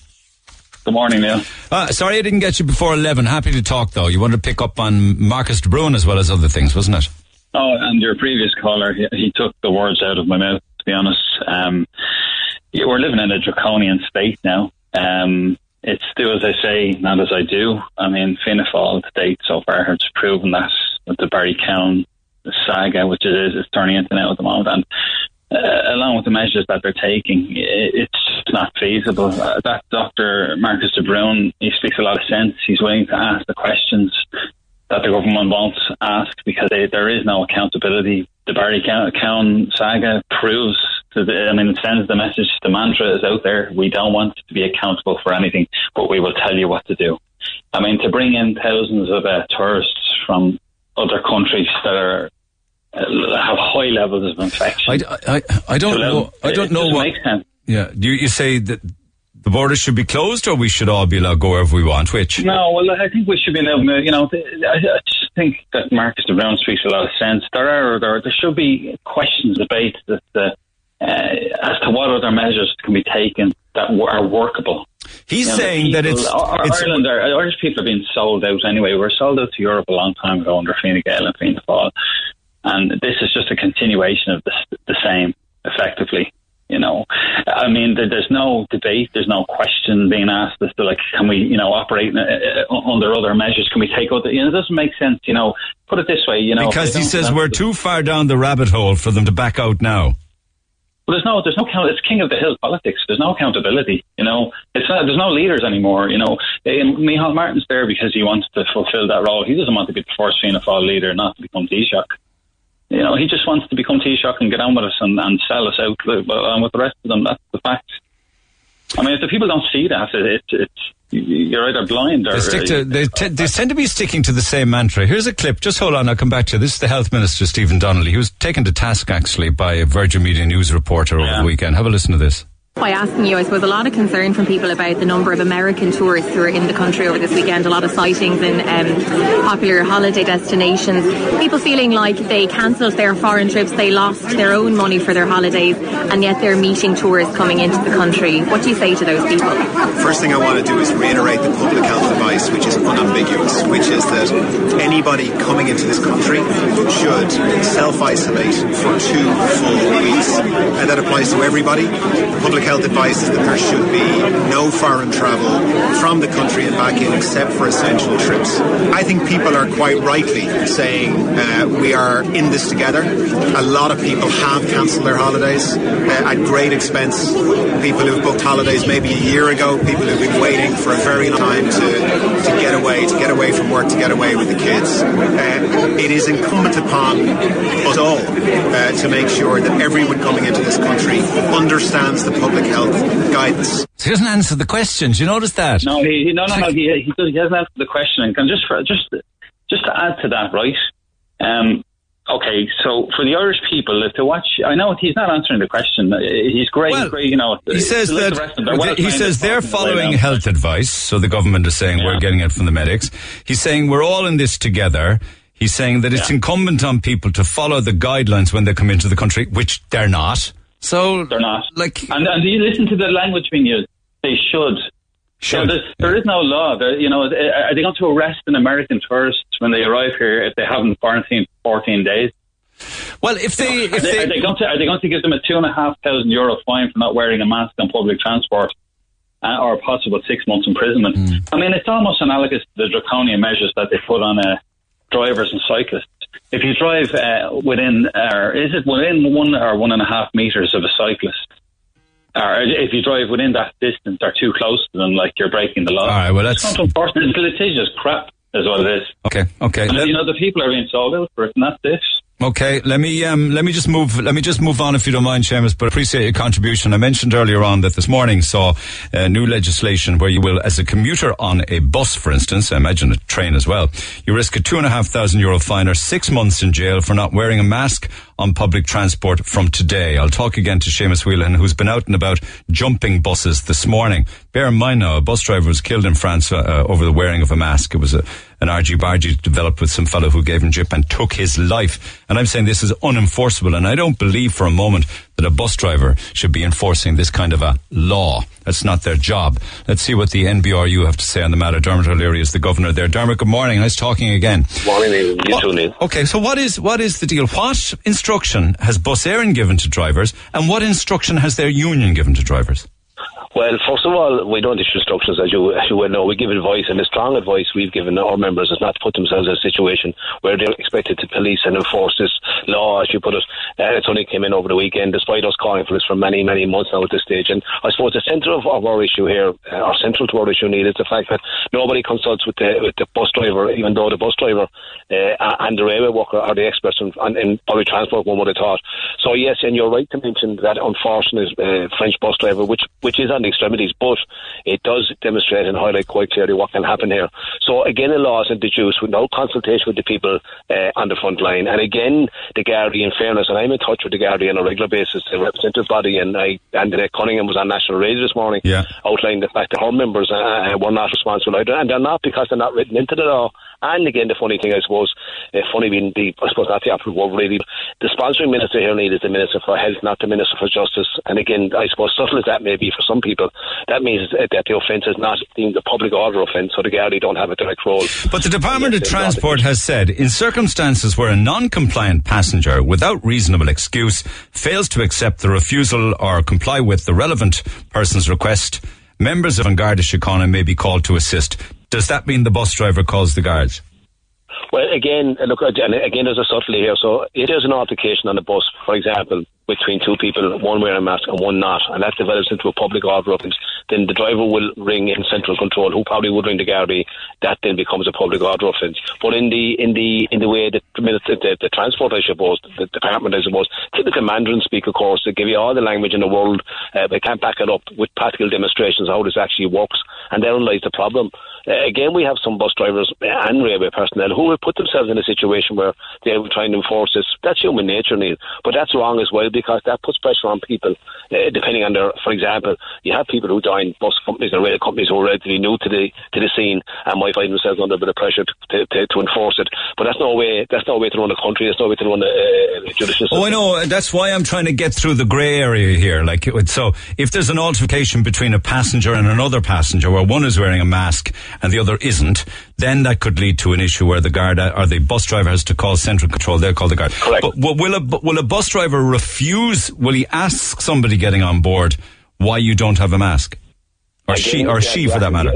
Good morning, Neil. Uh, sorry I didn't get you before 11. Happy to talk though. You wanted to pick up on Marcus de Brun as well as other things, wasn't it? Oh, and your previous caller, he, he took the words out of my mouth, to be honest. Um, yeah, we're living in a draconian state now. Um, it's do as I say, not as I do. I mean, Fianna Fáil to date so far has proven that with the Barry Cowen saga, which it is, is turning into now at the moment. And uh, along with the measures that they're taking, it's not feasible. Uh, that Dr. Marcus de Brun, he speaks a lot of sense. He's willing to ask the questions that the government won't ask because they, there is no accountability. The Barry Cowen saga proves to the, I mean, it sends the message, the mantra is out there. We don't want to be accountable for anything, but we will tell you what to do. I mean, to bring in thousands of uh, tourists from other countries that are uh, have high levels of infection. I, I, I don't know. I don't know what. Yeah. Do you, you say that the borders should be closed, or we should all be allowed to go wherever we want? Which? No. Well, I think we should be allowed. You know, I, I just think that Marcus de Brun speaks a lot of sense. There are there, there should be questions, debate that uh, uh, as to what other measures can be taken that are workable. He's You know, saying that people- it's- Ar- it's- Ireland. Are, Irish people are being sold out anyway. We were sold out to Europe a long time ago under Fine Gael and Fianna Fáil, and this is just a continuation of the, the same, effectively. You know, I mean, there, there's no debate, there's no question being asked as to like, can we, you know, operate uh, uh, under other measures? Can we take other? You know, it doesn't make sense. You know, put it this way, you know, because he says we're too far down the rabbit hole for them to back out now. Well, there's no, there's no count. It's king of the hill politics. There's no accountability. You know, it's not, there's no leaders anymore. You know, and Micheál Martin's there because he wants to fulfil that role. He doesn't want to be the first Fianna Fáil leader, not to become Taoiseach. You know, he just wants to become Taoiseach and get on with us and, and sell us out with, uh, with the rest of them. That's the fact. I mean, if the people don't see that, it, it, it's you're either blind or They stick to they, t- they uh, tend to be sticking to the same mantra. Here's a clip. Just hold on. I'll come back to you. This is the health minister Stephen Donnelly. He was taken to task actually by a Virgin Media News reporter over the weekend. Have a listen to this. By asking you, I suppose a lot of concern from people about the number of American tourists who are in the country over this weekend. A lot of sightings in um, popular holiday destinations. People feeling like they cancelled their foreign trips, they lost their own money for their holidays, and yet they're meeting tourists coming into the country. What do you say to those people? First thing I want to do is reiterate the public health advice, which is unambiguous, which is that anybody coming into this country should self isolate for two full weeks. And that applies to everybody. Public health advice is that there should be no foreign travel from the country and back in except for essential trips. I think people are quite rightly saying uh, we are in this together. A lot of people have cancelled their holidays uh, at great expense. People who've booked holidays maybe a year ago, people who've been waiting for a very long time to, to get away, to get away from work, to get away with the kids. Uh, it is incumbent upon us all uh, to make sure that everyone coming into this country understands the public health guidance. So he doesn't answer the questions. You notice that? No, he, he no, no, no. He, he, does, he hasn't answered the question. And can just for, just just to add to that, right? Um, okay, so for the Irish people, if to watch, I know he's not answering the question. Uh, He's great, Well, great. You know, He says that the rest they're he says they're talking the following health advice. So the government is saying we're getting it from the medics. He's saying we're all in this together. He's saying that it's incumbent on people to follow the guidelines when they come into the country, which they're not. So they're not. Like, and, and do you listen to the language being used? They should. Should. there, there is no law. There, you know, are they going to arrest an American tourist when they arrive here if they haven't quarantined 14 days? Well, if they, are, they, are they going to are they going to give them a two and a half thousand euro fine for not wearing a mask on public transport, uh, or a possible six months imprisonment? Hmm. I mean, it's almost analogous to the draconian measures that they put on uh, drivers and cyclists. If you drive uh, within, or is it within one or one and a half meters of a cyclist, or if you drive within that distance or too close to them, like you're breaking the law. All right, well, It's that's- not enforcement. It's litigious crap, is what it is. Okay, okay. And, you know, the people are being sold out for it, and that's it. Okay, let me um, let me just move let me just move on if you don't mind, Seamus. But appreciate your contribution. I mentioned earlier on that this morning saw uh, new legislation where you will, as a commuter on a bus, for instance, I imagine a train as well, you risk a two and a half thousand euro fine or six months in jail for not wearing a mask on public transport from today. I'll talk again to Seamus Whelan, who's been out and about jumping buses this morning. Bear in mind now, a bus driver was killed in France uh, over the wearing of a mask. It was a, an argy bargy developed with some fellow who gave him jip and took his life. And I'm saying this is unenforceable, and I don't believe for a moment that a bus driver should be enforcing this kind of a law. That's not their job. Let's see what the NBRU have to say on the matter. Dermot O'Leary is the governor there. Dermot, good morning. Nice talking again. Morning, Neil. You too, Neil. Okay, so what is what is the deal? What instruction has Bus Éireann given to drivers, and what instruction has their union given to drivers? Well, first of all, we don't issue instructions, as you, as you well know. We give advice, and the strong advice we've given our members is not to put themselves in a situation where they're expected to police and enforce this law, as you put it. And it's only came in over the weekend, despite us calling for this for many, many months now at this stage. And I suppose the centre of, of our issue here, uh, or central to our issue, Neil, is the fact that nobody consults with the, with the bus driver, even though the bus driver uh, and the railway worker are the experts in, in public transport, one would have thought. So, yes, and you're right to mention that unfortunate uh, French bus driver, which, which is on the extremities, but it does demonstrate and highlight quite clearly what can happen here. So again, a law is introduced with no consultation with the people uh, on the front line. And again, the Gardaí, in fairness, and I'm in touch with the Gardaí on a regular basis, the representative body, and I, and uh, Cunningham was on national radio this morning, yeah. outlining the fact that her members uh, were not responsible either, and they're not because they're not written into the law. And again, the funny thing, I suppose, uh, funny being the, I suppose not the opposite word really, the sponsoring minister here, Neil, is the Minister for Health, not the Minister for Justice. And again, I suppose subtle as that may be for some people, that means that the offence is not deemed a public order offence, so the Gardaí don't have a direct role. But the Department of Transport has said in circumstances where a non compliant passenger, without reasonable excuse, fails to accept the refusal or comply with the relevant person's request, members of An Garda Síochána may be called to assist. Does that mean the bus driver calls the guards? Well, again, look, again, there's a subtlety here. So it is an altercation on the bus, for example, between two people, one wearing a mask and one not, and that develops into a public order offence, then the driver will ring in central control, who probably would ring the Gardaí. That then becomes a public order offence. But in the in the in the way that the, the, the transport, I suppose, the department, I suppose, typical Mandarin speak, of course, they give you all the language in the world. Uh, they can't back it up with practical demonstrations how this actually works, and therein lies the problem. Uh, again, we have some bus drivers and railway personnel who will put themselves in a situation where they will try and enforce this. That's human nature, Neil. But that's wrong as well because that puts pressure on people, uh, depending on their. For example, you have people who join bus companies and rail companies who are relatively new to the to the scene and might find themselves under a bit of pressure to, to, to enforce it. But that's no way. That's no way to run a country. That's no way to run a, a judicial system. Oh, I know. That's why I'm trying to get through the grey area here. Like, so if there's an altercation between a passenger and another passenger, where one is wearing a mask and the other isn't, then that could lead to an issue where the guard uh, or the bus driver has to call central control. They'll call the guard. Correct. But will a will a bus driver refuse? Will he ask somebody getting on board why you don't have a mask? Or Again, she, or yeah, she for that matter.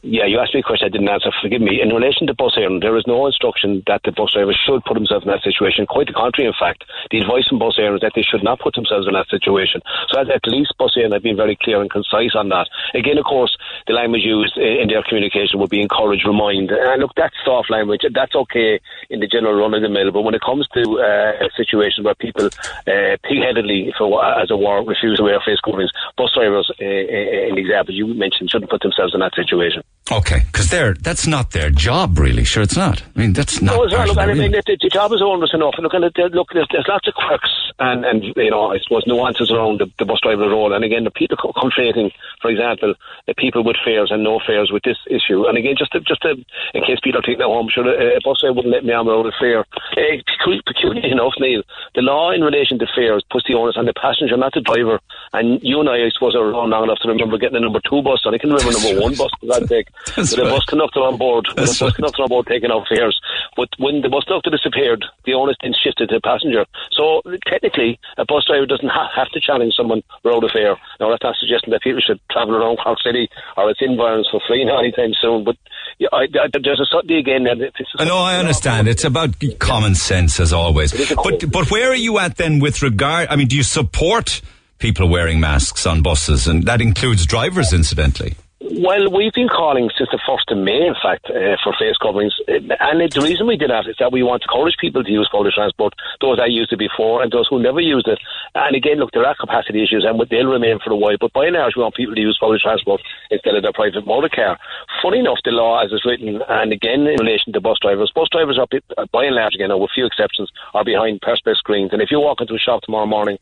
Yeah, you asked me a question I didn't answer. Forgive me. In relation to Bus Éireann, there is no instruction that the bus driver should put himself in that situation. Quite the contrary, in fact. The advice from Bus Éireann is that they should not put themselves in that situation. So at, at least Bus Éireann have been very clear and concise on that. Again, of course, the language used in their communication would be encourage, remind. And look, that's soft language. That's okay in the general run of the mill. But when it comes to uh, situations where people uh, pig-headedly, for, as a war, refuse to wear face coverings, bus drivers, uh, uh, in example you mentioned, shouldn't put themselves in that situation. Okay, because they're that's not their job, really. Sure, it's not. I mean, that's not. No, well, look, I mean, the, the job is onerous enough. Look, and there- look, there's, there's lots of quirks and, and, you know, I suppose nuances around the, the bus driver role. And again, the people co- conflating, for example, the people with fares and no fares with this issue. And again, just to, just to, in case people taking it home, sure, a, a bus driver wouldn't let me on without a fare. Uh, pecu- peculiarly enough, Neil, the law in relation to fares puts the onus on the passenger, not the driver. And you and I, I suppose, are around long enough to remember getting a number two bus, and I can remember number one bus, for God's sake, That's with a right. bus conductor on board, with That's a bus right. conductor on board taking out fares. But when the bus conductor disappeared, the onus then shifted to the passenger. So technically, a bus driver doesn't ha- have to challenge someone without a fare. Now, that's not suggesting that people should travel around Cork City or its environs for free now anytime soon. But yeah, I, I, there's a subtlety again. that it's a know, I understand. It's about common sense as always. But but where are you at then with regard? I mean, do you support people wearing masks on buses, and that includes drivers, incidentally? Well, we've been calling since the 1st of May, in fact, uh, for face coverings. Uh, And the reason we did that is that we want to encourage people to use public transport, those that used it before and those who never used it. And again, look, there are capacity issues and they'll remain for a while. But by and large, we want people to use public transport instead of their private motor car. Funny enough, the law as it's written, and again in relation to bus drivers, bus drivers are, by and large, again, with few exceptions, are behind perspex screens. And if you walk into a shop tomorrow morning,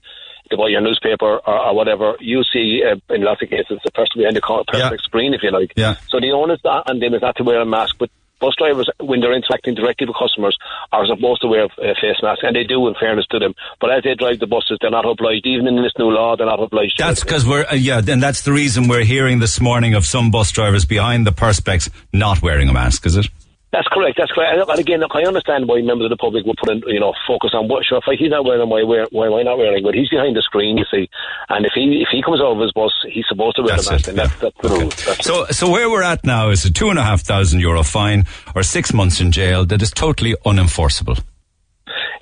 to buy your newspaper or, or whatever, you see uh, in lots of cases the person behind the co- perspex screen, if you like. Yeah. So the onus on them is not to wear a mask, but bus drivers, when they're interacting directly with customers, are supposed to wear a face mask, and they do, in fairness to them. But as they drive the buses, they're not obliged. Even in this new law, they're not obliged. That's because we're uh, yeah, and that's the reason we're hearing this morning of some bus drivers behind the perspex not wearing a mask. Is it? That's correct. That's correct. And- again, look, I understand why members of the public would put in, you know, focus on what. Sure, if he's not wearing why, why, why am I not wearing? But he's behind the screen, you see. And if he if he comes over his bus, he's supposed to wear That's a mask. it, And that's, that's the rule. That's So, so where we're at now is a two and a half thousand euro fine or six months in jail that is totally unenforceable.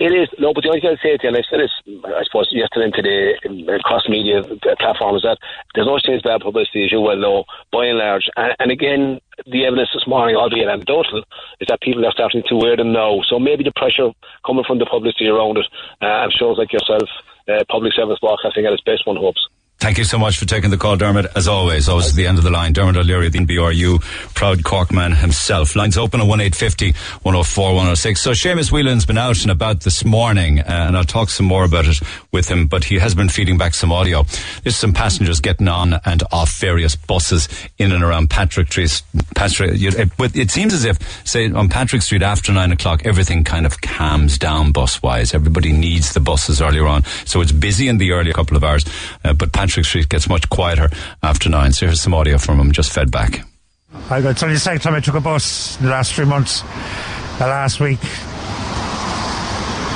It is no, but the only thing I'd say to you, and I said this, I suppose, yesterday and today um, across media uh, platforms, that there's no change bad publicity, as you well know, by and large. And, and again, the evidence this morning, albeit anecdotal, is that people are starting to wear them now. So maybe the pressure coming from the publicity around it, uh, and shows like yourself, uh, public service broadcasting at its best, one hopes. Thank you so much for taking the call, Dermot. As always, always at the end of the line. Dermot O'Leary, the BRU, proud Cork man himself. Lines open at 1850 104 106. So Seamus Whelan's been out and about this morning, uh, and I'll talk some more about it with him, but he has been feeding back some audio. There's some passengers getting on and off various buses in and around Patrick Street. Patrick, it, it seems as if, say, on Patrick Street after nine o'clock, everything kind of calms down bus wise. Everybody needs the buses earlier on. So it's busy in the early couple of hours, uh, but Patrick Street gets much quieter after nine. So here's some audio from him just fed back. I got only the second time I took a bus in the last three months. The last week,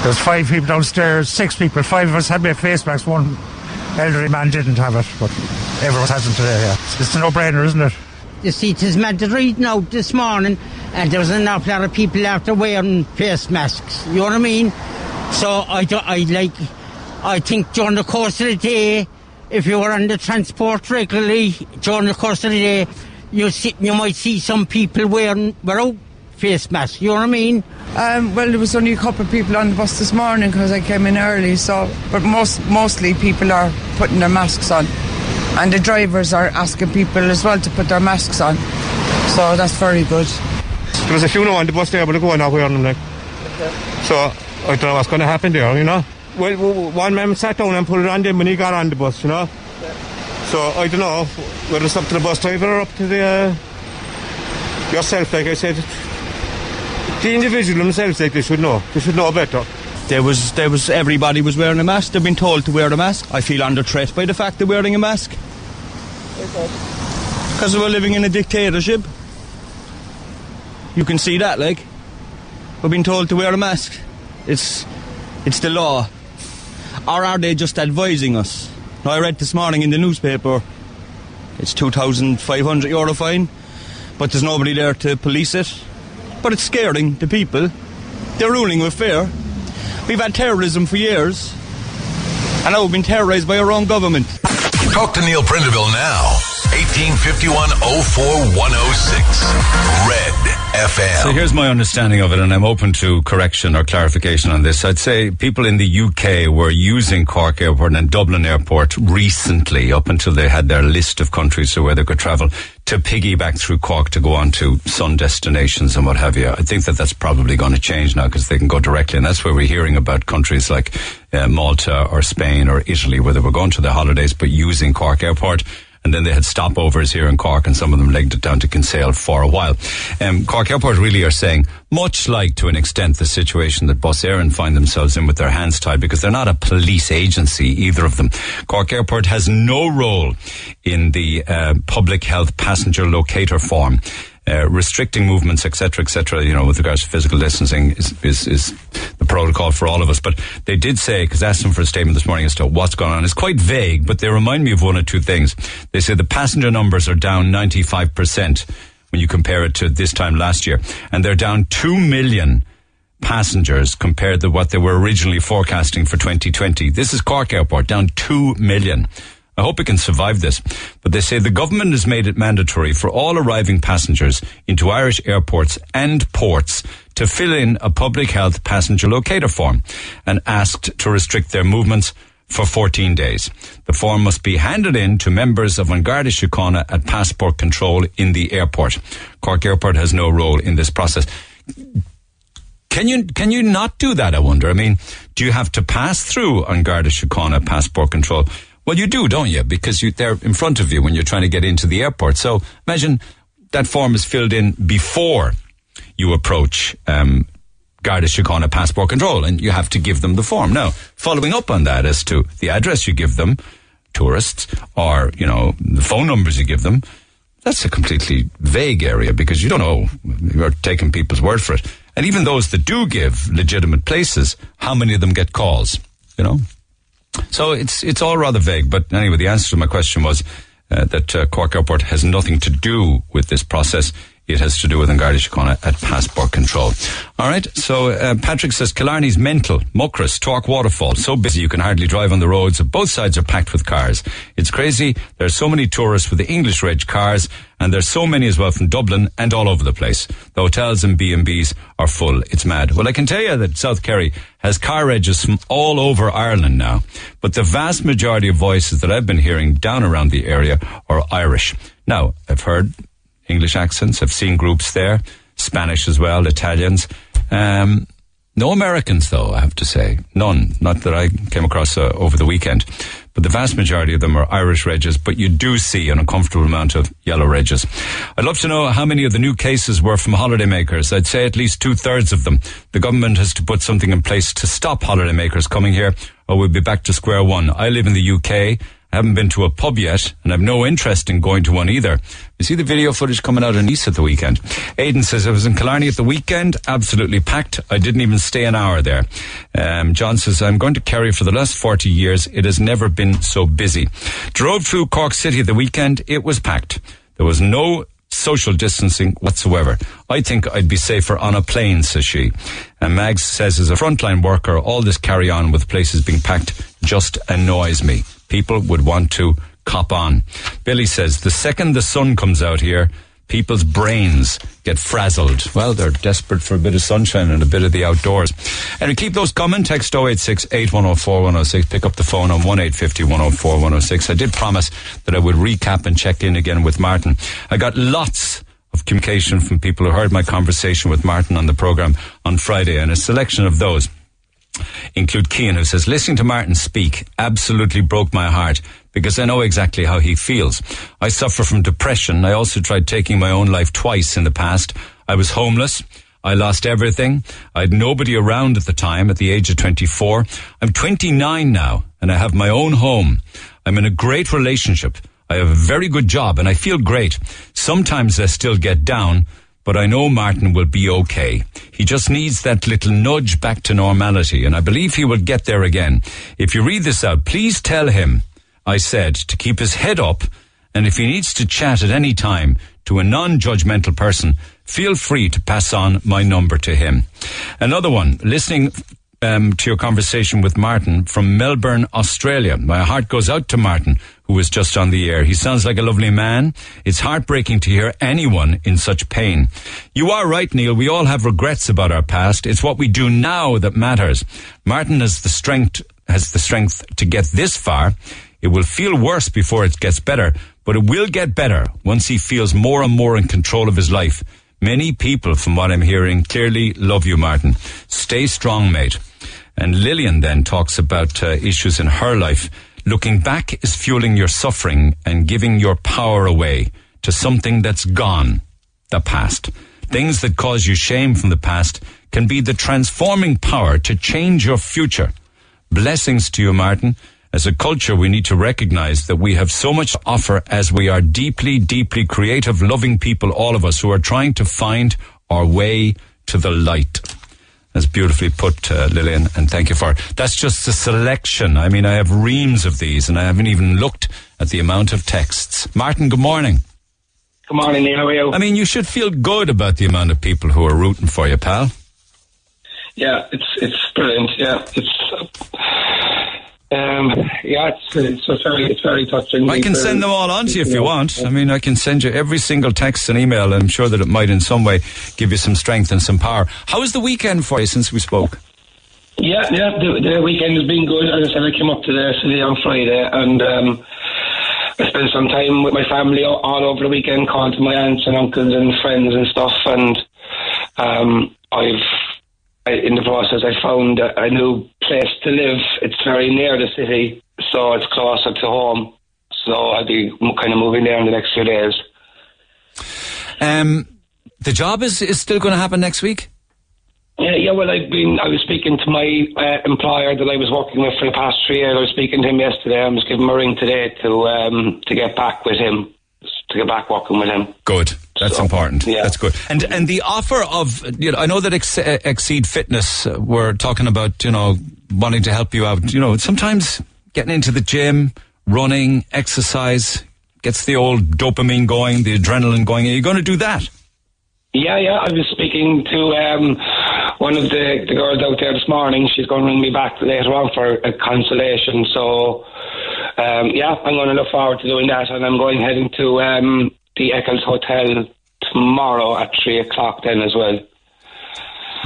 there was five people downstairs, six people. Five of us had their face masks. One elderly man didn't have it, but everyone has them today. Yeah, it's a no-brainer, isn't it? You see, it is meant to reading out this morning, and there was an awful lot of people after wearing face masks. You know what I mean? So I, do, I like, I think during the course of the day, if you were on the transport regularly during the course of the day, you see, you might see some people wearing without face masks. You know what I mean? Um, well, there was only a couple of people on the bus this morning because I came in early. So, but most mostly people are putting their masks on, and the drivers are asking people as well to put their masks on. So that's very good. There was a few now on the bus there, but they're going nowhere on them, like. So, I don't know what's going to happen there, you know? Well, w- w- one man sat down and put it on them when he got on the bus, you know? So, I don't know whether it's up to the bus driver or up to the, uh, yourself, like I said. The individual themselves, like, they should know. They should know better. There was, there was, everybody was wearing a mask. They've been told to wear a mask. I feel under threat by the fact they're wearing a mask. Because we're living in a dictatorship. You can see that, like. We've been told to wear a mask. It's, it's the law. Or are they just advising us? Now, I read this morning in the newspaper, it's 2,500 euro fine, but there's nobody there to police it. But it's scaring the people. They're ruling with fear. We've had terrorism for years, and now we've been terrorised by our own government. Talk to Neil Prendeville now. 1851 04106. Red FM. So here's my understanding of it, and I'm open to correction or clarification on this. I'd say people in the UK were using Cork Airport and Dublin Airport recently, up until they had their list of countries where they could travel, to piggyback through Cork to go on to sun destinations and what have you. I think that that's probably going to change now because they can go directly, and that's where we're hearing about countries like uh, Malta or Spain or Italy, where they were going to their holidays but using Cork Airport and then they had stopovers here in Cork, and some of them legged it down to Kinsale for a while. Um, Cork Airport really are saying, much like to an extent the situation that Bus Éireann find themselves in with their hands tied, because they're not a police agency, either of them. Cork Airport has no role in the uh, public health passenger locator form. Uh, restricting movements, etc., etc., you know, with regards to physical distancing is, is, is the protocol for all of us. But they did say, because I asked them for a statement this morning as to what's going on. It's quite vague, but they remind me of one or two things. They say the passenger numbers are down 95% when you compare it to this time last year. And they're down 2 million passengers compared to what they were originally forecasting for 2020. This is Cork Airport, down 2 million. I hope it can survive this. But they say the government has made it mandatory for all arriving passengers into Irish airports and ports to fill in a public health passenger locator form and asked to restrict their movements for 14 days. The form must be handed in to members of An Garda Síochána at passport control in the airport. Cork Airport has no role in this process. Can you can you not do that? I wonder. I mean, do you have to pass through An Garda Síochána passport control? Well, you do, don't you? Because you, they're in front of you when you're trying to get into the airport. So imagine that form is filled in before you approach um, Garda Síochána passport control, and you have to give them the form. Now, following up on that as to the address you give them, tourists, or you know the phone numbers you give them, that's a completely vague area because you don't know. You're taking people's word for it, and even those that do give legitimate places, how many of them get calls? You know. So it's it's all rather vague. But anyway, the answer to my question was uh, that uh, Cork Airport has nothing to do with this process. It has to do with Garda Síochána at passport control. All right. So uh, Patrick says Killarney's mental. Muckross, Torc Waterfall, so busy you can hardly drive on the roads. Both sides are packed with cars. It's crazy. There are so many tourists with the English reg cars, and there's so many as well from Dublin and all over the place. The hotels and B and B's are full. It's mad. Well, I can tell you that South Kerry has car regs from all over Ireland now, but the vast majority of voices that I've been hearing down around the area are Irish. Now, I've heard English accents. I've seen groups there, Spanish as well, Italians. Um, no Americans, though, I have to say. None. Not that I came across uh, over the weekend. But the vast majority of them are Irish regs, but you do see an uncomfortable amount of yellow regs. I'd love to know how many of the new cases were from holidaymakers. I'd say at least two thirds of them. The government has to put something in place to stop holidaymakers coming here, or we'll be back to square one. I live in the UK. Haven't been to a pub yet, and I've no interest in going to one either. You see the video footage coming out of Nice at the weekend. Aidan says I was in Killarney at the weekend, absolutely packed. I didn't even stay an hour there. Um, John says I'm going to Kerry for the last 40 years. It has never been so busy. Drove through Cork City the weekend. It was packed. There was no social distancing whatsoever. I think I'd be safer on a plane, says she. And Mags says, as a frontline worker, all this carry on with places being packed just annoys me people would want to cop on. Billy says, the second the sun comes out here, people's brains get frazzled. Well, they're desperate for a bit of sunshine and a bit of the outdoors. And keep those coming. Text 086 8104 106. Pick up the phone on 1850 104 106. I did promise that I would recap and check in again with Martin. I got lots of communication from people who heard my conversation with Martin on the program on Friday and a selection of those include Kean, who says, listening to Martin speak absolutely broke my heart because I know exactly how he feels. I suffer from depression. I also tried taking my own life twice in the past. I was homeless. I lost everything. I had nobody around at the time at the age of 24. I'm 29 now and I have my own home. I'm in a great relationship. I have a very good job and I feel great. Sometimes I still get down, but I know Martin will be okay. He just needs that little nudge back to normality, and I believe he will get there again. If you read this out, please tell him I said to keep his head up, and if he needs to chat at any time to a non-judgmental person, feel free to pass on my number to him. Another one, listening um, to your conversation with Martin from Melbourne, Australia. My heart goes out to Martin, who was just on the air. He sounds like a lovely man. It's heartbreaking to hear anyone in such pain. You are right, Neil. We all have regrets about our past. It's what we do now that matters. Martin has the strength, has the strength to get this far. It will feel worse before it gets better, but it will get better once he feels more and more in control of his life. Many people, from what I'm hearing, clearly love you, Martin. Stay strong, mate. And Lillian then talks about uh, issues in her life. Looking back is fueling your suffering and giving your power away to something that's gone, the past. Things that cause you shame from the past can be the transforming power to change your future. Blessings to you, Martin. As a culture, we need to recognize that we have so much to offer as we are deeply, deeply creative, loving people, all of us who are trying to find our way to the light. That's beautifully put, uh, Lillian, and thank you for it. That's just a selection. I mean, I have reams of these, and I haven't even looked at the amount of texts. Martin, good morning. Good morning, Neil. How are you? I mean, you should feel good about the amount of people who are rooting for you, pal. Yeah, it's it's brilliant. Yeah, it's um, yeah, it's, it's, it's very it's very touching. I can send them all on to you if you want. I mean, I can send you every single text and email. I'm sure that it might in some way give you some strength and some power. How was the weekend for you since we spoke? Yeah, yeah, the, the weekend has been good. As I said, I came up to the city on Friday and um, I spent some time with my family all, all over the weekend, calling to my aunts and uncles and friends and stuff. And um, I've I, in the process, I found a, a new place to live. It's very near the city, so it's closer to home. So I'll be kind of moving there in the next few days. Um, the job is, is still going to happen next week? Yeah, yeah. Well, I've been. I was speaking to my uh, employer that I was working with for the past three years. I was speaking to him yesterday. I was giving him a ring today to um, to get back with him, to get back working with him. Good. That's So, important. yeah. That's good. And and the offer of you know, I know that Ex- uh, Exceed Fitness uh, were talking about you know wanting to help you out. You know, sometimes getting into the gym, running, exercise gets the old dopamine going, the adrenaline going. Are you going to do that? Yeah, yeah. I was speaking to um, one of the, the girls out there this morning. She's going to ring me back later on for a consolation. So, um, yeah, I'm going to look forward to doing that. And I'm going heading to um, the Eccles Hotel tomorrow at 3 o'clock then as well.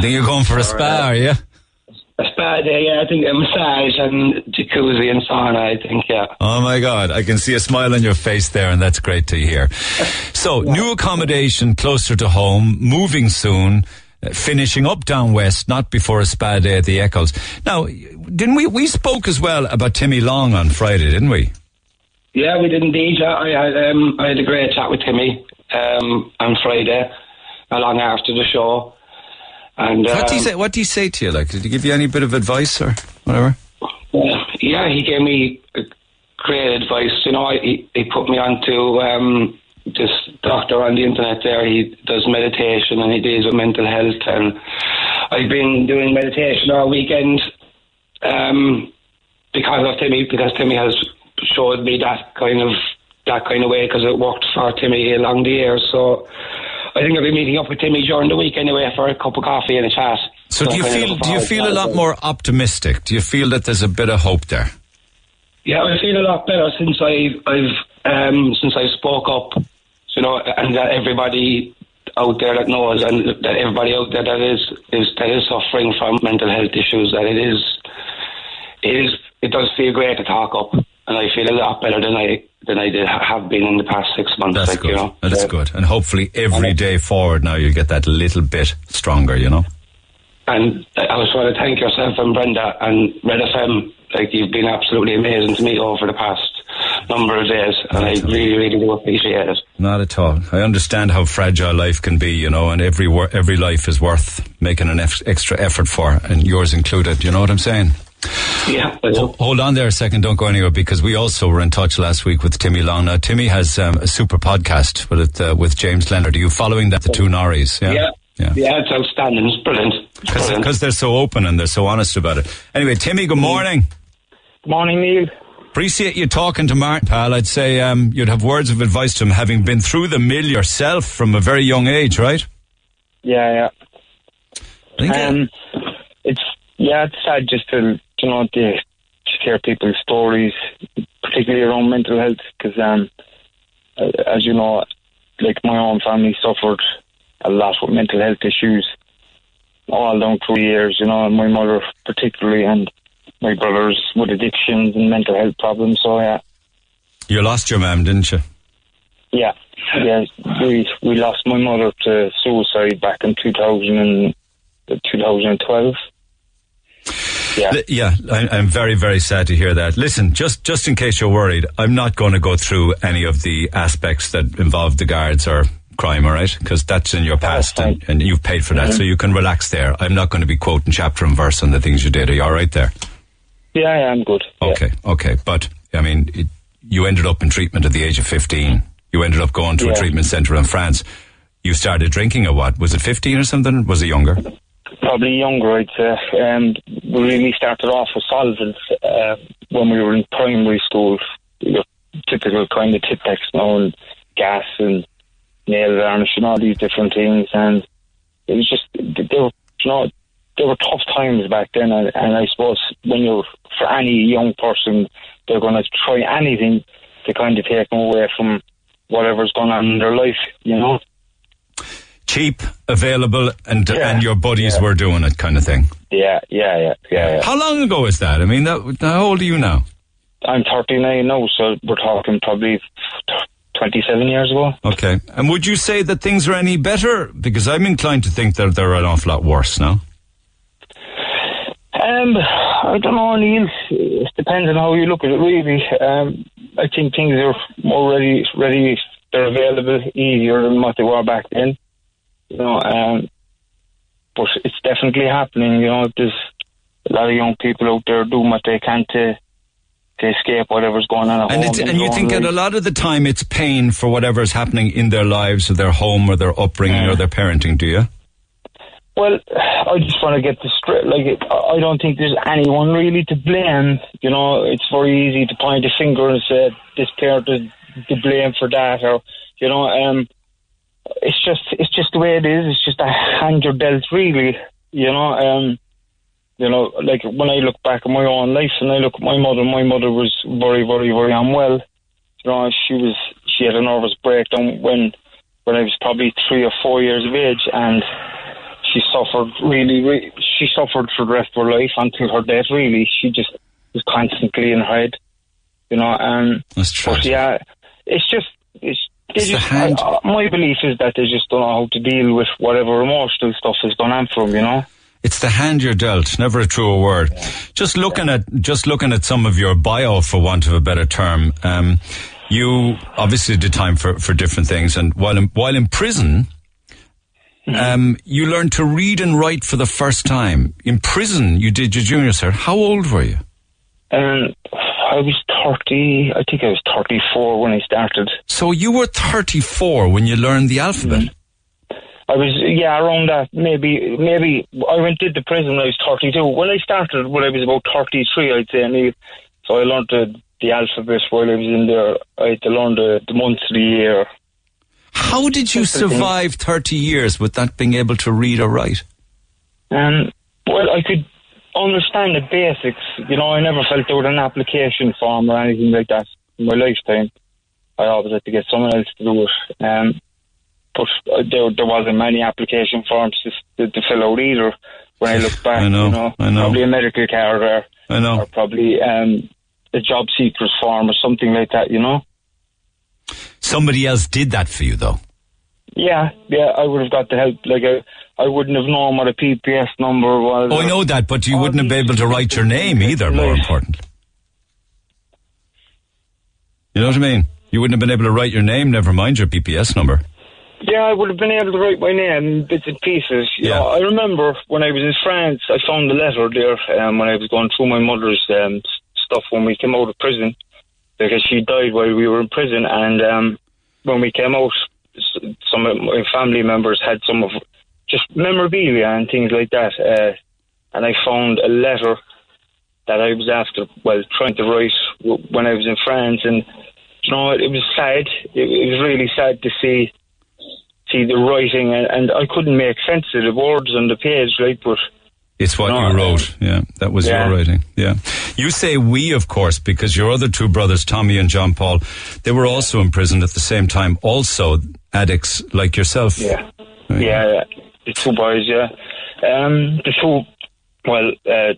Then you're going for a spa, are you? A spa day, yeah. I think a massage and jacuzzi and sauna, I think, yeah. Oh my God, I can see a smile on your face there, and that's great to hear. So, new accommodation closer to home, moving soon, uh, finishing up down west, not before a spa day at the Eccles. Now, didn't we? We spoke as well about Timmy Long on Friday, didn't we? Yeah, we did indeed. I had um, I had a great chat with Timmy um, on Friday, along after the show. And what do you um, say? What do you say to you? Like, did he give you any bit of advice or whatever? Yeah, he gave me great advice. You know, I, he, he put me on to um, this doctor on the internet there. He does meditation and he deals with mental health. And I've been doing meditation all weekend um, because of Timmy, because Timmy has showed me that kind of that kind of way because it worked for Timmy along the years. So I think I'll be meeting up with Timmy during the week anyway for a cup of coffee and a chat. So, do you I kind of feel do you feel a lot more optimistic? Do you feel that there's a bit of hope there? Yeah, I feel a lot better since I, I've um, since I spoke up, you know, and that everybody out there that knows, and that everybody out there that is is that is suffering from mental health issues, that it is, it is, it does feel great to talk up, and I feel a lot better than I than I did have been in the past six months. That's like good. you know, That's Yeah. good. And hopefully every day forward now you get that little bit stronger, you know? And I just want to thank yourself and Brenda and Red FM. Like you've been absolutely amazing to me over the past number of days, and I really, really do appreciate it. Not at all. I understand how fragile life can be, you know, and every wor- every life is worth making an extra effort for, and yours included. You know what I'm saying? Yeah. Ho- Hold on there a second. Don't go anywhere because we also were in touch last week with Timmy Long. Now, Timmy has um, a super podcast with uh, with James Leonard. Are you following that? The two Norries. Yeah. Yeah. Yeah, it's outstanding. It's brilliant. Because they're so open and they're so honest about it. Anyway, Timmy, good morning. Good morning, Neil. Appreciate you talking to Martin, pal. I'd say um, you'd have words of advice to him, having been through the mill yourself from a very young age, right? Yeah, I think, yeah. Um, it's yeah, it's sad just to you know to, to hear people's stories, particularly around mental health, because um, as you know, like my own family suffered a lot with mental health issues all down through years, you know, and my mother particularly, and my brothers with addictions and mental health problems. So yeah, You lost your mum, didn't you? Yeah, yeah. We we lost my mother to suicide back in 2000 and, 2012. Yeah. Yeah, I, I'm very, very sad to hear that. Listen, just just in case you're worried, I'm not going to go through any of the aspects that involve the guards or crime, all right? Because that's in your past and, and you've paid for that, Mhm. so you can relax there. I'm not going to be quoting chapter and verse on the things you did. Are you all right there? Yeah, yeah, I'm good. Okay, okay. But, I mean, it, you ended up in treatment at the age of 15. You ended up going to a treatment centre in France. You started drinking at what? Was it 15 or something? Was it younger? Probably younger, I'd say. Um, we really started off with solvents uh, when we were in primary school. Typical kind of Tipex now and gas and nail varnish and all these different things. And it was just, they were, you know, were tough times back then. And, and I suppose when you're, for any young person, they're going to try anything to kind of take them away from whatever's going on in their life, you know? Cheap, available, and and your buddies were doing it kind of thing. Yeah, yeah, yeah, yeah. yeah. How long ago is that? I mean, that, how old are you now? I'm 39 now, so we're talking probably 27 years ago. Okay. And would you say that things are any better? Because I'm inclined to think that they're an awful lot worse now. Um, I don't know, Neil. It depends on how you look at it, really. Um, I think things are more ready, ready. They're available easier than what they were back then. You know, um, but it's definitely happening. You know, there's a lot of young people out there doing what they can to to escape whatever's going on at And, home. it, and you think that a lot of the time it's pain for whatever's happening in their lives or their home or their upbringing or their parenting, do you? Well, I just want to get this straight. Like, I I don't think there's anyone really to blame. You know, it's very easy to point a finger and say this parent is to blame for that, or you know, um, it's just it's just the way it is. It's just a hand you're dealt, really. You know, um, you know, like when I look back at my own life and I look at my mother, my mother was very, very, very unwell. You know, she was she had a nervous breakdown when when I was probably three or four years of age, and she suffered really, really she suffered for the rest of her life until her death. Really, she just was constantly in her head. You know, um, That's true. but yeah, it's just it's. They the just, hand- I- I- my belief is that they just don't know how to deal with whatever emotional stuff is going on for them, you know? It's the hand you're dealt. Never a truer word. Just looking at just looking at some of your bio, for want of a better term, um, you obviously did time for, for different things, and while in, while in prison, um, you learned to read and write for the first time. In prison, you did your junior cert. How old were you? And I was 30, I think I was 34 when I started. So you were 34 when you learned the alphabet. I was, yeah, around that, maybe, maybe, I went did the prison when I was 32. When I started, when I was about 33, I'd say, Neil. So I learned the, the alphabet while I was in there. I had to learn the, the months of the year. How did you survive 30 years with that being able to read or write? Um, well, I could understand the basics. You know, I never felt out an application form or anything like that in my lifetime. I always had to get someone else to do it. Um, but uh, there, there wasn't many application forms to, to, to fill out either. When I look back, I know, you know, I know. probably a medical card or, I know. or probably um, a job seekers form or something like that. You know. Somebody else did that for you, though. Yeah, yeah, I would have got the help. Like I, I wouldn't have known what a PPS number was. Oh, I know that, but you wouldn't have been able to write your name either, more importantly. You know what I mean? You wouldn't have been able to write your name, never mind your PPS number. Yeah, I would have been able to write my name in bits and pieces. You know, I remember when I was in France, I found a letter there um, when I was going through my mother's um, stuff when we came out of prison because she died while we were in prison. And um, when we came out, some of my family members had some of just memorabilia and things like that. Uh, and I found a letter that I was after, well, trying to write w- when I was in France. And, you know, it was sad. It, it was really sad to see see the writing, and, and I couldn't make sense of the words on the page, right? But It's what you wrote. Yeah, that was Yeah. your writing. Yeah. You say we, of course, because your other two brothers, Tommy and John Paul, they were also imprisoned at the same time, also addicts like yourself. yeah, yeah, yeah. The two boys, yeah, um, the two, well, uh,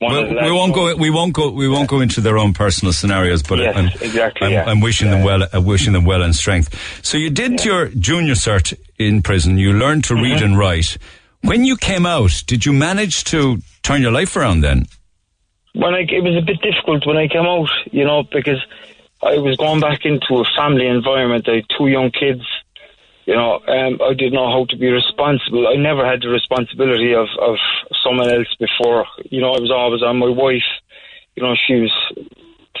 Well, we won't go. We won't go. We won't go into their own personal scenarios, but Yes, I'm, exactly, I'm, yeah. I'm wishing them well. Uh, wishing them well and strength. So you did your junior cert in prison. You learned to Mm-hmm. read and write. When you came out, did you manage to turn your life around? Then when I, it was a bit difficult when I came out, you know, because I was going back into a family environment. I had two young kids, you know, um, I didn't know how to be responsible. I never had the responsibility of, of someone else before. You know, I was always on my wife. You know, she was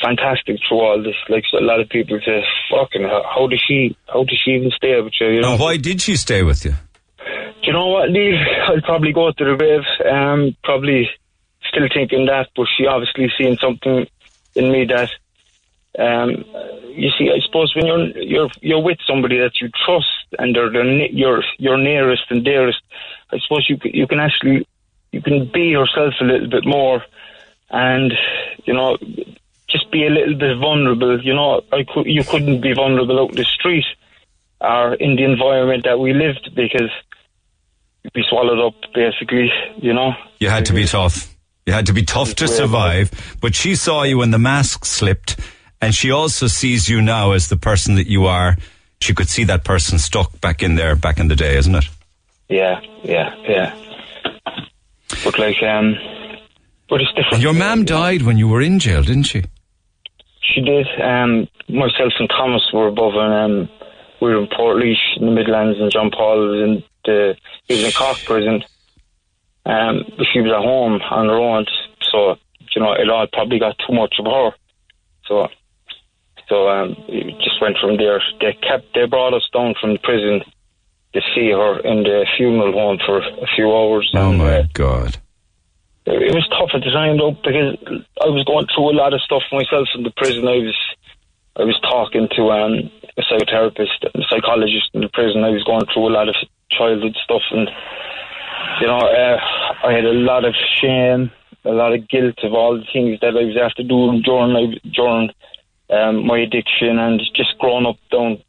fantastic through all this. Like a lot of people say, fucking, how, how does she, how does she even stay with you? You know, and why did she stay with you? do you know what, Neil? I'll probably go to the grave. Um, probably still thinking that, but she obviously seen something in me that. Um, you see, I suppose when you're you're you're with somebody that you trust and they're the, ne- your your nearest and dearest, I suppose you you can actually you can be yourself a little bit more, and you know just be a little bit vulnerable. You know, I could you couldn't be vulnerable out in the street or in the environment that we lived because you'd be swallowed up basically. You know. You had to be tough. You had to be tough to survive. But she saw you when the mask slipped, and she also sees you now as the person that you are. She could see that person stuck back in there back in the day, isn't it? Yeah, yeah, yeah. But like, um, but it's different. And your mum died when you were in jail, didn't she? She did. Um, myself and Thomas were above, and um, we were in Portlaoise in the Midlands, and John Paul was in the he was in Cork prison. Um, she was at home on her own, so you know it all probably got too much of her. So, so um, it just went from there. They kept they brought us down from the prison to see her in the funeral home for a few hours. Oh and, my uh, God! it was tough at the time though because I was going through a lot of stuff myself in the prison. I was I was talking to um a psychotherapist, a psychologist in the prison. I was going through a lot of childhood stuff, and you know, uh, I had a lot of shame, a lot of guilt of all the things that I was after doing during my during um, my addiction, and just growing up down,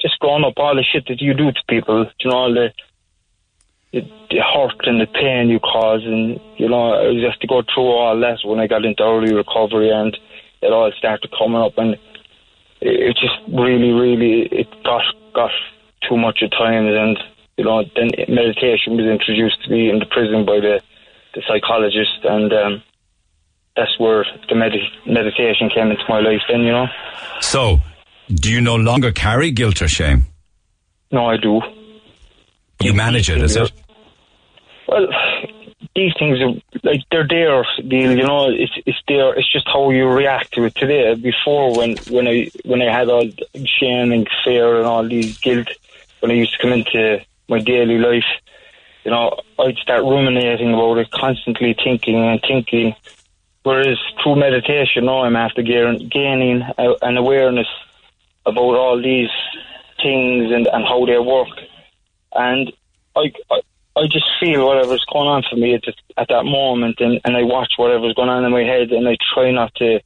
just growing up all the shit that you do to people. You know, all the the, hurt and the pain you cause, and you know, I have to go through all that when I got into early recovery, and it all started coming up, and it, it just really, really, it got got too much at times, and you know, then meditation was introduced to me in the prison by the the psychologist, and um, that's where the med- meditation came into my life. Then, you know. So, do you no longer carry guilt or shame? No, I do. You manage it, is it? Well, these things are like they're there, Neil. You know, it's it's there. It's just how you react to it today. Before, when when I when I had all shame and fear and all these guilt, when I used to come into my daily life, you know, I'd start ruminating about it, constantly thinking and thinking. Whereas through meditation, now I'm after gaining, an awareness about all these things and, and how they work. And I, I, I just feel whatever's going on for me at, the, at that moment, and, and I watch whatever's going on in my head, and I try not to,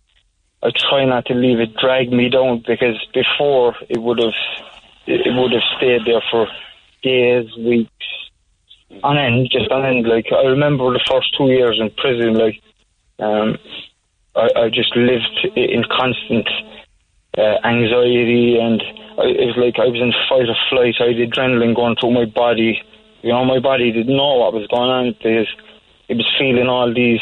I try not to leave it drag me down because before it would have, it would have stayed there for days, weeks, on end, just on end. Like I remember the first two years in prison, like um, I, I just lived in constant uh, anxiety, and I, it was like I was in fight or flight. I had adrenaline going through my body. You know, my body didn't know what was going on because it was feeling all these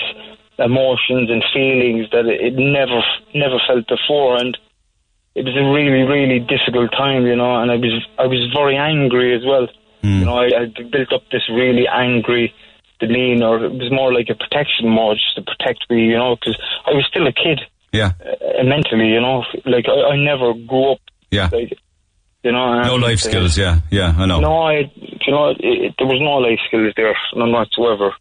emotions and feelings that it never never felt before, and it was a really really difficult time. You know, and I was I was very angry as well. You know, I, I built up this really angry demeanor. It was more like a protection mode just to protect me. You know, because I was still a kid Yeah. uh, mentally. You know, like I, I never grew up. Yeah. Like, you know, No life uh, skills, yeah, yeah, I know. No, I, you know, it, it, there was no life skills there, none whatsoever.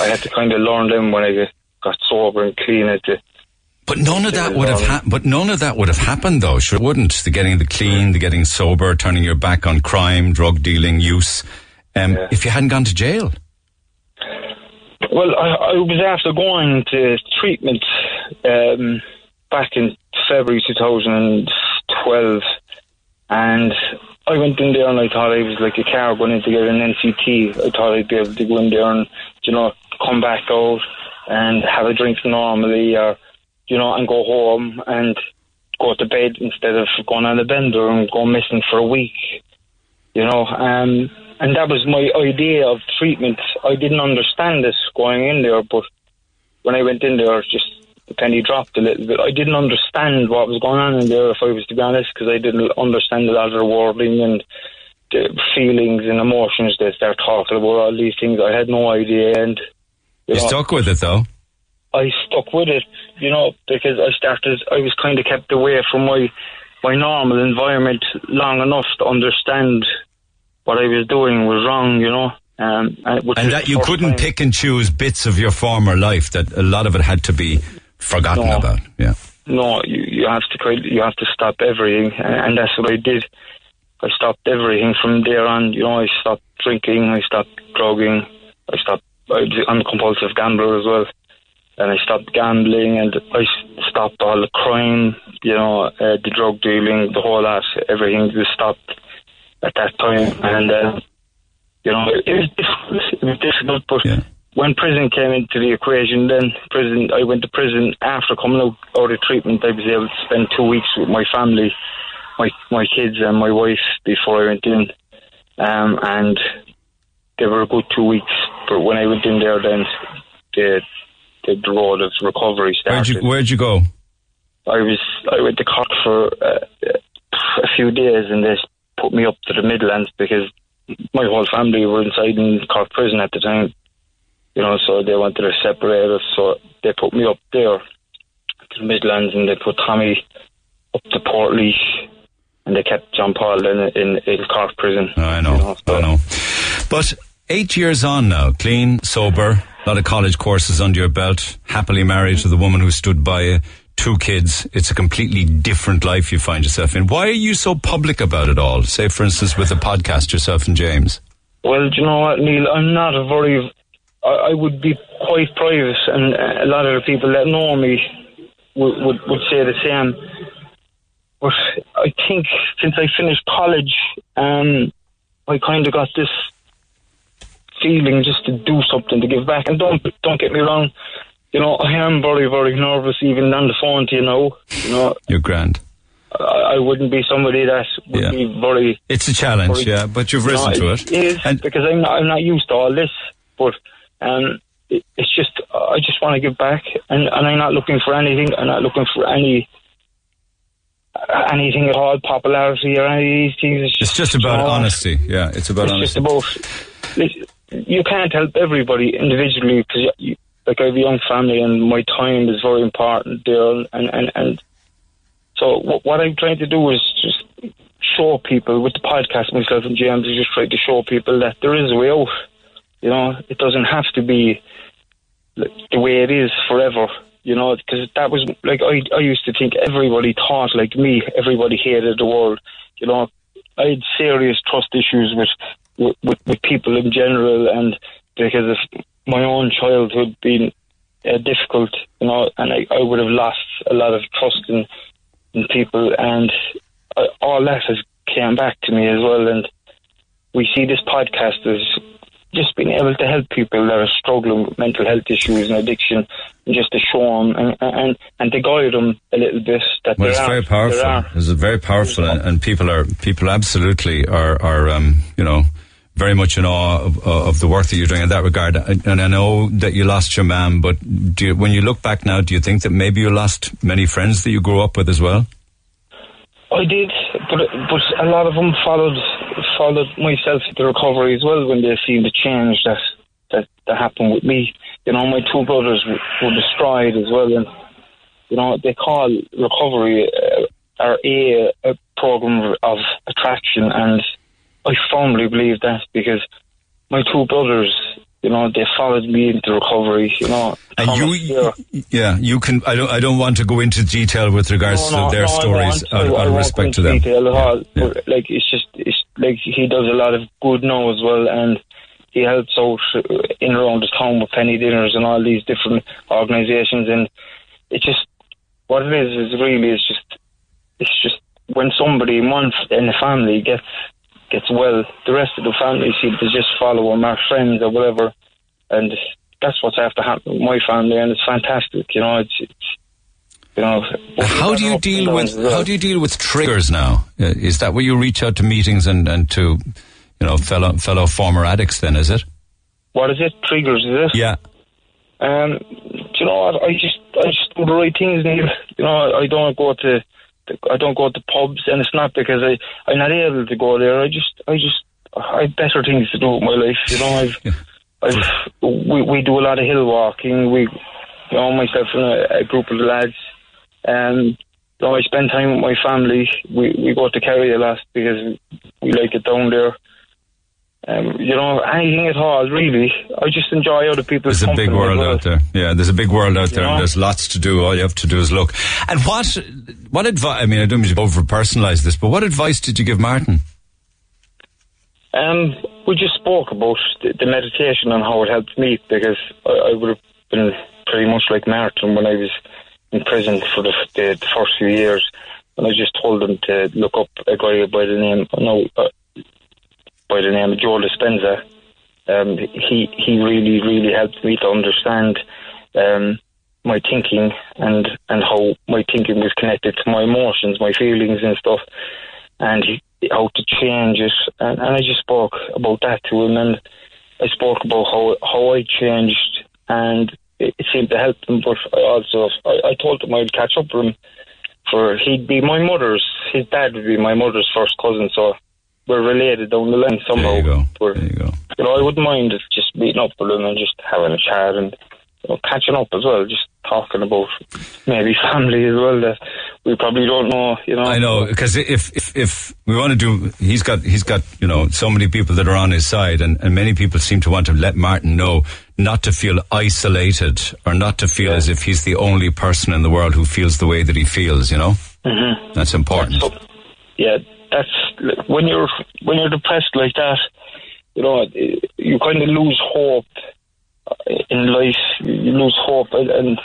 I had to kind of learn them when I got- sober and clean. I had But none of that would have ha- but none of that would have happened though, sure it wouldn't. The getting the clean, the getting sober, turning your back on crime, drug dealing, use. Um, if you hadn't gone to jail. Well, I, I was after going to treatment um, back in February 2012, and I went in there and I thought I was like a car going in to get an NCT. I thought I'd be able to go in there and, you know, come back out and have a drink normally, or, you know, and go home and go to bed instead of going on a bender and going missing for a week you know. Um, and that was my idea of treatment. I didn't understand this going in there, but when I went in there, just the penny dropped a little bit. I didn't understand what was going on in there, if I was to be honest, because I didn't understand a lot of the wording and the feelings and emotions that they're talking about all these things. I had no idea, and You know, stuck with it though. I stuck with it, you know, because I started. I was kind of kept away from my my normal environment long enough to understand what I was doing was wrong, you know. Um, and which And that you couldn't time- pick and choose bits of your former life that a lot of it had to be forgotten No. about. Yeah. No, you you have to you have to stop everything, and, that's what I did. I stopped everything from there on. You know, I stopped drinking, I stopped drugging, I stopped. I'm a compulsive gambler as well, and I stopped gambling, and I stopped all the crime. You know, uh, the drug dealing, the whole lot, everything was stopped at that time, and uh, you know, it, was difficult. It was difficult, but when prison came into the equation, then prison, I went to prison after coming out, out of treatment. I was able to spend two weeks with my family, my my kids and my wife before I went in, um, and they were a good two weeks. But when I went in there, then the the road of recovery Where'd started. you Where'd you go? I was I went to Cork for uh, a few days, and they put me up to the Midlands because my whole family were inside in Cork prison at the time. You know, so they wanted to separate us, so they put me up there to the Midlands, and they put Tommy up to Port and they kept John Paul in in, in Cork prison. I know, I know. But eight years on now, clean, sober, a lot of college courses under your belt, happily married to the woman who stood by you, two kids. It's a completely different life you find yourself in. Why are you so public about it all? Say, for instance, with the podcast, yourself and James. Well, do you know what, Neil? I'm not a very. I, I would be quite private, and a lot of the people that know me would, would, would say the same. But I think since I finished college, um, I kind of got this feeling just to do something to give back. And don't don't get me wrong, you know I am very very nervous even on the phone to you know. You know You're grand. I, I wouldn't be somebody that would Yeah. be very. It's a challenge, very- yeah, but you've you know, risen to it. It is because I'm not I'm not used to all this, but um, it, it's just I just want to give back, and and I'm not looking for anything. I'm not looking for any. Anything at all, popularity or any of these things. It's just, It's just about know, honesty. Yeah, it's about it's honesty. just about you can't help everybody individually because you, like I have a young family and my time is very important there and and and so what, what I'm trying to do is just show people with the podcast myself and James is just trying to show people that there is a way out. You know it doesn't have to be the way it is forever you know because that was like I, I used to think everybody thought like me everybody hated the world you know. I had serious trust issues with, with, with people in general, and because of my own childhood being uh, difficult, you know, and I, I would have lost a lot of trust in in people, and uh, all that has came back to me as well. And we see this podcast as just being able to help people that are struggling with mental health issues and addiction, and just to show them and and, and to guide them a little bit that Well, it's are, very powerful. It's very powerful, and, and people are people absolutely are are um, you know very much in awe of, of the work that you're doing in that regard. And I know that you lost your mum, but you, when you look back now, do you think that maybe you lost many friends that you grew up with as well? I did, but but a lot of them followed followed myself to recovery as well when they seen the change that that, that happened with me. You know, my two brothers were, were destroyed as well, and you know they call recovery uh, our a, a program of attraction, and I firmly believe that because my two brothers, you know, they followed me into recovery. You know, And Thomas, you, yeah, you can. I don't. I don't want to go into detail with regards No, no, to their no, stories out, of respect to them. Detail at all. But, like it's just it's like he does a lot of good now as well, and he helps out in around the town with penny dinners and all these different organisations, and it just what it is is really it's just it's just when somebody in one in the family gets gets well, the rest of the family seem to just follow them, our friends or whatever, and that's what's after happening with my family, and it's fantastic. You know, it's, it's you know. How do you deal with how do you deal with triggers now? Uh, Is that where you reach out to meetings and, and to you know fellow fellow former addicts? Then is it? What is it? Triggers, is it? Yeah. Um, do you know what? I just I just do the right things, Neil. You know, I don't go to I don't go to pubs, and it's not because I I'm not able to go there. I just I just I have better things to do with my life. You know, I've I've we we do a lot of hill walking. We you know myself and a, a group of lads. Um, you know, I spend time with my family. We we go to Kerry a lot because we like it down there. Um, you know, anything at all, really. I just enjoy other people's There's a big world well. out there. Yeah, there's a big world out You there, know? and there's lots to do. All you have to do is look. And what what advice? I mean, I don't mean to over personalize this, but what advice did you give Martin? Um, we just spoke about the, the meditation and how it helped me because I, I would have been pretty much like Martin when I was in prison for the, the, the first few years. And I just told him to look up a guy by the name, no, uh, by the name of Joe Dispenza. Um, he he really really helped me to understand um, my thinking and and how my thinking was connected to my emotions, my feelings and stuff, and he, how to change it. And, and I just spoke about that to him, and I spoke about how how I changed, and it, it seemed to help him. But I also I, I told him I'd catch up with him. For he'd be my mother's, his dad would be my mother's first cousin, so we're related down the line somehow. There you go. There you go. You know, I wouldn't mind if just meeting up with him and just having a chat and you know, catching up as well, just talking about maybe family as well that we probably don't know. You know, I know because if, if if we want to do, he's got he's got you know so many people that are on his side, and, and many people seem to want to let Martin know not to feel isolated or not to feel as if he's the only person in the world who feels the way that he feels. You know, Mm-hmm. that's important. yeah, that's when you're when you're depressed like that. You know, you kind of lose hope in life. You lose hope, and, and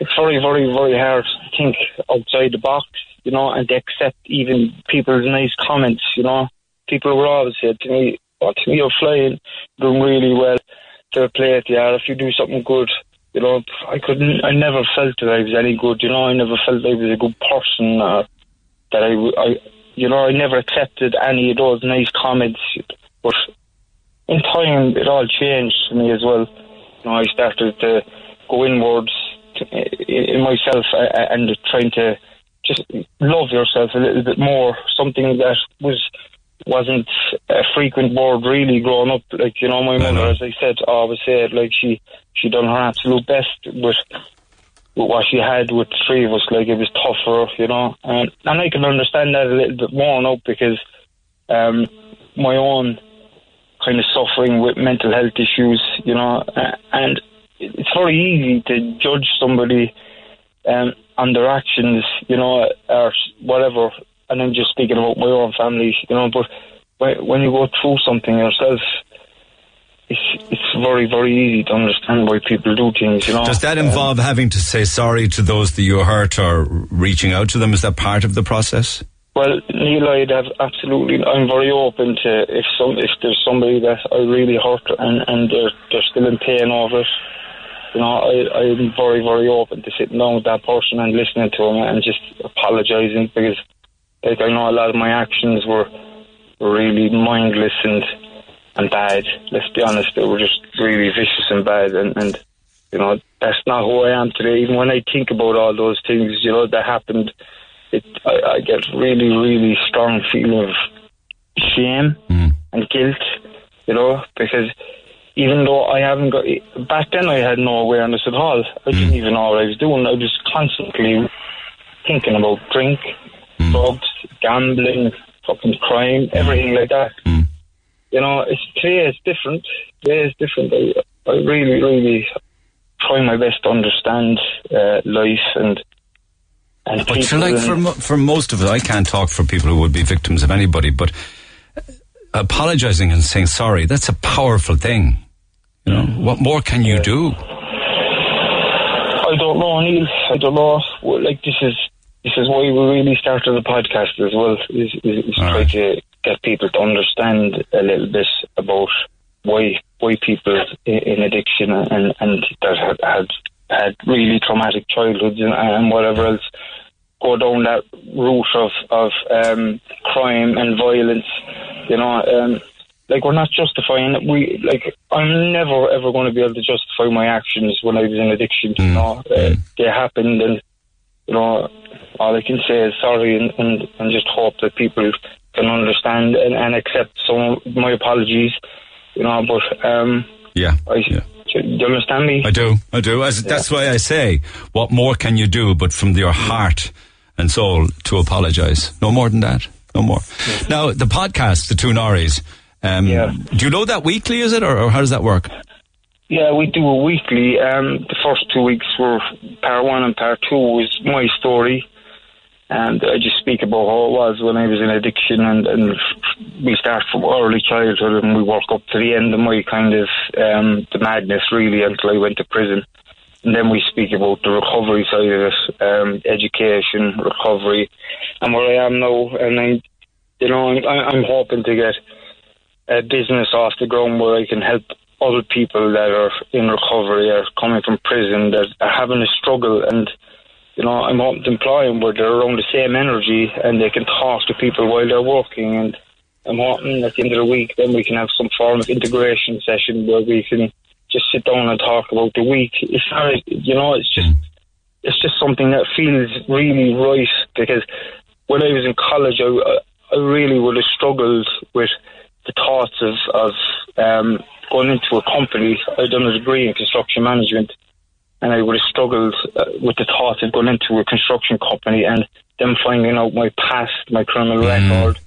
it's very, very, very hard to think outside the box. You know, and to accept even people's nice comments. You know, people will always say to me, "Oh, to me, you're flying, doing really well. Fair play at the you. If you do something good." You know, I couldn't. I never felt that I was any good. You know, I never felt I was a good person. Or that I, you know, I never accepted any of those nice comments. But in time, it all changed for me as well. You know, I started to go inwards to, in, myself and trying to just love yourself a little bit more. Something that was wasn't a frequent word really growing up. Like you know, my mother, mm-hmm. as I said, always said like she she done her absolute best with what she had with the three of us. Like it was tough for her, you know, and and I can understand that a little bit more now because um, my own kind of suffering with mental health issues, you know, and it's very easy to judge somebody um, on their actions, you know, or whatever. And I'm just speaking about my own family, you know, but when you go through something yourself, it's it's very very easy to understand why people do things, you know. Does that involve having to say sorry to those that you hurt or reaching out to them? Is that part of the process? Well, Neil, I'd have absolutely. I'm very open to if some if there's somebody that I really hurt and and they're they're still in pain over it. You know, I I'm very very open to sitting down with that person and listening to him and just apologising because, like, I know a lot of my actions were were really mindless and and bad. Let's be honest, they were just really vicious and bad and and. You know, that's not who I am today. Even when I think about all those things, you know, that happened, it I, I get really, really strong feeling of shame mm. and guilt, you know, because even though I haven't got back then, I had no awareness at all. I didn't mm. even know what I was doing. I was just constantly thinking about drink, mm. drugs, gambling, fucking crime, everything like that. You know, it's today is different. Today is different. I, I really, really try my best to understand uh, life and and But you're like for mo- for most of it, I can't talk for people who would be victims of anybody, but apologizing and saying sorry, that's a powerful thing. You know, what more can you do? I don't know, Neil. I don't know. Like this is this is why we really started the podcast as well. Is, is, is try to get people to understand a little bit about why why people in, addiction and and that had had, had really traumatic childhoods and, and whatever else go down that route of of um, crime and violence. You know, um, like we're not justifying it. We like I'm never ever going to be able to justify my actions when I was in addiction. You know, uh, they happened, and you know, all I can say is sorry, and and, and just hope that people can understand and, and accept some of my apologies. You know, but um, Yeah. I, do you understand me? I do, I do. As, That's why I say, what more can you do but from your heart and soul to apologize? No more than that. No more. Now, the podcast, the two Norries, um, do you know that weekly, is it, or, or how does that work? Yeah, we do a weekly. Um, the first two weeks were part one and part two was my story. And I just speak about how it was when I was in addiction and, and we start from early childhood and we work up to the end of my kind of um, the madness really until I went to prison. And then we speak about the recovery side of it, um, education, recovery, and where I am now. And I, you know, I'm, I'm hoping to get a business off the ground where I can help other people that are in recovery or coming from prison that are having a struggle and you know, I'm hoping to employ them where they're around the same energy and they can talk to people while they're working and I'm hoping at the end of the week then we can have some form of integration session where we can just sit down and talk about the week. It's not, you know, it's just it's just something that feels really right because when I was in college, I, I really would have struggled with the thoughts of of um, going into a company. I'd done a degree in construction management, and I would have struggled uh, with the thought of going into a construction company and them finding out my past, my criminal Mm. record,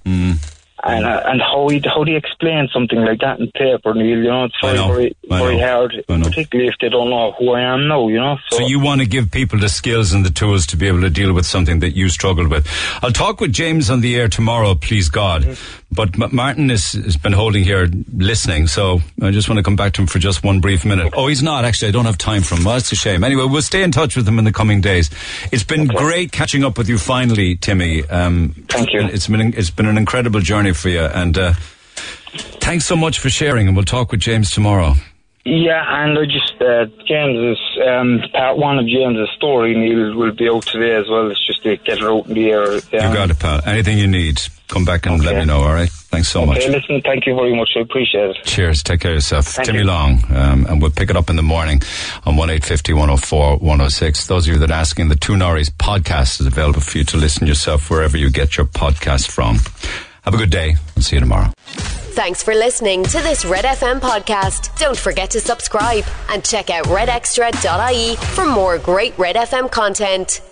and uh, and how he how do you explain something like that in paper, Neil? You know, it's very know. very, very hard, particularly if they don't know who I am now. You know, So you want to give people the skills and the tools to be able to deal with something that you struggled with. I'll talk with James on the air tomorrow, please God. But M- Martin is, has been holding here listening, so I just want to come back to him for just one brief minute. Oh, he's not actually. I don't have time for him. Well, that's a shame. Anyway, we'll stay in touch with him in the coming days. It's been great catching up with you finally, Timmy. Um, Thank you. It's been it's been an incredible journey for you, and uh, thanks so much for sharing. And we'll talk with James tomorrow. Yeah, and I just uh, James's um, part one of James's story, Neil, will be out today as well. It's just to get it out in the air. Um, You got it, pal. Anything you need, come back and let me know. All right. Thanks so much. Okay, listen, thank you very much. I appreciate it. Cheers. Take care of yourself. Thank Timmy you. Long. Um, and we'll pick it up in the morning on one 104 106. Those of you that are asking, the Two Norries podcast is available for you to listen yourself wherever you get your podcast from. Have a good day. I'll see you tomorrow. Thanks for listening to this Red FM podcast. Don't forget to subscribe and check out redextra.ie for more great Red FM content.